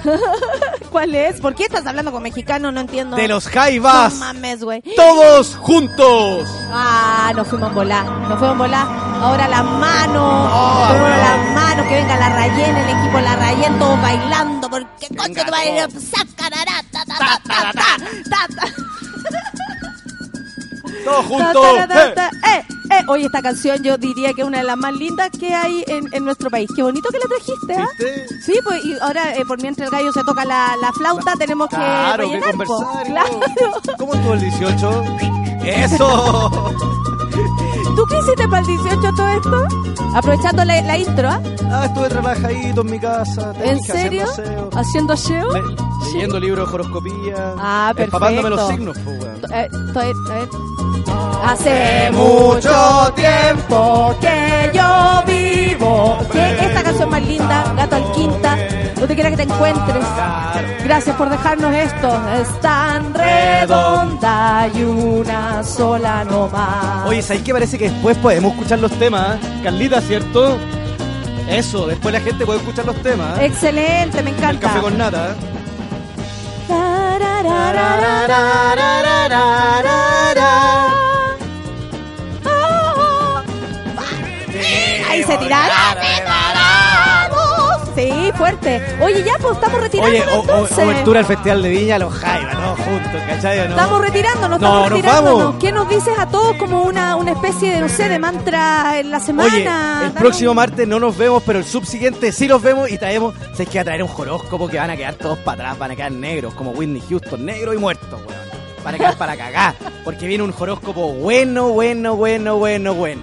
S2: ¿Cuál es? ¿Por qué estás hablando con mexicano? No entiendo.
S9: de los Jaivas.
S2: No mames, güey.
S9: Todos juntos.
S2: Ah, nos fuimos a volar. Nos fuimos a volar. Ahora las manos.
S9: Oh,
S2: Ahora
S9: bueno.
S2: las manos. Que venga la Rayen, el equipo la Rayen, todos bailando. Porque coño ta, ta, ta, ta.
S9: Todos juntos.
S2: ta,
S9: ¡Eh!
S2: Eh, eh. Oye, esta canción yo diría que es una de las más lindas que hay en, en nuestro país. Qué bonito que la trajiste, ¿ah?
S9: ¿Viste?
S2: Sí, pues y ahora eh, por mientras el gallo se toca la, la flauta tenemos que
S9: Claro, que
S2: rellenar, po.
S9: conversar.
S2: Claro.
S9: ¿Cómo estuvo el 18? ¡Eso!
S2: ¿Tú qué hiciste para el 18 todo esto? Aprovechando la, la intro, ¿ah?
S9: Ah, estuve relajadito en mi casa.
S2: ¿En
S9: que
S2: serio? ¿Haciendo aseo?
S9: Le- leyendo libros de horoscopía.
S2: Ah,
S9: Empapándome los
S2: perfecto.
S9: signos, pues, weón.
S2: Eh, estoy- a ver. Hace mucho tiempo que yo vivo. Que esta canción más linda, Gato al Quinta, donde quiera que te encuentres. Gracias por dejarnos esto. Es tan redonda y una sola no más.
S9: Oye, ¿sabéis que parece que después podemos escuchar los temas? Carlita, ¿cierto? Eso, después la gente puede escuchar los temas.
S2: Excelente, me
S9: El
S2: encanta.
S9: café con nata.
S2: Se tiraron. Sí, fuerte. Oye, ya, pues estamos retirándonos
S9: Oye, o-
S2: entonces.
S9: obertura al Festival de Viña, los Jaiba, todos juntos, ¿cachai? ¿no?
S2: Estamos retirándonos,
S9: No,
S2: estamos
S9: nos
S2: retirándonos.
S9: vamos.
S2: ¿Qué nos dices a todos como una, una especie de, no sé, de mantra en la semana?
S9: Oye, el próximo martes no nos vemos, pero el subsiguiente sí los vemos y traemos, sé que va a traer un horóscopo que van a quedar todos para atrás, van a quedar negros, como Whitney Houston, negro y muerto, weón. Van a quedar para cagar, porque viene un horóscopo bueno, bueno, bueno, bueno, bueno.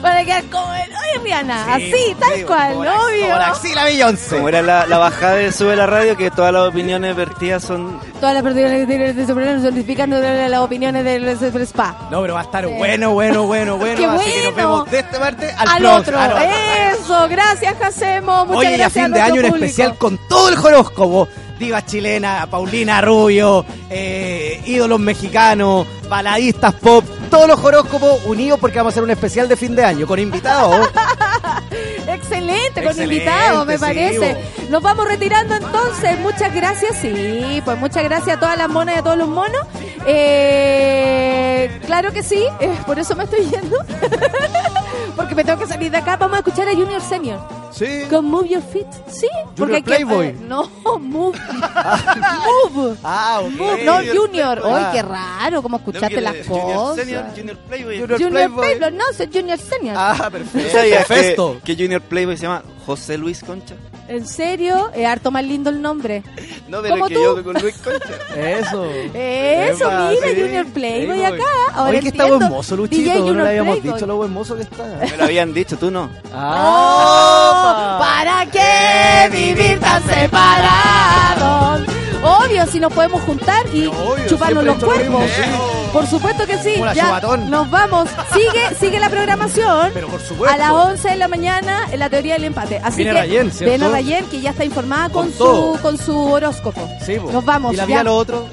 S2: Van a quedar como el... Oye, Rihanna,
S9: Sí,
S2: así, tal
S9: sí,
S2: cual,
S9: como la-
S2: obvio.
S9: como la axila Beyoncé.
S3: Como era la, la bajada de Sube la Radio, que todas las opiniones vertidas son...
S2: Todas las que tienen de sobrino certificando las opiniones del spa.
S9: No, pero va a estar bueno, bueno, bueno, bueno.
S2: ¡Qué
S9: así que nos
S2: bueno!
S9: vemos de esta parte al,
S2: Al, otro.
S9: al otro.
S2: Eso, gracias, Jacemo. Muchas
S9: Oye, y a
S2: gracias
S9: fin de año un
S2: público.
S9: especial con todo el horóscopo. Divas chilenas, Paulina Rubio, eh, ídolos mexicanos, baladistas pop, todos los horóscopos unidos porque vamos a hacer un especial de fin de año con invitados.
S2: Excelente, con
S9: Excelente,
S2: invitados, me
S9: sí,
S2: parece. Nos vamos retirando entonces. Muchas gracias. Sí, pues muchas gracias a todas las monas y a todos los monos. Eh, claro que sí, eh, por eso me estoy yendo. Porque me tengo que salir de acá. Vamos a escuchar a Junior Senior.
S9: Sí.
S2: Con Move Your Feet. Sí, porque hay que-
S9: Playboy.
S2: eh, no, Move. move.
S9: Ah.
S2: Move, no Junior. Ay, qué raro cómo escuchaste las
S3: Junior
S2: cosas.
S3: Senior, Junior Playboy.
S9: Junior
S2: Junior
S9: Playboy.
S2: Playboy, no, soy Junior Senior.
S9: Ah,
S3: ¿Tú
S9: perfecto.
S3: sabías que, que Junior Playboy se llama José Luis Concha?
S2: ¿En serio? Es harto más lindo el nombre.
S3: No, pero
S2: ¿Como
S3: que
S2: tú?
S3: yo con Luis Concha.
S9: Eso.
S2: Eso,
S9: Epa,
S2: mira,
S9: sí.
S2: Junior Playboy acá. Ahora
S9: Oye, que está buen mozo, Luchito.
S2: DJ
S9: No le habíamos
S2: Playboy.
S9: dicho lo buen mozo que está.
S3: Me lo habían dicho, tú no.
S2: Oh, ¿Para qué vivir tan separados? Obvio, si nos podemos juntar y
S9: obvio,
S2: chuparnos los
S9: lo
S2: cuerpos. Por supuesto que sí. Ya
S9: chubatón.
S2: nos vamos. Sigue, sigue la programación.
S9: Pero por supuesto.
S2: A las 11 de la mañana en la teoría del empate. Así
S9: Viene
S2: que
S9: ¿cierto?
S2: viene Rayen, que ya está informada con,
S9: Con
S2: su
S9: todo.
S2: con su horóscopo.
S9: Sí.
S2: Nos vamos.
S9: ¿Y la vida lo otro?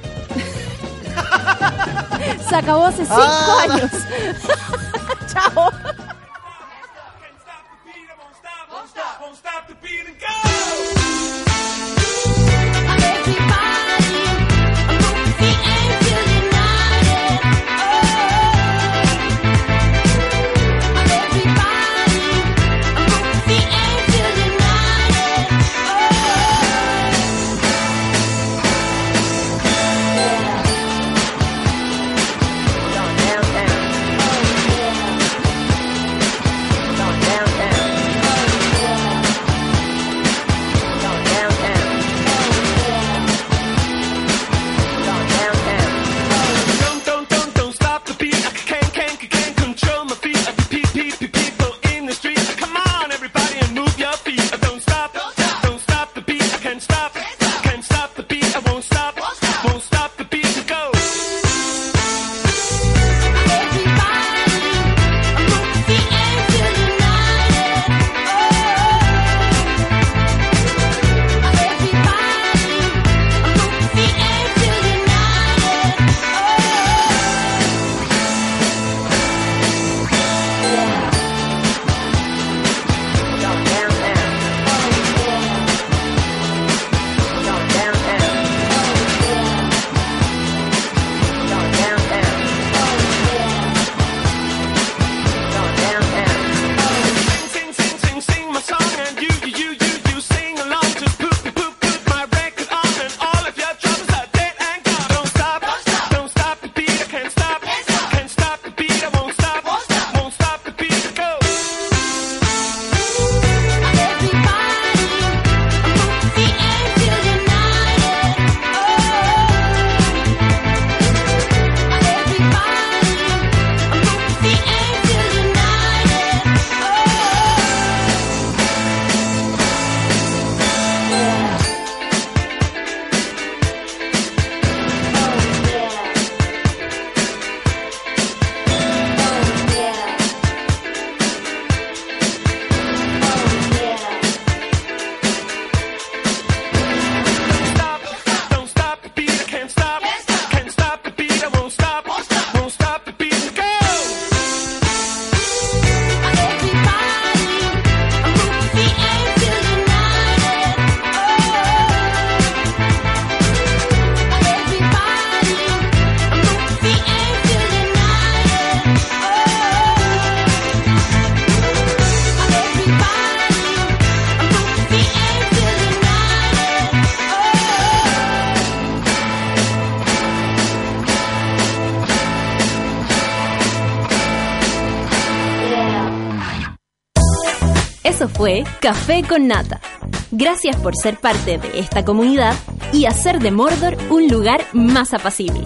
S2: Se acabó hace cinco
S9: Ah.
S2: años. Chao.
S1: Café con Nata. Gracias por ser parte de esta comunidad y hacer de Mordor un lugar más apacible.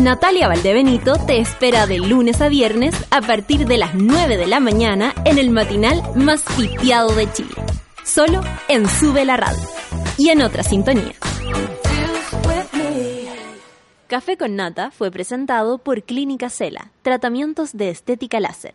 S1: Natalia Valdebenito te espera de lunes a viernes a partir de las 9 de la mañana en el matinal más pitiado de Chile. Solo en Sube la Radio. Y en otra sintonía. Café con Nata fue presentado por Clínica Cela, tratamientos de estética láser.